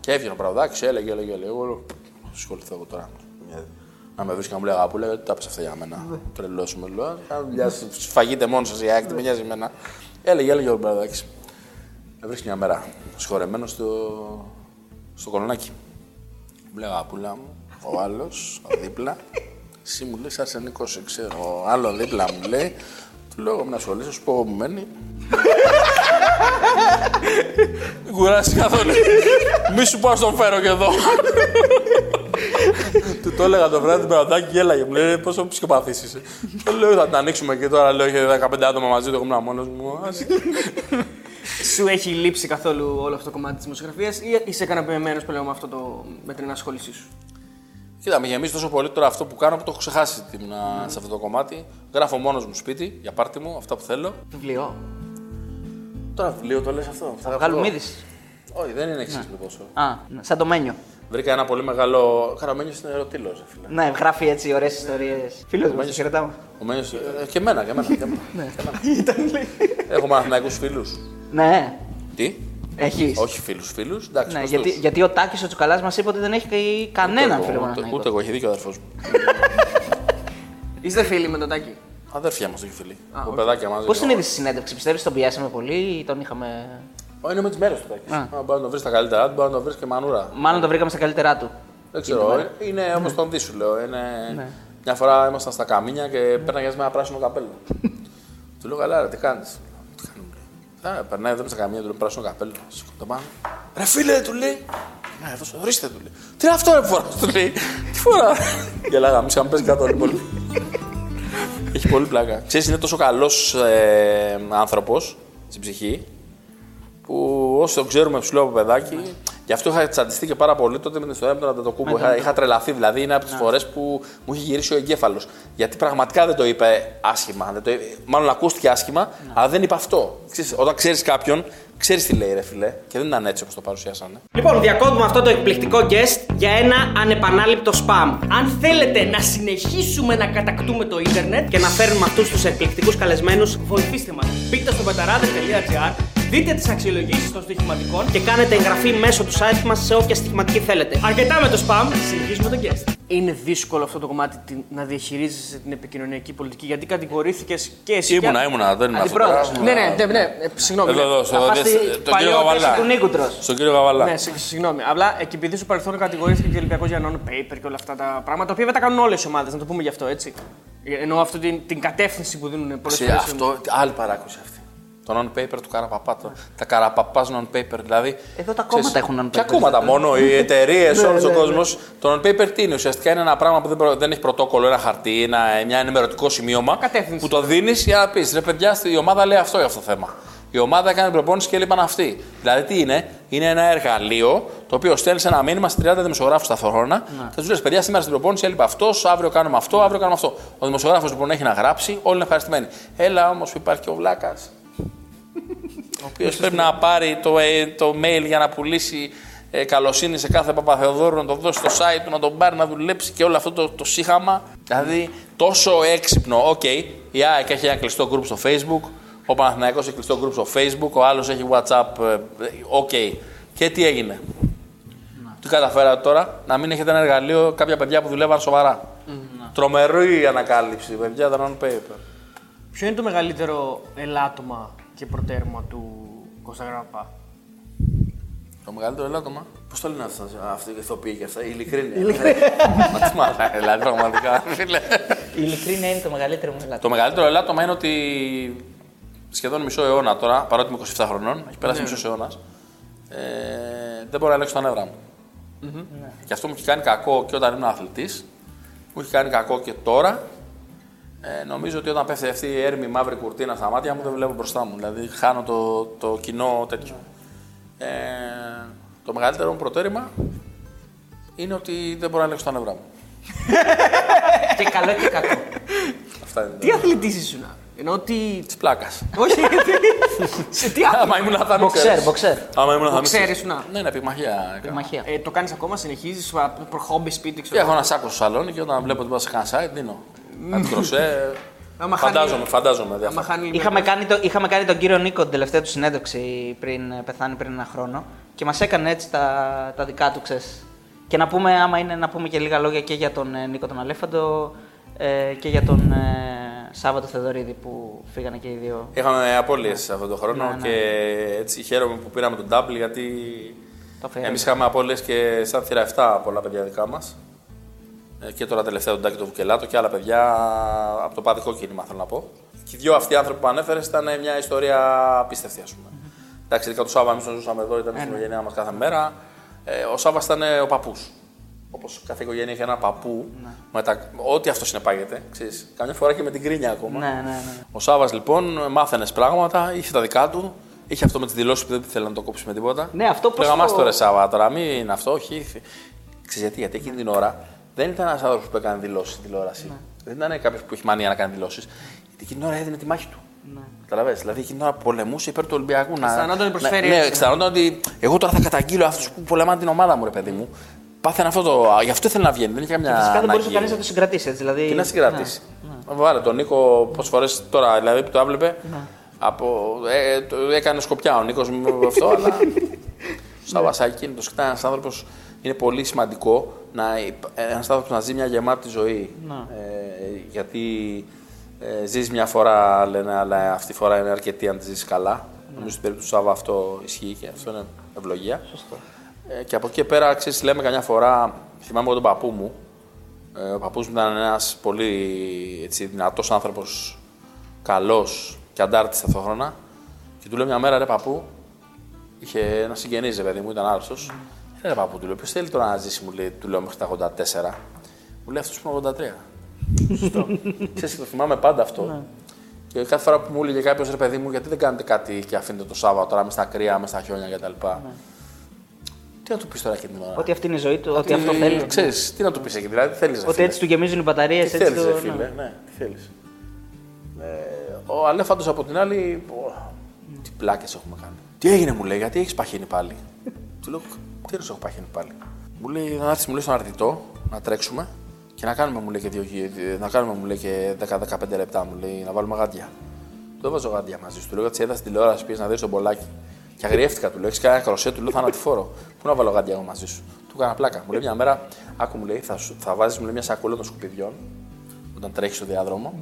Και έβγαινε ο Πραδάκη, έλεγε, έλεγε, έλεγε. Εγώ λέω, «Πού θα ασχοληθώ εγώ τώρα. Να με βρει και να μου λέει Αγάπη, λέει, τι τα πες αυτά για μένα. Τρελό μου, λέω. «Κάνω δουλειά, Σφαγείτε μόνος σας η ΑΕΚ, τι με νοιάζει εμένα. Έλεγε, έλεγε ο Πραδάκη. Με βρίσκει μια μέρα συγχωρεμένος στο, στο κολονάκι. Μου λέει Αγάπουλα μου, ο άλλος, ο δίπλα. Εσύ μου λες αρσενικό, σε ξέρω. Ο άλλο δίπλα μου λέει. Του λέω, μην ασχολείσαι, σου πω εγώ μου μένει. Μην κουράσει καθόλου. Μη σου πω να τον φέρω και εδώ. Του το έλεγα το βράδυ, μπραδάκι και έλαγε. Μου λέει πόσο ψυχοπαθής είσαι. Του λέω θα την ανοίξουμε και τώρα λέω είχε 15 άτομα μαζί του, εγώ ήμουν μόνος μου. Άσε. Σου έχει λείψει καθόλου όλο αυτό το κομμάτι της δημοσιογραφίας ή είσαι ικανοποιημένος πλέον με, αυτό το, με την ενασχόλησή σου; Κοίτα, με γεμίζει τόσο πολύ τώρα αυτό που κάνω που το έχω ξεχάσει τι ήμουνα σε αυτό το κομμάτι. Γράφω μόνος μου σπίτι για πάρτι μου, αυτά που θέλω. Βιβλίο. Τώρα βιβλίο το λες αυτό. Θα βγάλουμε είδηση. Όχι, δεν είναι εξίσου τόσο. Α, ναι, σαν το μένιο. Βρήκα ένα πολύ μεγάλο. Καραμένιο είναι ερωτήλος, φίλε. Ναι, γράφει έτσι ωραίες ιστορίες. Φίλος μου, χαιρετάμε. Ο Μένιος, ε, και εμένα, και εμένα. Και εμένα. Και εμένα. *laughs* Έχω μαθηματικού φίλους. Ναι, Τι; Έχεις. Όχι φίλους, φίλους. Εντάξει, Ναι, γνωστούς. γιατί, γιατί ο Τάκης ο Τσουκαλάς μας είπε ότι δεν έχει κανέναν Ούτε φίλο εγώ, μου. ούτε- Ούτε εγώ, έχει δίκιο ο αδερφός μου. *laughs* Είστε φίλοι με τον Τάκη; Αδέρφια μας έχει φίλοι. Ο παιδάκια μας. Πώς την είδε στη συνέντευξη, πιστεύεις τον πιάσαμε πολύ ή τον είχαμε. Όχι, είναι με τις μέρες του τάκι. Α. Αν μπορεί να το βρεις τα καλύτερά του, μπορεί να το βρεις και μανούρα. Μάλλον τον βρήκαμε στα καλύτερά του. Δεν ξέρω. Είναι όπως τον δει, σου λέω. Είναι... Μια φορά ήμασταν στα καμίνια και πέρναγε με ένα πράσινο καπέλο. *laughs* του λέω καλά, ρε, τι κάνεις; Τι κάνει, μου λέει. «Α, Περνάει εδώ με στα καμίνια, του λέω πράσινο καπέλο. Σηκώνει το πάνω. Ρε φίλε, του λέει. Ναι, εδώ ορίστε, του λέει. Τι είναι αυτό, ρε φοράς, του λέει. Τι φορά. Γελάγαμε, είχαμε πέσει κάτω λοιπόν. Έχει πολύ πλάκα. Ξέρεις, είναι τόσο καλός ε, άνθρωπος στην ψυχή που όσο τον ξέρουμε ψηλό από παιδάκι, γι' αυτό είχα τσαντιστεί και πάρα πολύ τότε με την ιστορία με τον Αντετοκούμπο. Είχα, είχα τρελαθεί, δηλαδή είναι από τις φορές που μου είχε γυρίσει ο εγκέφαλος. Γιατί πραγματικά δεν το είπε άσχημα. Δεν το είπε, μάλλον ακούστηκε άσχημα, αλλά δεν είπε αυτό. Ξέρεις, όταν ξέρεις κάποιον, ξέρεις τι λέει, ρε φιλέ, και δεν ήταν έτσι όπως το παρουσιάσανε. Λοιπόν, διακόπτουμε αυτό το εκπληκτικό guest για ένα ανεπανάληπτο spam. Αν θέλετε να συνεχίσουμε να κατακτούμε το ίντερνετ και να φέρνουμε αυτούς τους εκπληκτικούς καλεσμένους, βοηθήστε μας. Μπείτε στο πεταράδε.gr, δείτε τις αξιολογήσεις των στοιχηματικών και κάνετε εγγραφή μέσω του site μας σε όποια στοιχηματική θέλετε. Αρκετά με το spam, συνεχίζουμε το guest. Είναι δύσκολο αυτό το κομμάτι την- να διαχειρίζεσαι την επικοινωνιακή πολιτική γιατί κατηγορήθηκες και εσύ. και- Ήμουνα, ήμουνα, δεν ήμουν αυτός. τώρα. Αντιπρόεδρος. Ναι, ναι, ναι, ναι, ε, συγγνώμη. Εδώ, ναι. εδώ, στο, Θα φας δε- τη τον κύριο παλιό Γαβαλά. θέση του Νίκου τρως. Στον κύριο Γαβαλά. Ναι, συ- συγγνώμη. Απλά και επειδή στο παρελθόν κατηγορήθηκε και ο Ολυμπιακός για non-paper και όλα αυτά τα πράγματα, τα οποία δεν τα κάνουν όλες οι ομάδες, να το πούμε γι' αυτό έτσι. Εννοώ αυτή την, την κατεύθυνση που δίνουν πολλές Ξέρεις, φορές. αυτό, άλλη παράκουση αυτή. Το non-paper του Καραπαπά. Το, τα Καραπαπάς non-paper. Δηλαδή, Εδώ τα κόμματα έχουν non-paper. Ποια κόμματα μόνο, οι εταιρείες, όλος ο κόσμος. Το non-paper τι είναι, ουσιαστικά είναι ένα πράγμα που δεν, προ- δεν έχει πρωτόκολλο, ένα χαρτί, ένα, μια ενημερωτικό σημείωμα Κατεύθυνση. που το δίνεις για να πεις ρε παιδιά, η ομάδα λέει αυτό για αυτό το θέμα. Η ομάδα έκανε προπόνηση και έλειπαν αυτοί. Δηλαδή τι είναι, είναι ένα εργαλείο το οποίο στέλνεις ένα μήνυμα σε 30 δημοσιογράφους ταυτόχρονα και τους λες: Παιδιά, σήμερα στην προπόνηση έλειπε αυτός, αύριο κάνουμε αυτό, αύριο κάνουμε αυτό. Ο δημοσιογράφος λοιπόν έχει να γράψει, όλοι είναι ευχαριστημένοι. Έλα όμως που υπάρχει και ο Βλάκας. Ο οποίος πρέπει να πάρει το, ε, το mail για να πουλήσει ε, καλοσύνη σε κάθε Παπαθεοδόρο, να το δώσει στο site του, να τον πάρει να δουλέψει και όλο αυτό το, το σίχαμα. Δηλαδή τόσο έξυπνο. Οκ, η ΑΕΚ έχει ένα κλειστό group στο Facebook, ο Παναθηναϊκός έχει κλειστό group στο Facebook, ο άλλος έχει WhatsApp. ε, Οκ. Και τι έγινε; Τι καταφέρατε τώρα, να μην έχετε ένα εργαλείο κάποια παιδιά που δουλεύαν σοβαρά. Τρομερή ανακάλυψη, παιδιά, τα non-paper. Ποιο είναι το μεγαλύτερο ελάττωμα και προτέρημα του Κώστα Καραπαπά. Το μεγαλύτερο ελάττωμα. Πώς το λένε αυτά, αυτοί οι ηθοποιοί και αυτά, η ειλικρίνεια. Μα τι μαλάκα, δηλαδή πραγματικά. φίλε. Η ειλικρίνεια είναι το μεγαλύτερο μου ελάττωμα. το μεγαλύτερο ελάττωμα είναι ότι σχεδόν μισό αιώνα τώρα, παρότι είμαι 27 χρονών, έχει περάσει μισός αιώνας, ε, δεν μπορώ να ελέγξω τα νεύρα μου. Και αυτό μου έχει κάνει κακό και όταν ήμουν αθλητής, μου έχει κάνει κακό και τώρα. Ε, νομίζω ότι όταν πέφτει αυτή η έρμη μαύρη κουρτίνα στα μάτια μου, δεν βλέπω μπροστά μου. Δηλαδή, χάνω το, το κοινό τέτοιο. Ε, το μεγαλύτερο μου προτέρημα είναι ότι δεν μπορώ να ελέγξω τα νεύρα μου. και καλό και κακό. Αυτά είναι. Τι αθλητής ήσουν. Ενώ ότι. Της πλάκας. Όχι. σε τι άλλο. Άμα ήμουν θα μην Μποξέρ, ξέρεις. μποξέρ. Άμα ήμουν θα μην Μποξέρ ξέρεις. ήσουν. Ναι, ναι, πυγμαχία. έκανα. Μαχία. Ε, το κάνεις ακόμα, συνεχίζεις, προχόμπι σπίτι, Και ξέρω. έχω ένα σάκο στο σαλόνι και όταν βλέπω ότι πάω σε κανένα site, δίνω. Κάτι κροσέ. Άμα χάνει- Φαντάζομαι, φαντάζομαι. Άμα διάφορα. χάνει λίγο. Είχαμε κάνει, το, είχαμε κάνει τον κύριο Νίκο την τελευταία του συνέντευξη πριν ε, πεθάνει πριν ένα χρόνο και μας έκανε έτσι τα, τα δικά του, ξέρεις. Και να πούμε, άμα είναι να πούμε και λίγα λόγια και για τον ε, Νίκο τον Αλέφαντο ε, και για τον ε, Σάββατο Θεδωρίδη που φύγανε και οι δύο. Είχαμε απώλειες αυτόν τον χρόνο Ναι, ναι. και έτσι χαίρομαι που πήραμε τον double γιατί Το φέραμε. εμείς είχαμε απώλειες και στα θύρα 7 πολλά παιδιά δικά μας. Και τώρα τελευταία τον Τάκη το Βουκελάτο και άλλα παιδιά από το παδικό κίνημα θέλω να πω. Και οι δύο αυτοί οι άνθρωποι που ανέφερες ήταν μια ιστορία απίστευτη, ας πούμε. Εντάξει, ειδικά το Σάββα, εμείς τον ζούσαμε εδώ, ήταν στην οικογένειά μας κάθε μέρα. Ε, ο Σάββα ήταν ε, ο παππούς. Όπως κάθε οικογένεια είχε ένα παππού. Με τα... Ό,τι αυτό συνεπάγεται. Ξέρεις, καμιά φορά και με την κρίνια ακόμα. Ναι, ναι, ναι. Ο Σάβας λοιπόν μάθαινες πράγματα, είχε τα δικά του. Είχε αυτό με τις δηλώσεις που δεν ήθελε να το κόψει με τίποτα. Ναι, αυτό πώς Λέγαμε, το- «Άστο, ρε Σάβα, τώρα μην είναι αυτό, όχι. Ξέρεις γιατί, γιατί εκείνη την ώρα δεν ήταν ένας άνθρωπος που έκανε δηλώσεις στην τηλεόραση. Ναι. Δεν ήταν κάποιος που έχει μανία να κάνει δηλώσεις. Γιατί εκείνη την ώρα έδινε τη μάχη του. Ναι. Καταλαβες, δηλαδή εκείνη την ώρα πολεμούσε υπέρ του Ολυμπιακού. να- Αισθανόταν ότι προσφέρει Ναι, ναι, έτσι. αισθανόταν ότι εγώ τώρα θα καταγγείλω αυτούς που πολεμάνε την ομάδα μου, ρε παιδί μου. Πάθαινε αυτό το. Γι' αυτό ήθελε να βγαίνει. Δεν είχε καμιά. Φυσικά δεν μπορούσε ανάγκη. κανείς να το συγκρατήσει έτσι. Δηλαδή, Τι να συγκρατήσει. Βάλε τον Νίκο πόσες φορές τώρα δηλαδή που το έβλεπε. Από, ε, το έκανε σκοπιά ο Νίκος με αυτό, αλλά. *laughs* Σαν βασακίνητο ήταν ένας άνθρωπο. Είναι πολύ σημαντικό να ένας άνθρωπος να ζει μια γεμάτη ζωή. Ε, γιατί ε, ζεις μια φορά, λένε, αλλά αυτή τη φορά είναι αρκετή αν τη ζήσει καλά. Νομίζω στην περίπτωση του Σάβα αυτό ισχύει και αυτό είναι ευλογία. Ε, και από εκεί και πέρα, ξέρεις, λέμε καμιά φορά, θυμάμαι εγώ τον παππού μου. Ε, ο παππούς μου ήταν ένας πολύ έτσι, δυνατός άνθρωπος, καλός και αντάρτης ταυτόχρονα. Και του λέω μια μέρα, ρε παππού, είχε ένα συγγενής, ρε παιδί μου, ήταν άρρωστος. Ρε παππού, του λέω, ποιος θέλει τώρα να ζήσει, μου λέει, του λέω μέχρι τα 84. Μου λέει, αυτός που είναι 83. Σωστό. Ξέρεις, το θυμάμαι πάντα αυτό. Και κάθε φορά που μου έλεγε κάποιος ρε παιδί μου, γιατί δεν κάνετε κάτι και αφήνετε το Σάββατο τώρα μες στα κρύα, μες στα χιόνια κτλ. Τι να του πεις τώρα εκείνη την ώρα; Ότι αυτή είναι η ζωή του, ότι αυτό θέλει. Ξέρεις, τι να του πεις εκεί, δηλαδή τι θέλεις. Ότι έτσι του γεμίζουν οι μπαταρίες. Τι θέλεις, ρε φίλε, ναι, τι θέλεις. Ε, ο Αλέφαντος από την άλλη, πω, τι πλάκες έχουμε κάνει. Τι έγινε, μου λέει, γιατί έχεις παχύνει πάλι; *laughs* Του λέω, τι σου έχω παχύνει πάλι; Μου λέει, να έρθεις, μου λέει στον αρτητό, να τρέξουμε και να κάνουμε, μου λέει, και, δύο, γύρ- να κάνουμε, μου λέει, και 10-15 λεπτά, μου λέει, να βάλουμε γάντια. Του έβαζα γάντια μαζί σου. Του λέω, γιατί είδα στην τηλεόραση, πήγες να δεις τον μπολάκι. Και αγριεύτηκα, του λέω, έχεις κάνει ένα κροσέ, του λέω, θανατηφόρο. Πού να βάλω γάντια εγώ μαζί σου. Του έκανα πλάκα. Μου λέει μια μέρα, άκου μου λέει, θα, σου- θα βάζεις μια σακούλα των σκουπιδιών όταν τρέχεις στο διάδρομο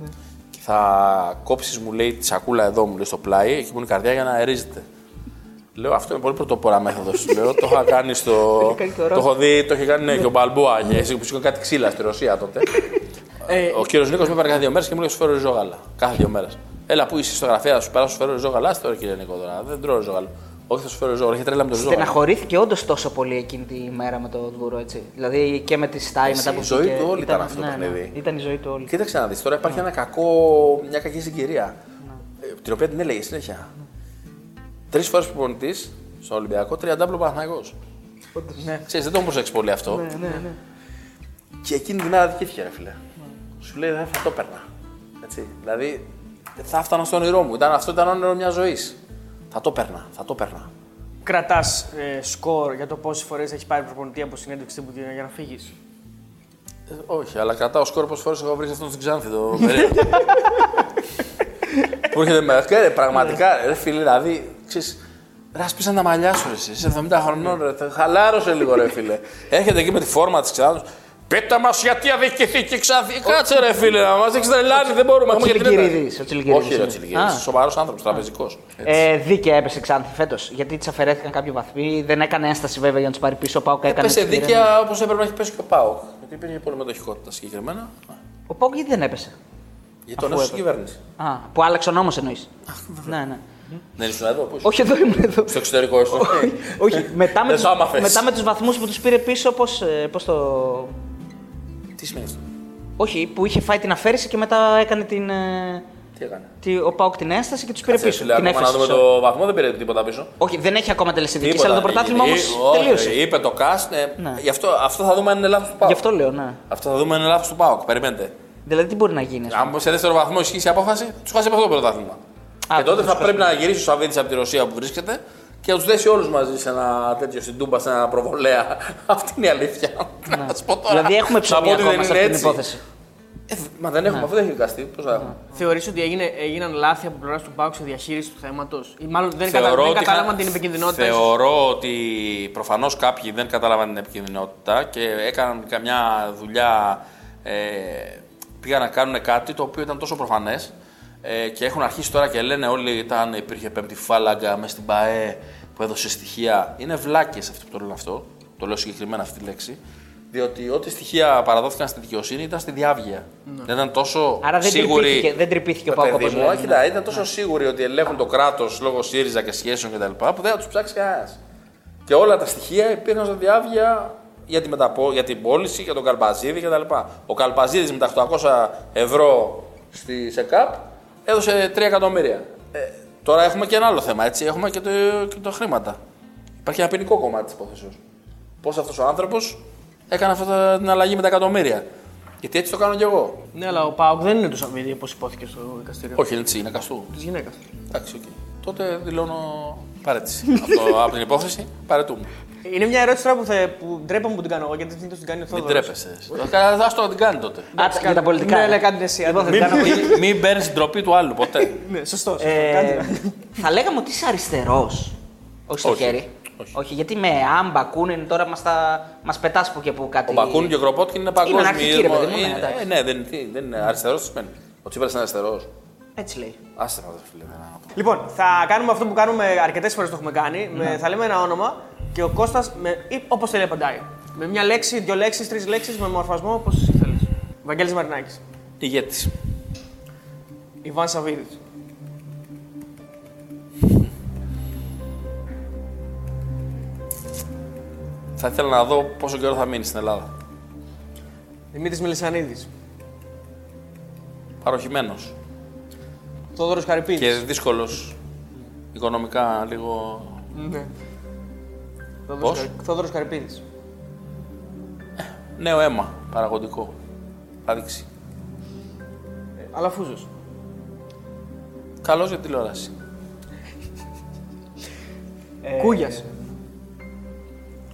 και θα κόψεις, μου λέει, τη σακούλα εδώ, μου λέει, στο πλάι, εκεί που είναι η καρδιά για να αερίζεται. Λέω, αυτό είναι πολύ πρωτοπόρα μέθοδος. Λέω, το είχα κάνει στο. *laughs* το έχω δει, το είχε κάνει ναι, και ο Μπαλμπούα. και εσύ που σήκωνε κάτι ξύλα στη Ρωσία τότε. Ε, ο κύριος Νίκος με έπαιρνε κάθε δύο μέρες και μου λέει: Σου φέρω ριζόγαλα. Κάθε δύο μέρες. Έλα, πού είσαι στο γραφείο, σου περάσω, σου φέρω ριζόγαλα. Τώρα κύριε Νίκο, τώρα δεν τρώω ριζόγαλο. Όχι, θα σου φέρω ριζόγαλο. Έχει τρέλα με το ριζόγαλο. Στεναχωρήθηκε όντως τόσο πολύ εκείνη τη μέρα με το Δούρο, έτσι. Δηλαδή και με τη Στάι Εσύ, μετά που η ζωή βγήκε, του όλη ήταν αυτό το παιχνίδι. Ήταν η ζωή του όλη. Κοίταξε να δεις, τώρα υπάρχει ένα κακό, μια κακή συγκυρία. ε, Την οποία την έλεγε συνέχεια. Τρεις φορές προπονητής στο Ολυμπιακό, τρία ντάμπλο Παναθυναϊκό. Ναι. Ξέρεις, δεν το έχω προσέξει πολύ αυτό. Ναι, ναι, ναι. Και εκείνη την μέρα δικήθηκε, ρε φίλε. Σου λέει δεν θα το έπαιρνα. Έτσι. Δηλαδή θα έφτανα στο όνειρό μου. Ήταν, αυτό ήταν όνειρο μιας ζωής. Θα το έπαιρνα, θα το έπαιρνα. Κρατάς ε, σκορ για το πόσες φορές έχει πάρει προπονητή από συνέντευξη τύπου για να φύγεις; Ε, όχι, αλλά κρατάω σκόρ πόσες φορές έχω βρει αυτόν στην Ξάνθη το *laughs* περίεργο. Που έρχεται με ρε, πραγματικά, ρε φίλε, δηλαδή, ξέρεις, ρε, σπίσαν τα μαλλιά σου, ρε, εσύ, είσαι 70 χρονών, ρε, θε- χαλάρωσε λίγο, ρε, φίλε. Έρχεται εκεί με τη φόρμα της Ξάνθης, Πέτα μας γιατί αδικηθεί και Ξάνθη. Κάτσε ρε φίλε, να μας έχεις τρελάνει, δεν μπορούμε. Ο έχουμε και Τσιλικυρίδης, τρίτα. ο Τσιλικυρίδης Όχι, ρε, ο είναι. Τσιλικυρίδης, Α. Σοβαρός άνθρωπος, τραπεζικός. Ε, δίκαια έπεσε Ξάνθη φέτος. Γιατί της αφαιρέθηκαν κάποιοι βαθμοί. Δεν έκανε ένσταση βέβαια για να τους πάρει πίσω. Ο Πάουκ έκανε. Έπεσε τις πήρε. δίκαια όπως έπρεπε να έχει πέσει και ο Πάοκ. Γιατί υπήρχε πολύ μετοχικότητα συγκεκριμένα. Ο Πάουκ γιατί δεν έπεσε; Γιατί τον Αφού έσωσε η έπρεπε. κυβέρνηση. Α, που άλλαξε ο νόμος εννοείς. Ναι, ναι. Δεν ήσουν εδώ, πού ήσουν; Όχι, εδώ ήμουν εδώ. Στο εξωτερικό ήσουν. Όχι, μετά με, Δεν τους, το άμαθες. μετά με τους βαθμούς που τους πήρε πίσω, πώς, ε, πώς το... Τι σημαίνει αυτό; Όχι, που είχε φάει την αφαίρεση και μετά έκανε την... ε, Τι έκανε; τη- ο Πάουκ την ένσταση και τους πήρε Κάτσε, πίσω. φίλε, την ακόμα να έφεση, δούμε sorry. το βαθμό δεν πήρε τίποτα πίσω. Όχι, δεν έχει ακόμα τελεσίδικη, Τίποτα. αλλά το πρωτάθλημα Ε, όμως όχι, τελείωσε. Είπε το cast. ε, Ναι. γι' αυτό, αυτό θα δούμε αν είναι λάθος του Πάοκ. Γι' αυτό λέω, ναι. Αυτό θα δούμε αν είναι λάθος του Πάοκ. Περιμένετε. Δηλαδή τι μπορεί να γίνει. ας πούμε; Αν σε δεύτερο βαθμό ισχύσει η απόφαση, τους χάσει από αυτό το πρωτάθλημα. Α, και τότε τους θα χάσει. πρέπει να γυρίσει ο Σαββίδης από τη Ρωσία που βρίσκεται και να τους δέσει όλους μαζί σε ένα τέτοιο στην Τούμπα, σε ένα προβολέα. *laughs* Αυτή είναι η αλήθεια. Να σου πω τώρα. Δηλαδή έχουμε Θα πω ψωμί ότι δεν ακόμα σε είναι αυτή την έτσι. υπόθεση. Ε, μα δεν έχουμε, αφού δεν έχει δικαστεί. Πώς θα έχουμε. Θεωρείς ότι έγινε, έγιναν λάθη από πλευράς του Πάουκ σε διαχείριση του θέματος; Ή μάλλον δεν, κατα, Θεωρώ δεν ότι κατάλαβαν είχα- την επικινδυνότητα. ίσως. Θεωρώ ότι προφανώς κάποιοι δεν κατάλαβαν την επικίνδυνοτητα και έκαναν καμιά δουλειά. Ε, πήγαν να κάνουν κάτι το οποίο ήταν τόσο προφανές. Ε, και έχουν αρχίσει τώρα και λένε όλοι ήταν, υπήρχε πέμπτη φάλαγγα μες στην ΠαΕ που έδωσε στοιχεία. Είναι βλάκες αυτοί που το λένε αυτό. Το λέω συγκεκριμένα αυτή τη λέξη. Διότι ό,τι στοιχεία παραδόθηκαν στη δικαιοσύνη ήταν στη διάβγεια. Δεν ήταν τόσο Άρα δεν σίγουροι. τρυπήθηκε- δεν τρυπήθηκε ο Το Πάοκ, παιδί όπως μου, λένε, κοίτα, ναι. ήταν τόσο σίγουροι ότι ελέγχουν το κράτος λόγω ΣΥΡΙΖΑ και σχέσεων κτλ. που δεν θα τους ψάξει κανένας. Και όλα τα στοιχεία υπήρχαν στο διάβια για, τη μεταπο... για την πώληση, για τον Καλπαζίδη κτλ. Ο Καλπαζίδης με τα 800 ευρώ στη ΣΕΚΑΠ έδωσε 3 εκατομμύρια. Ε, τώρα έχουμε και ένα άλλο θέμα, έτσι. Έχουμε και το, και το χρήματα. Υπάρχει ένα ποινικό κομμάτι της υπόθεσης. Πώς αυτός ο άνθρωπος έκανε αυτή την αλλαγή με τα εκατομμύρια. Γιατί έτσι το κάνω κι εγώ. Ναι, αλλά ο ΠΑΟΚ δεν είναι του Σαββίδη όπως ειπώθηκε στο δικαστήριο. Όχι, είναι έτσι, είναι καστού. Της γυναίκας. Εντάξει, οκ. Τότε δηλώνω παραίτηση. Αυτό από την υπόθεση παραιτούμαι. Είναι μια ερώτηση τώρα που, θα, που ντρέπομαι που την κάνω εγώ γιατί δεν την κάνει ο Μην Θόδωρος. ντρέπεσαι. Θα το να την κάνει τότε. Α, για τα πολιτικά. Ναι, ναι, κάντε εσύ. Λοιπόν, άντε. θα την κάνω πολύ- Μην- Μην παίρνεις την ντροπή του άλλου ποτέ. *laughs* Ναι, σωστό. σωστό. Ε, Κάντε. θα λέγαμε ότι είσαι αριστερός. Όχι στο Όχι. χέρι. Όχι. γιατί με άμπα, κούνιν τώρα μας μας πετάς που και που κάτι. Ο Μπακούν και ο Κροπότκιν είναι παγκόσμιο. αναρχική, ρε παιδί μου, ναι, Είναι- εντάξει. ε, Ναι, δεν τι, δεν είναι αριστερός. Τι σημαίνει. Ο Τσίπρας είναι αριστερός. Έτσι λέει. Άστε με, φίλε. δεν είναι. Λοιπόν, θα κάνουμε αυτό που κάνουμε αρκετές φορές το έχουμε κάνει. Με, θα λέμε ένα όνομα και ο Κώστας με, ή όπως θέλει απαντάει. Με μια λέξη, δύο λέξεις, τρεις λέξεις, με μορφασμό όπως εσύ θέλεις. Βαγγέλης Μαρινάκης. Ηγέτης. Ιβάν Σαββίδης. Θα ήθελα να δω πόσο καιρό θα μείνει στην Ελλάδα. Δημήτρης Μελισανίδης. Παροχημένος. Θόδωρος Καρυπίδης. Και δύσκολος. Οικονομικά λίγο. Ναι. Θόδωρος, Πώς; Καρ- Θόδωρος Καρυπίδης. Νέο αίμα. Παραγωγικό. Θα δείξει. Αλαφούζος. Καλός για τηλεόραση. Ε, Κούγιας.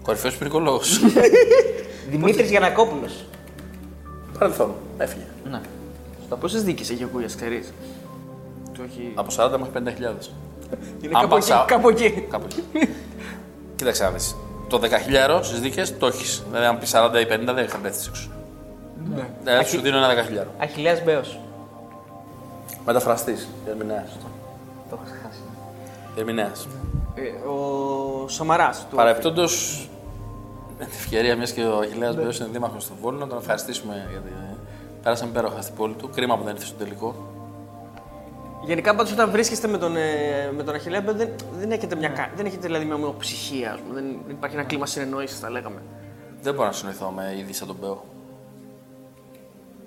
Κορυφαίος ποινικολόγο. *laughs* Δημήτρης Γιανακόπουλος. Παρελθόν. Έφυγε. Ναι. Πόσες δίκες έχει ο Κούγιας, ξέρεις; Το έχει... Από 40 μέχρι 50.000. Είναι αν κάπου εκεί, πάσα- κάπου εκεί. Κάπου εκεί. Κοίταξε να δεις. Το 10.000 στις δίκες το έχεις. Δηλαδή, αν πεις 40 ή 50 δεν είχα πέσει έξω. Ναι. Δηλαδή, σου δίνω ένα 10.000. Αχιλέα Μπέος. Μεταφραστής. Ερμηνέας. Το έχω χάσει. Ερμηνέας. Ε, ο Σαμαράς. του- Παρεπτόντως, με την ευκαιρία μιας και ο Αχηλέα Μπέος είναι δήμαρχος του Βόλου, να τον ευχαριστήσουμε γιατί πέρασαμε υπέροχα στην πόλη του. Κρίμα που δεν ήρθε στο τελικό. Γενικά πάντως όταν βρίσκεστε με τον, ε, με τον Αχιλέα δεν, δεν έχετε, μια, κα- δεν έχετε δηλαδή μια ομοιοψυχία, ας πούμε. Δεν, δεν υπάρχει ένα κλίμα συνεννόησης, θα λέγαμε. Δεν μπορώ να συνοηθώ με είδη σαν τον Μπέο.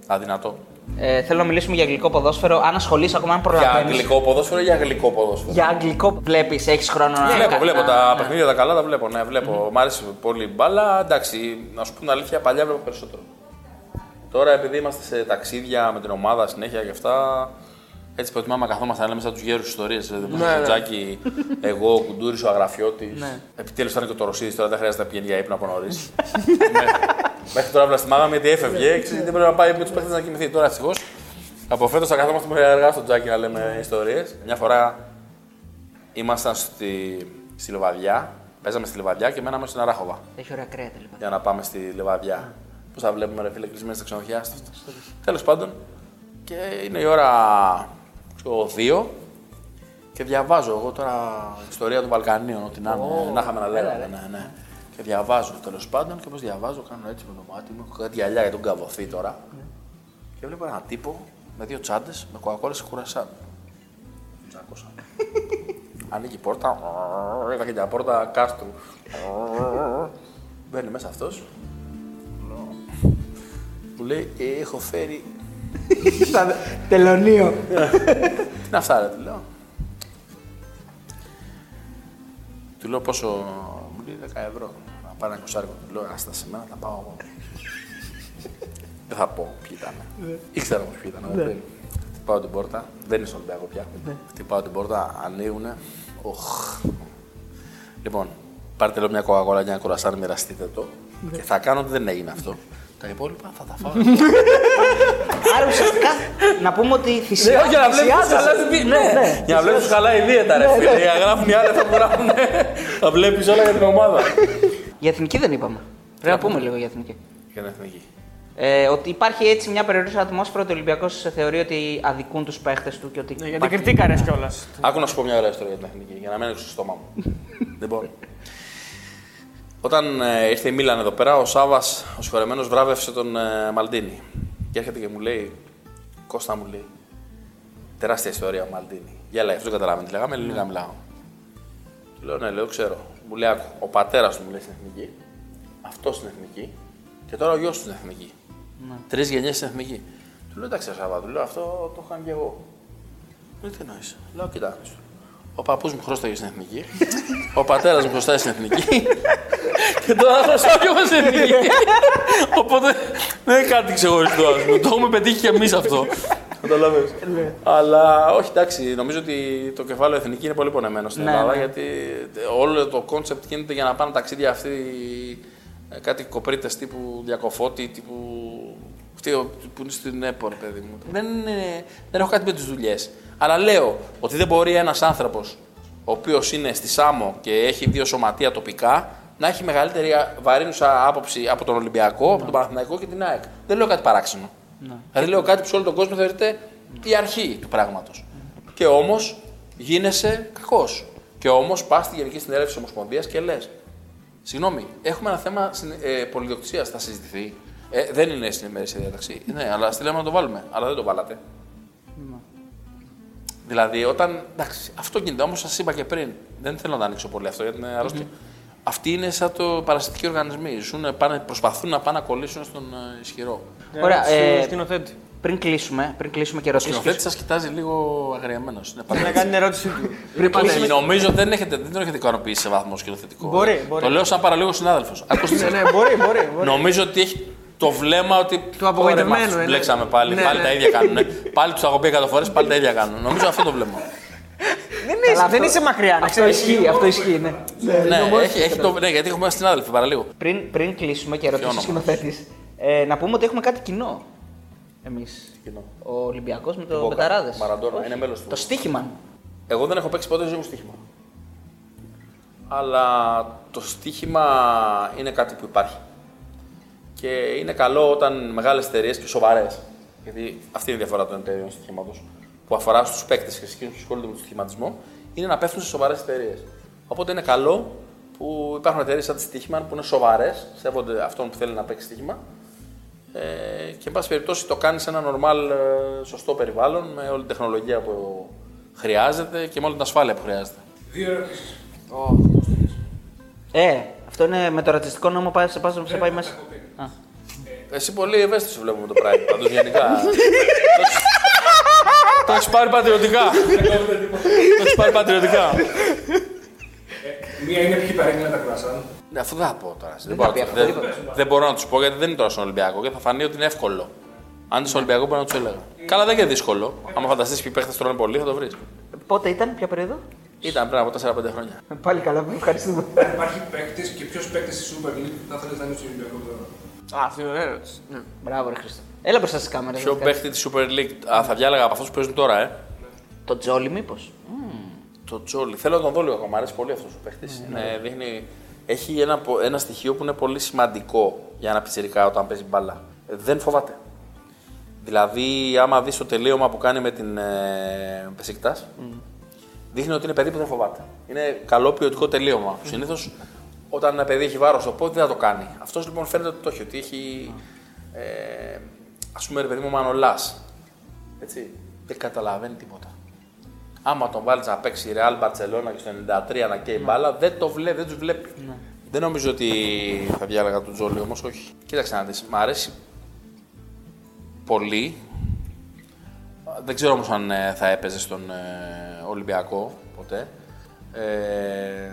Αδυνατό. Ε, θέλω να μιλήσουμε για αγγλικό ποδόσφαιρο. Αν ασχολείσαι ακόμα, αν Για προλαβαίνεις. αγγλικό ποδόσφαιρο ή για αγγλικό ποδόσφαιρο; Για αγγλικό βλέπεις, έχεις χρόνο να Βλέπω, να- βλέπω να- τα ναι. παιχνίδια τα καλά, τα βλέπω. Ναι, βλέπω. Μ' άρεσε πολύ η μπάλα. Εντάξει, να σου πω την αλήθεια, παλιά βλέπω περισσότερο. Τώρα επειδή είμαστε σε ταξίδια με την ομάδα συνέχεια και αυτά, έτσι προτιμάμε να καθόμαστε να λέμε σαν τους γέρους ιστορίες. Δηλαδή, Ναι, ναι. ο Τζάκι, εγώ, ο Κουντούρης, ο Αγραφιώτης. Ναι. Επιτέλους ήταν και ο Τωροσίδη, τώρα δεν χρειάζεται να πηγαίνει για ύπνο από νωρίς. Μέχρι τώρα βλαστημάγαμε γιατί έφευγε. Ξέρετε, δεν πρέπει να πάει με τους παίχτε να κοιμηθεί. Τώρα ευτυχώς από φέτος θα καθόμαστε με αργά στο Τζάκι να λέμε ιστορίες. Μια φορά ήμασταν στη, στη Λεβαδιά, παίζαμε στη Λεβαδιά και μέναμε στην Αράχοβα Έχει ωραία κρέατα λοιπόν. για να πάμε στη Λεβαδιά. Πώς θα βλέπουμε ρε φίλε κλεισμένοι στα ξενοδοχεία στο αυτό. Τέλος πάντων, και είναι η ώρα ξέρω, 2 και διαβάζω εγώ τώρα ιστορία των Βαλκανίων, ό,τι να είναι. να είχαμε να λέγαμε. Ναι, ναι. Και διαβάζω τέλος πάντων και όπως διαβάζω, κάνω έτσι με το μάτι μου. Έχω κάτι γυαλιά για τον καβοθή τώρα. Και βλέπω έναν τύπο με δύο τσάντες με κοκακόλες και κουρασάν. Τζάκωσα. *laughs* Ανοίγει η πόρτα. Είδα και μια πόρτα κάστρου. Μπαίνει μέσα αυτός. *laughs* Μου λέει, «Ε, έχω φέρει. Τελωνίο. Τι είναι αυτά, ρε, του λέω. Του λέω πόσο. Μου λέει 10 ευρώ. Να πάρει ένα κοσάρικο. Του λέω, άστα σε μένα, θα πάω εγώ. Δεν θα πω ποιοι ήταν. Ήξερα όμως ποιοι ήταν. δεν πρέπει. Χτυπάω την πόρτα. Δεν είναι στον Ολυμπιακό πια. Χτυπάω την πόρτα, ανοίγουνε. Οχ. Λοιπόν, πάρτε λέω μια κοκακόλα και ένα κουρασάν, μοιραστείτε το. Και θα κάνω ότι δεν έγινε αυτό. Τα υπόλοιπα θα τα φάω. *laughs* Άρα ουσιαστικά να πούμε ότι θυσιά. όχι, για να βλέπεις τους θυσιάζεσαι. καλά τη Ναι, ναι. Για να βλέπεις καλά η δίαιτα, ρε φίλε. Για να γράφουν οι άλλοι θα που γράφουν. *laughs* Θα βλέπεις όλα για την ομάδα. Για εθνική δεν είπαμε. Πρέπει να πούμε λίγο για εθνική. Για την εθνική. Ε, ότι υπάρχει έτσι μια περιοριστική ατμόσφαιρα ότι ο Ολυμπιακός θεωρεί ότι αδικούν τους παίχτες του και ότι. Ναι, γιατί υπάρχει- κριτήκαρες κιόλας. Άκου να σου πω μια ωραία ιστορία για την εθνική, για να μένει στο στόμα μου. *laughs* λοιπόν, όταν ε, ήρθε η Μίλαν εδώ πέρα, ο Σάβας, ο συγχωρεμένος, βράβευσε τον ε, Μαλντίνη. Και έρχεται και μου λέει, Κώστα μου λέει, τεράστια ιστορία ο Μαλντίνη. Γέλα, αυτό δεν καταλάβαινε τι λέγαμε, ελληνικά μιλάω. Του λέω, ναι, λέω, ξέρω. Μου λέει, άκου, ο πατέρας του μου λέει στην εθνική, αυτός στην εθνική και τώρα ο γιος του στην εθνική. Τρεις γενιές στην εθνική. Του λέω, εντάξει, Σάβα, του λέω, αυτό το είχα και εγώ. Λέει, τι εννοείς. Λέω, κοιτάξτε. Ο παππούς μου χρωστάγε στην εθνική. Ο πατέρας μου χρωστάει στην εθνική. και τώρα χρωστάω κι εγώ στην εθνική. Οπότε δεν είναι κάτι ξεχωριστό. ας πούμε. Το έχουμε πετύχει κι εμείς αυτό. Καταλαβαίνεις. Αλλά όχι, εντάξει, νομίζω ότι το κεφάλαιο εθνική είναι πολύ πονεμένο στην Ναι, Ελλάδα ναι. γιατί όλο το κόνσεπτ γίνεται για να πάνε ταξίδια αυτοί ε, κάτι κοπρίτες τύπου διακοφώτη, τύπου. Αυτοί που είναι στην ΕΠΟ, ρε παιδί μου. Δεν, είναι- δεν έχω κάτι με τις δουλειές. Αλλά λέω ότι δεν μπορεί ένας άνθρωπος ο οποίος είναι στη ΣΑΜΟ και έχει δύο σωματεία τοπικά να έχει μεγαλύτερη βαρύνουσα άποψη από τον Ολυμπιακό, από τον Παναθηναϊκό και την ΑΕΚ. Δεν λέω κάτι παράξενο. Δηλαδή λέω κάτι που σε όλο τον κόσμο θεωρείται η αρχή του πράγματος. Και όμως γίνεσαι κακός. Και όμως πας στη Γενική Συνέλευση της Ομοσπονδίας και λες: Συγγνώμη, έχουμε ένα θέμα ε, πολυδιοκτησίας. Θα συζητηθεί. Ε, δεν είναι στην ημερήσια διάταξη. Ναι, αλλά στείλαμε να το βάλουμε. Αλλά δεν το βάλατε. Δηλαδή, όταν. Εντάξει, αυτό γίνεται. Όμως σας είπα και πριν. Δεν θέλω να το ανοίξω πολύ αυτό γιατί είναι αρρώστια. Αυτοί είναι σαν το παρασιτικοί οργανισμοί. Ζουν, πάνε, προσπαθούν να πάνε να κολλήσουν στον ε, ισχυρό. Ωραία, Ε, ε, σκηνοθέτη. πριν κλείσουμε, πριν κλείσουμε και Ο ρωτήσουμε. σκηνοθέτης σας κοιτάζει λίγο αγριεμένος. Να κάνει την ερώτησή του. Όχι, νομίζω δεν, έχετε, δεν τον έχετε ικανοποιήσει σε βαθμό σκηνοθετικό. Μπορεί, μπορεί. Το λέω σαν παραλίγο συνάδελφος. Ακούστε. Ναι, ναι, μπορεί, μπορεί. μπορεί. Νομίζω ότι έχει το βλέμμα ότι. Του απογοητευμένου, «Ωραία, μας, ε, ναι. Μπλέξαμε πάλι, Ναι, πάλι ναι. τα ίδια κάνουν. πάλι τους έχω πει 100 φορές, πάλι τα ίδια κάνουν. Νομίζω αυτό το βλέμμα. Δεν είσαι, δεν είσαι μακριά, να Αυτό ξέρεις. ισχύει, αυτό ισχύει, ναι. ναι, έχει, έχει το, ναι, γιατί έχουμε ένα συνάδελφο παραλίγο. Πριν, πριν κλείσουμε και ρωτήσουμε όνομα; σκηνοθέτη, ε, να πούμε ότι έχουμε κάτι κοινό. Εμείς. Κοινό. Ο Ολυμπιακός με το Μπόκα. Μπεταράδε. Μαραντόνα, είναι μέλος του. Το στοίχημα. Εγώ δεν έχω παίξει ποτέ ζωή μου στοίχημα. Αλλά το στοίχημα είναι κάτι που υπάρχει. Και είναι καλό όταν μεγάλες εταιρείες και σοβαρές. Γιατί αυτή είναι η διαφορά των εταιρείων στοιχήματο. Που αφορά στους παίκτες και σε εκείνους που ασχολούνται με τον στοιχηματισμό, είναι να πέφτουν σε σοβαρές εταιρείες. Οπότε είναι καλό που υπάρχουν εταιρείες σαν τη στοίχημα που είναι σοβαρές, σέβονται αυτόν που θέλει να παίξει στοίχημα. Ε, και εν πάση περιπτώσει το κάνεις σε ένα normal, ε, σωστό περιβάλλον με όλη την τεχνολογία που χρειάζεται και με όλη την ασφάλεια που χρειάζεται. Δύο ερωτήσεις. Ε, αυτό είναι με το ρατσιστικό νόμο πάει σε, πάει- σε πάει μέσα. Α. Εσύ πολύ ευαίσθητος βλέπω με το Pride. Πάντως γενικά. Το έχεις- Το έχει πάρει πατριωτικά. Το έχεις πάρει πατριωτικά. *laughs* Μία είναι ποιοι παρέγγειλαν τα κρουασάν. Ναι, αυτό δεν θα πω τώρα. Δεν, θα μπορώ, πει να- αυτό, δεν, τίποτα. δεν μπορώ να τους πω γιατί δεν είναι τώρα στον Ολυμπιακό και θα φανεί ότι είναι εύκολο. Αν είναι στον Ολυμπιακό μπορεί να τους έλεγα. Καλά, δεν είναι δύσκολο. Άμα φανταστείς ποιοι παίχτες τρώνε πολύ, θα το βρεις. Πότε ήταν, ποια περίοδο; Ήταν πριν από 4-5 χρόνια. Πάλι καλά, ευχαριστούμε. Αν υπάρχει παίκτης και ποιος παίκτης στη Super League θα ήθελε να είναι στο Ολυμπιακό τώρα; Α, αυτή είναι ωραία ερώτηση. Ναι. Μπράβο, ρε Χρήστο. Έλα μπροστά στις κάμερες. Ποιο παίχτη της Super League. Α, θα διάλεγα από αυτούς που παίζουν τώρα, ε. Το Τζόλι, μήπως; Το Τζόλι. Θέλω να τον δω λίγο ακόμα. Μου αρέσει πολύ αυτός ο παίχτης. Δείχνει... Έχει ένα, πο- ένα στοιχείο που είναι πολύ σημαντικό για ένα πιτσιρικά όταν παίζει μπάλα. Ε, Δεν φοβάται. Δηλαδή, άμα δεις το τελείωμα που κάνει με την ε, Πεσίκτας, δείχνει ότι είναι παιδί που δεν φοβάται. Είναι καλό ποιοτικό τελείωμα. Mm. Συνήθως όταν ένα παιδί έχει βάρος στο πόδι δεν θα το κάνει. Αυτός λοιπόν φαίνεται ότι το έχει. Ότι έχει. Ε, Α πούμε, ρε παιδί μου, μανολάς. Έτσι. Δεν καταλαβαίνει τίποτα. Άμα τον βάλεις να παίξει Real Barcelona και στο 93 να καίει μπάλα, δεν το βλέπει, δεν τους βλέπει. Δεν νομίζω ότι θα διάλεγα τον Τζόλι όμως, όχι. Κοίταξε να δεις. Μ' αρέσει πολύ. Δεν ξέρω όμως αν ε, θα έπαιζε στον ε, Ολυμπιακό ποτέ. Ε,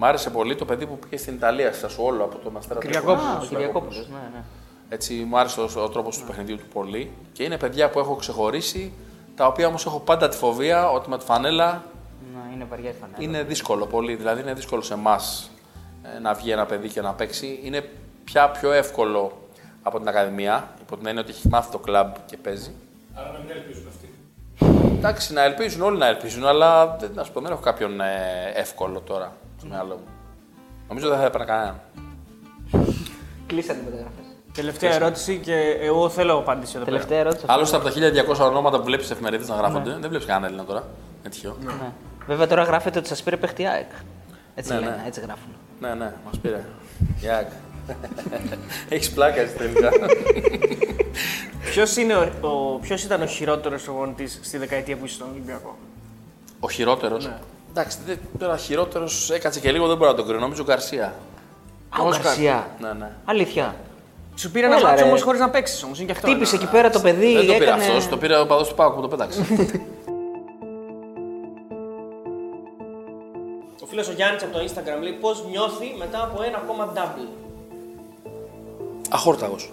μ' άρεσε πολύ το παιδί που πήγε στην Ιταλία, στα Σουόλο από το Μαστέρα Κυριακόπουλος. Α, ο Κυριακόπουλος. Ναι, ναι. έτσι, μου άρεσε ο, ο τρόπος του παιχνιδιού του πολύ. Και είναι παιδιά που έχω ξεχωρίσει, τα οποία όμως έχω πάντα τη φοβία ότι με τη φανέλα Να είναι βαριά η φανέλα. είναι δύσκολο πολύ. Δηλαδή, είναι δύσκολο σε εμάς να βγει ένα παιδί και να παίξει. Είναι πια πιο εύκολο από την Ακαδημία, υπό την έννοια ότι έχει μάθει το κλαμπ και παίζει. Άρα να μην ελπίζουν αυτοί. Εντάξει, να ελπίζουν, όλοι να ελπίζουν, αλλά δεν, να σου πω, δεν έχω κάποιον ε, εύκολο τώρα στο μυαλό μου. Νομίζω δεν θα έπαιρνα κανέναν. Κλείσανε οι μεταγραφές. Τελευταία ερώτηση και εγώ θέλω απάντηση εδώ πέρα. Τελευταία ερώτηση. Άλλωστε από τα 1200 ονόματα που βλέπεις εφημερίδες να γράφονται, δεν βλέπεις κανέναν Έλληνα τώρα. Είναι τυχαίο. Ναι, Ναι. Βέβαια τώρα γράφεται ότι σας πήρε παιχτή ΑΕΚ. Έτσι Ναι, λένε, ναι. έτσι γράφουν. ναι, ναι μας πήρε. Γιάκ. *laughs* Έχεις πλάκα εσύ τελικά. *laughs* Ποιος, είναι ο, ο, ποιος ήταν ο χειρότερος προπονητής στη δεκαετία που είσαι στον Ολυμπιακό; Ο χειρότερος; Εντάξει, δεν- τώρα χειρότερος έκατσε και λίγο, δεν μπορώ να τον κρίνω. Νομίζω ο Γκαρσία. Α, ο Γκαρσία. Ναι, ναι. Αλήθεια. Σου πήρε ένα Έλα, μάτσο ρε. όμως χωρίς να παίξεις όμως, είναι και αυτό. Χτύπησε ένα- εκεί πέρα το παιδί. Δεν το πήρε έκανε... αυτός, το πήρε ο παδός του Πάουκ που το πέταξε. Ο φίλος ο Γιάννης από το Instagram λέει πώς νιώθει μετά από ένα ακόμα double; Αχόρταγος.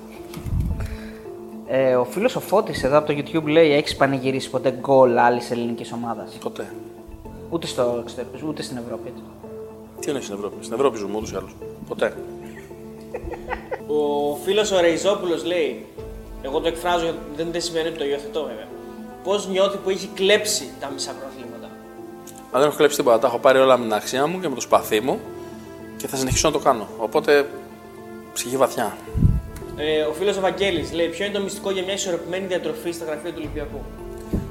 Ε, ο φίλος ο Φώτης εδώ από το YouTube λέει: Έχεις πανηγυρίσει ποτέ γκολ άλλης ελληνικής ομάδας; Ποτέ. Ούτε στο εξωτερικό, ούτε στην Ευρώπη. έτσι. Τι εννοεί στην Ευρώπη; Στην Ευρώπη ζούμε ούτως ή άλλως. Ποτέ. Ο φίλος ο Ρεϊζόπουλος λέει, εγώ το εκφράζω γιατί δεν, δεν σημαίνει ότι το υιοθετώ βέβαια. Πώς νιώθει που έχει κλέψει τα μισά προαθλήματα; Αν δεν έχω κλέψει τίποτα, τα έχω πάρει όλα με την αξία μου και με το σπαθί μου και θα συνεχίσω να το κάνω. Οπότε ψυχή βαθιά. Ε, ο φίλος ο Βαγγέλης λέει, ποιο είναι το μυστικό για μια ισορροπημένη διατροφή στα γραφεία του Ολυμπιακού;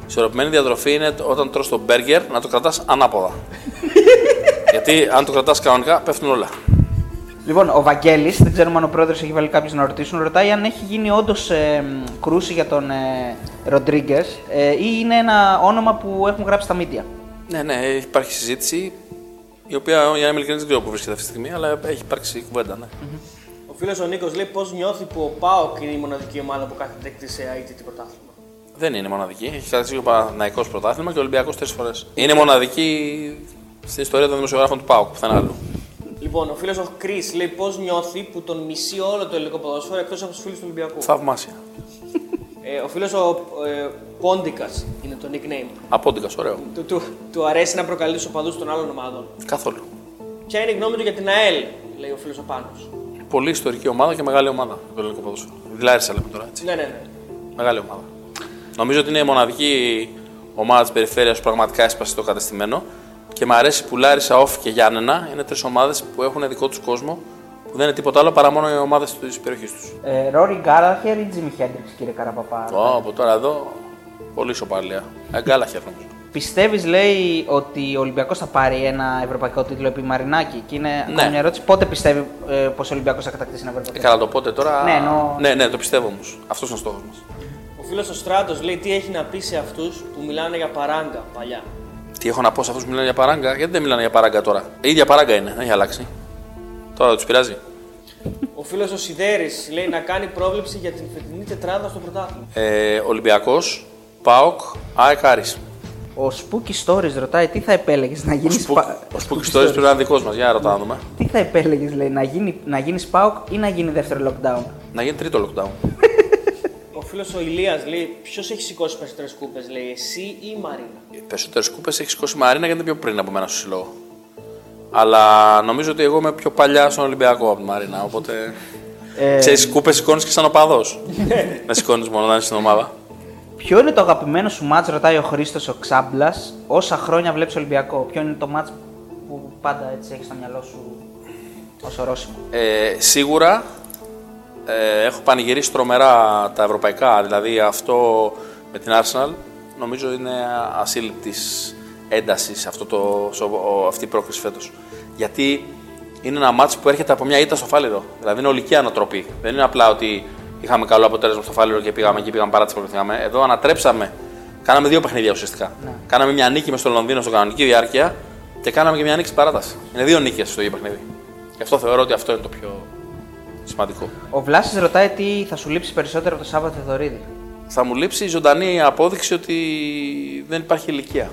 Ισορροπημένη διατροφή είναι το- όταν τρως το μπέργκερ να το κρατάς ανάποδα. *laughs* Γιατί αν το κρατάς κανονικά πέφτουν όλα. Λοιπόν, ο Βαγγέλης, δεν ξέρουμε αν ο πρόεδρος έχει βάλει κάποιους να ρωτήσουν, ρωτάει αν έχει γίνει όντως ε, μ, κρούση για τον ε, Ροντρίγκες ε, ή είναι ένα όνομα που έχουν γράψει στα media. Ναι, ναι, υπάρχει συζήτηση η οποία για να είμαι ειλικρινής δεν ξέρω πού βρίσκεται αυτή τη στιγμή, αλλά έχει υπάρξει κουβέντα. Ναι. Ο φίλος ο Νίκος λέει πώς νιώθει που ο ΠΑΟΚ είναι η μοναδική ομάδα που κάθεται έκτη σε ITT πρωτάθλημα; Δεν είναι μοναδική. Έχει κρατήσει ο Παναθυναϊκό πρωτάθλημα και ο Ολυμπιακός τρεις φορές. Είναι μοναδική στην ιστορία των δημοσιογράφων του ΠΑΟΚ, πουθενά άλλου. Λοιπόν, ο φίλος ο Chris λέει πώς νιώθει που τον μισεί όλο το ελληνικό ποδόσφαιρο εκτός από τους φίλους του Ολυμπιακού; Θαυμάσια. Ε, ο φίλος ο ε, Πόντικας είναι το nickname. Απόντικας, ωραίο. Του, του, του αρέσει να προκαλεί τους οπαδούς των άλλων ομάδων. Καθόλου. Ποια είναι η γνώμη του για την ΑΕΛ, λέει ο φίλος ο Πάνος. Πολύ ιστορική ομάδα και μεγάλη ομάδα το ελληνικό ποδόσφαιρο. Δηλάρισα λέμε τώρα έτσι. Ναι, ναι, ναι. Μεγάλη ομάδα. Νομίζω ότι είναι η μοναδική ομάδα της περιφέρειας που πραγματικά έσπασε το κατεστημένο και μου αρέσει που Λάρισα, Όφ και Γιάννενα είναι τρεις ομάδες που έχουν δικό τους κόσμο που δεν είναι τίποτα άλλο παρά μόνο οι ομάδες της περιοχής τους. Ε, Ρόρι Γκάλαχερ ή Τζίμι Χέντριξ, κύριε Καραπαπά; από τώρα εδώ πολύ σοπαλία. Εγκάλαχερ νομίζω. Πιστεύεις, λέει, ότι ο Ολυμπιακός θα πάρει ένα ευρωπαϊκό τίτλο επί Μαρινάκη; Και είναι ακόμα Ναι. μια ερώτηση, πότε πιστεύει ε, πως ο Ολυμπιακός θα κατακτήσει ένα ευρωπαϊκό Ε, τίτλο. καλά το πότε τώρα. Ναι, εννοώ- ναι, ναι, το πιστεύω όμως. Αυτός είναι ο στόχος μας. Ο φίλος ο Στράτος λέει τι έχει να πει σε αυτούς που μιλάνε για παράγκα παλιά; Τι έχω να πω σε αυτούς που μιλάνε για παράγκα, γιατί δεν μιλάνε για παράγκα τώρα; Η ίδια παράγκα είναι, δεν έχει αλλάξει. Τώρα δεν τους πειράζει. Ο φίλος ο Σιδέρης λέει να κάνει πρόβλεψη για την φετινή τετράδα στο πρωτάθλημα. Ε, Ολυμπιακός, Πάοκ, ΑΕΚ Άρης. Ο Spooky Stories ρωτάει τι θα επέλεγες να γίνεις. Ο Spooky Stories πρέπει να είναι δικός μας. Για ρωτά να δούμε. Τι θα επέλεγες, λέει, να γίνει, να γίνεις Πάοκ ή να γίνει δεύτερο lockdown; Να γίνει τρίτο lockdown. *laughs* Ο φίλος ο Ηλίας λέει: Ποιος έχει σηκώσει περισσότερες κούπες, λέει, εσύ ή η Μαρίνα; Περισσότερες κούπες έχει σηκώσει η Μαρίνα γιατί είναι πιο πριν από μένα στο συλλόγο. Αλλά νομίζω ότι εγώ είμαι πιο παλιά στον Ολυμπιακό από τη Μαρίνα. Οπότε. Ε, Ξέρεις, κούπες σηκώνεις και σαν οπαδό. να σηκώνεις μόνο όταν είσαι στην ομάδα. Ποιο είναι το αγαπημένο σου μάτς, ρωτάει ο Χρήστος ο Ξάμπλας, όσα χρόνια βλέπεις Ολυμπιακό; Ποιο είναι το μάτς που πάντα έτσι έχεις στο μυαλό σου ως ορόσημο; Ε, σίγουρα ε, έχω πανηγυρίσει τρομερά τα ευρωπαϊκά. Δηλαδή αυτό με την Arsenal νομίζω είναι ασύλληπτης έντασης αυτό το, σο- αυτή η πρόκληση φέτος. Γιατί είναι ένα μάτς που έρχεται από μια ήττα στο φάληρο. Δηλαδή είναι ολική ανατροπή. Δεν είναι απλά ότι είχαμε καλό αποτέλεσμα στο φάληρο και πήγαμε και πήγαμε παρά τις προκριθήκαμε. Εδώ ανατρέψαμε. Κάναμε δύο παιχνίδια ουσιαστικά. Κάναμε μια νίκη μες στο Λονδίνο στο κανονική διάρκεια και κάναμε και μια νίκη στην παράταση. Είναι δύο νίκες στο ίδιο παιχνίδι. Γι' αυτό θεωρώ ότι αυτό είναι το πιο σημαντικό. Ο Βλάσης ρωτάει τι θα σου λείψει περισσότερο από το Σάββατο Θεοδωρίδη. Θα μου λείψει η ζωντανή απόδειξη ότι δεν υπάρχει ηλικία.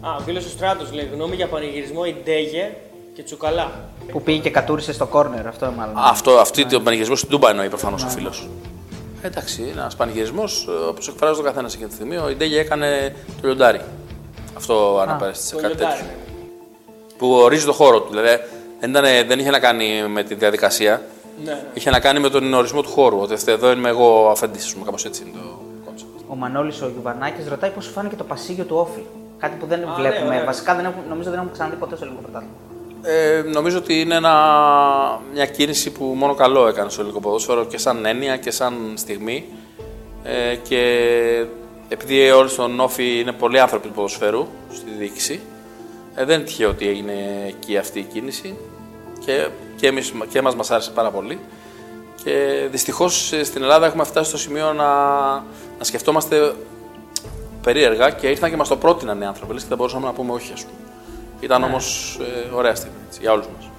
Α, ο φίλο ο Στράτος λέει: Γνώμη για πανηγυρισμό Ιντέγε και Τσουκαλά. Που πήγε και κατούρισε στο κόρνερ, αυτό μάλλον. Αυτό, αυτή το πανηγυρισμό στην Τούμπα εννοεί προφανώς ο φίλος. Εντάξει, είναι ένας πανηγυρισμός όπως εκφράζει ο καθένας εκείνη τη στιγμή. Ο Ιντέγε έκανε το λιοντάρι. Αυτό αναπέρασε Το κάτι λιοντάρι. τέτοιο. Που ορίζει το χώρο του. Δηλαδή δεν, ήταν, δεν είχε να κάνει με τη διαδικασία. Ναι, ναι. Είχε να κάνει με τον ορισμό του χώρου. Ότι εδώ είμαι εγώ αφέντης, ας πούμε, κάπως έτσι είναι το κόνσεπτ. Ο Μανώλης ο Γιουβανάκης ρωτάει πώς σου φάνηκε το pasillo του ΟΦΗ. Κάτι που δεν ναι, βλέπουμε. ωραία. Βασικά δεν έχουμε, νομίζω δεν έχουμε ξαναδεί ποτέ στο ελληνικό πρωτάθλημα. Ε, νομίζω ότι είναι ένα, μια κίνηση που μόνο καλό έκανε στο ελληνικό ποδόσφαιρο και σαν έννοια και σαν στιγμή. Ε, και επειδή όλοι στον Όφη είναι πολλοί άνθρωποι του ποδοσφαίρου στη διοίκηση, ε, δεν είναι τυχαίο ότι έγινε εκεί αυτή η κίνηση και, και, εμείς, και εμάς μας άρεσε πάρα πολύ. Και δυστυχώς ε, στην Ελλάδα έχουμε φτάσει στο σημείο να, να σκεφτόμαστε περίεργα και ήρθαν και μας το πρότειναν οι άνθρωποι λες, και δεν μπορούσαμε να πούμε όχι ας πούμε. Ήταν Ναι. όμως ε, ωραία στιγμή έτσι, για όλους μας.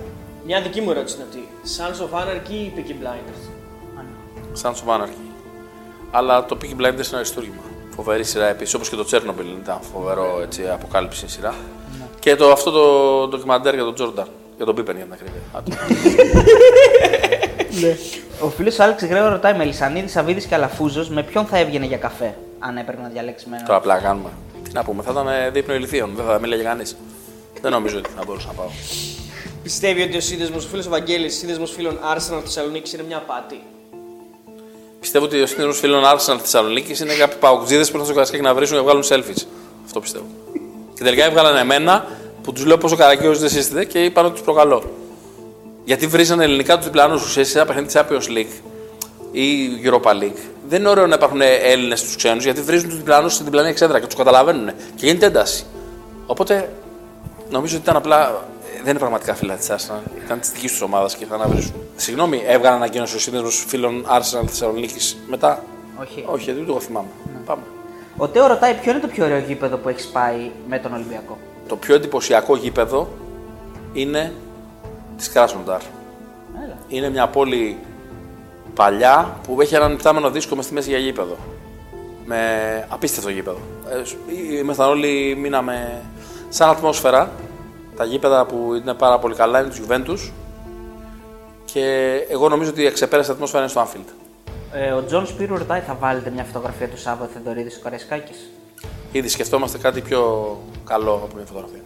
Μια δική μου ερώτηση είναι αυτή. Sons of Anarchy ή Peaky Blinders; Σαν of Anarchy. Αλλά το Peaky Blinders είναι ένα αριστούργημα. Φοβερή σειρά επίσης, όπως και το Chernobyl ήταν φοβερό έτσι, αποκάλυψη σειρά. Και το, αυτό το ντοκιμαντέρ για τον Τζόρνταν. Για τον Πίπεν για την ακρίβεια. Ο φίλος Άλεξ Γρέο ρωτάει Μελισανίδη, Σαββίδης και Αλαφούζος με ποιον θα έβγαινε για καφέ, αν έπρεπε να διαλέξει με έναν; Τώρα απλά κάνουμε. Τι να πούμε, θα ήταν ε, δείπνο ηλικίων. Δεν θα μίλαγε κανείς. Δεν νομίζω ότι θα μπορούσα να πάω. Πιστεύει ότι ο σύνδεσμος, ο φίλο ο Βαγγέλης, σύνδεσμος φίλων Arsenal Θεσσαλονίκης είναι μια απάτη. Πιστεύω ότι ο σύνδεσμος φίλων Arsenal Θεσσαλονίκης είναι κάποιοι παουκτζίδε που ήρθαν στο Καρασκάκι να βρίσουν και να βγάλουν selfies. Αυτό πιστεύω. και τελικά έβγαλαν εμένα που τους λέω πόσο καρακιό δεν είστε και είπαν ότι τους προκαλώ. Γιατί βρίζανε ελληνικά τους διπλανούς του σε ένα παιχνίδι της Champions League ή Europa League. Δεν είναι ωραίο να υπάρχουν Έλληνες στους ξένους γιατί βρίζουν τους διπλανούς στην διπλανή εξέδρα και τους καταλαβαίνουν και γίνεται ένταση. Οπότε νομίζω ότι ήταν απλά. ε, Δεν είναι πραγματικά φίλα της Arsenal. Ήταν της δικής τους ομάδας και ήρθαν να βρίσουν. Συγγνώμη, έβγαλε ανακοίνωση ο σύνδεσμος φίλων Arsenal Θεσσαλονίκης μετά. Όχι. Όχι, δεν το εγώ θυμάμαι. Πάμε. Ο Τέο ρωτάει ποιο είναι το πιο ωραίο γήπεδο που έχεις πάει με τον Ολυμπιακό. Το πιο εντυπωσιακό γήπεδο είναι της Κράσνονταρ. Έλα. Είναι μια πόλη παλιά που έχει έναν ιπτάμενο δίσκο μες στη μέση για γήπεδο. Με απίστευτο γήπεδο. Ε, Ήμασταν όλοι, μείναμε σαν ατμόσφαιρα. Τα γήπεδα που είναι πάρα πολύ καλά είναι της Juventus. Και εγώ νομίζω ότι η αξεπέραστη ατμόσφαιρα είναι στο Anfield. Ε, ο Τζον Σπύρου ρωτάει θα βάλετε μια φωτογραφία του Σάββα του Θεοδωρίδη στο Καραϊσκάκη. Ήδη σκεφτόμαστε κάτι πιο καλό από μια φωτογραφία.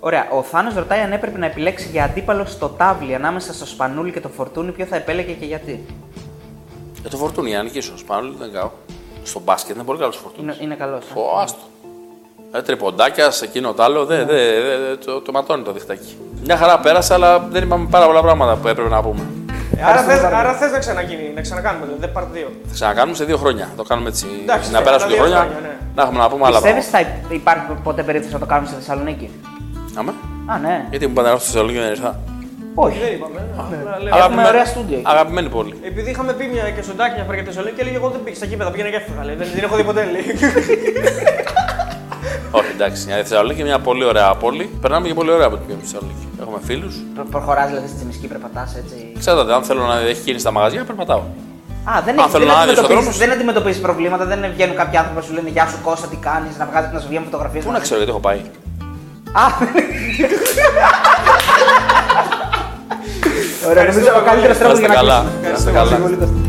Ωραία. Ο Θάνος ρωτάει αν έπρεπε να επιλέξει για αντίπαλο στο τάβλι ανάμεσα στο Σπανούλι και το Φορτούνι, ποιο θα επέλεγε και γιατί. Για το φορτούνι, αν νικήσω. Σπάνουλ, δεν κάω. Στο μπάσκετ είναι πολύ καλός φορτούνι. Είναι, είναι καλός. Ω, άστο. Ε, τριποντάκια, σε εκείνο το άλλο, δεν δε, δε, δε, το, το ματώνει το διχτάκι. Μια χαρά πέρασε, αλλά δεν είπαμε πάρα πολλά πράγματα που έπρεπε να πούμε. Ε, άρα θες, άρα θες να ξαναγίνει, να ξανακάνουμε το, δεν πάρτε δύο. Θα ξανακάνουμε σε δύο χρόνια. Θα το κάνουμε έτσι. Εντάξει, να ναι, περάσουν τα δύο δύο χρόνια, χρόνια, ναι. να έχουμε να πούμε άλλα Πιστεύεις πράγματα. θα υπάρχει ποτέ περίπτωση να το κάνουμε στη Θεσσαλονίκη; Άμα. Α, ναι. Γιατί μου είπατε να έρθω στη Θεσσαλονίκη δεν ήρθα. Όχι. Δεν είπαμε. απλά λέμε. Αγαπημέ- ωραία στούντιο εκεί. Αγαπημένη πόλη. Επειδή είχαμε πει μια και σοντάκι μια φορά για τη Θεσσαλονίκη και έλεγε εγώ δεν πήγα στα γήπεδα, πήγαινα και έφυγα. λέει. Δεν την έχω δει ποτέ, λέει. *laughs* Όχι, εντάξει. Η Θεσσαλονίκη είναι μια πολύ ωραία πόλη. Περνάμε και πολύ ωραία από την πηγαίνουμε στη Θεσσαλονίκη. Έχουμε φίλους. Προχωράς δηλαδή στη Τσιμισκή, περπατάς έτσι; Ξέρετε, αν θέλω να έχει κίνηση στα μαγαζιά, περπατάω. Α, δεν, Αν έχει, θέλω δεν, να άδειες ο αντιμετωπίζεις, δρόμος. δεν αντιμετωπίζεις προβλήματα, δεν βγαίνουν κάποιοι άνθρωποι που σου λένε Γεια σου Κώστα, τι κάνεις, να, βγάζει, να σου βγαίνουν φωτογραφίες. Πού να ξέρω γιατί έχω πάει. Α, *laughs* Ωραία, νομίζω ο καλύτερο τρόπο Να είστε για να καλά. κλείσουμε. Να είστε καλά. Ευχαριστώ πολύ, Κώστα.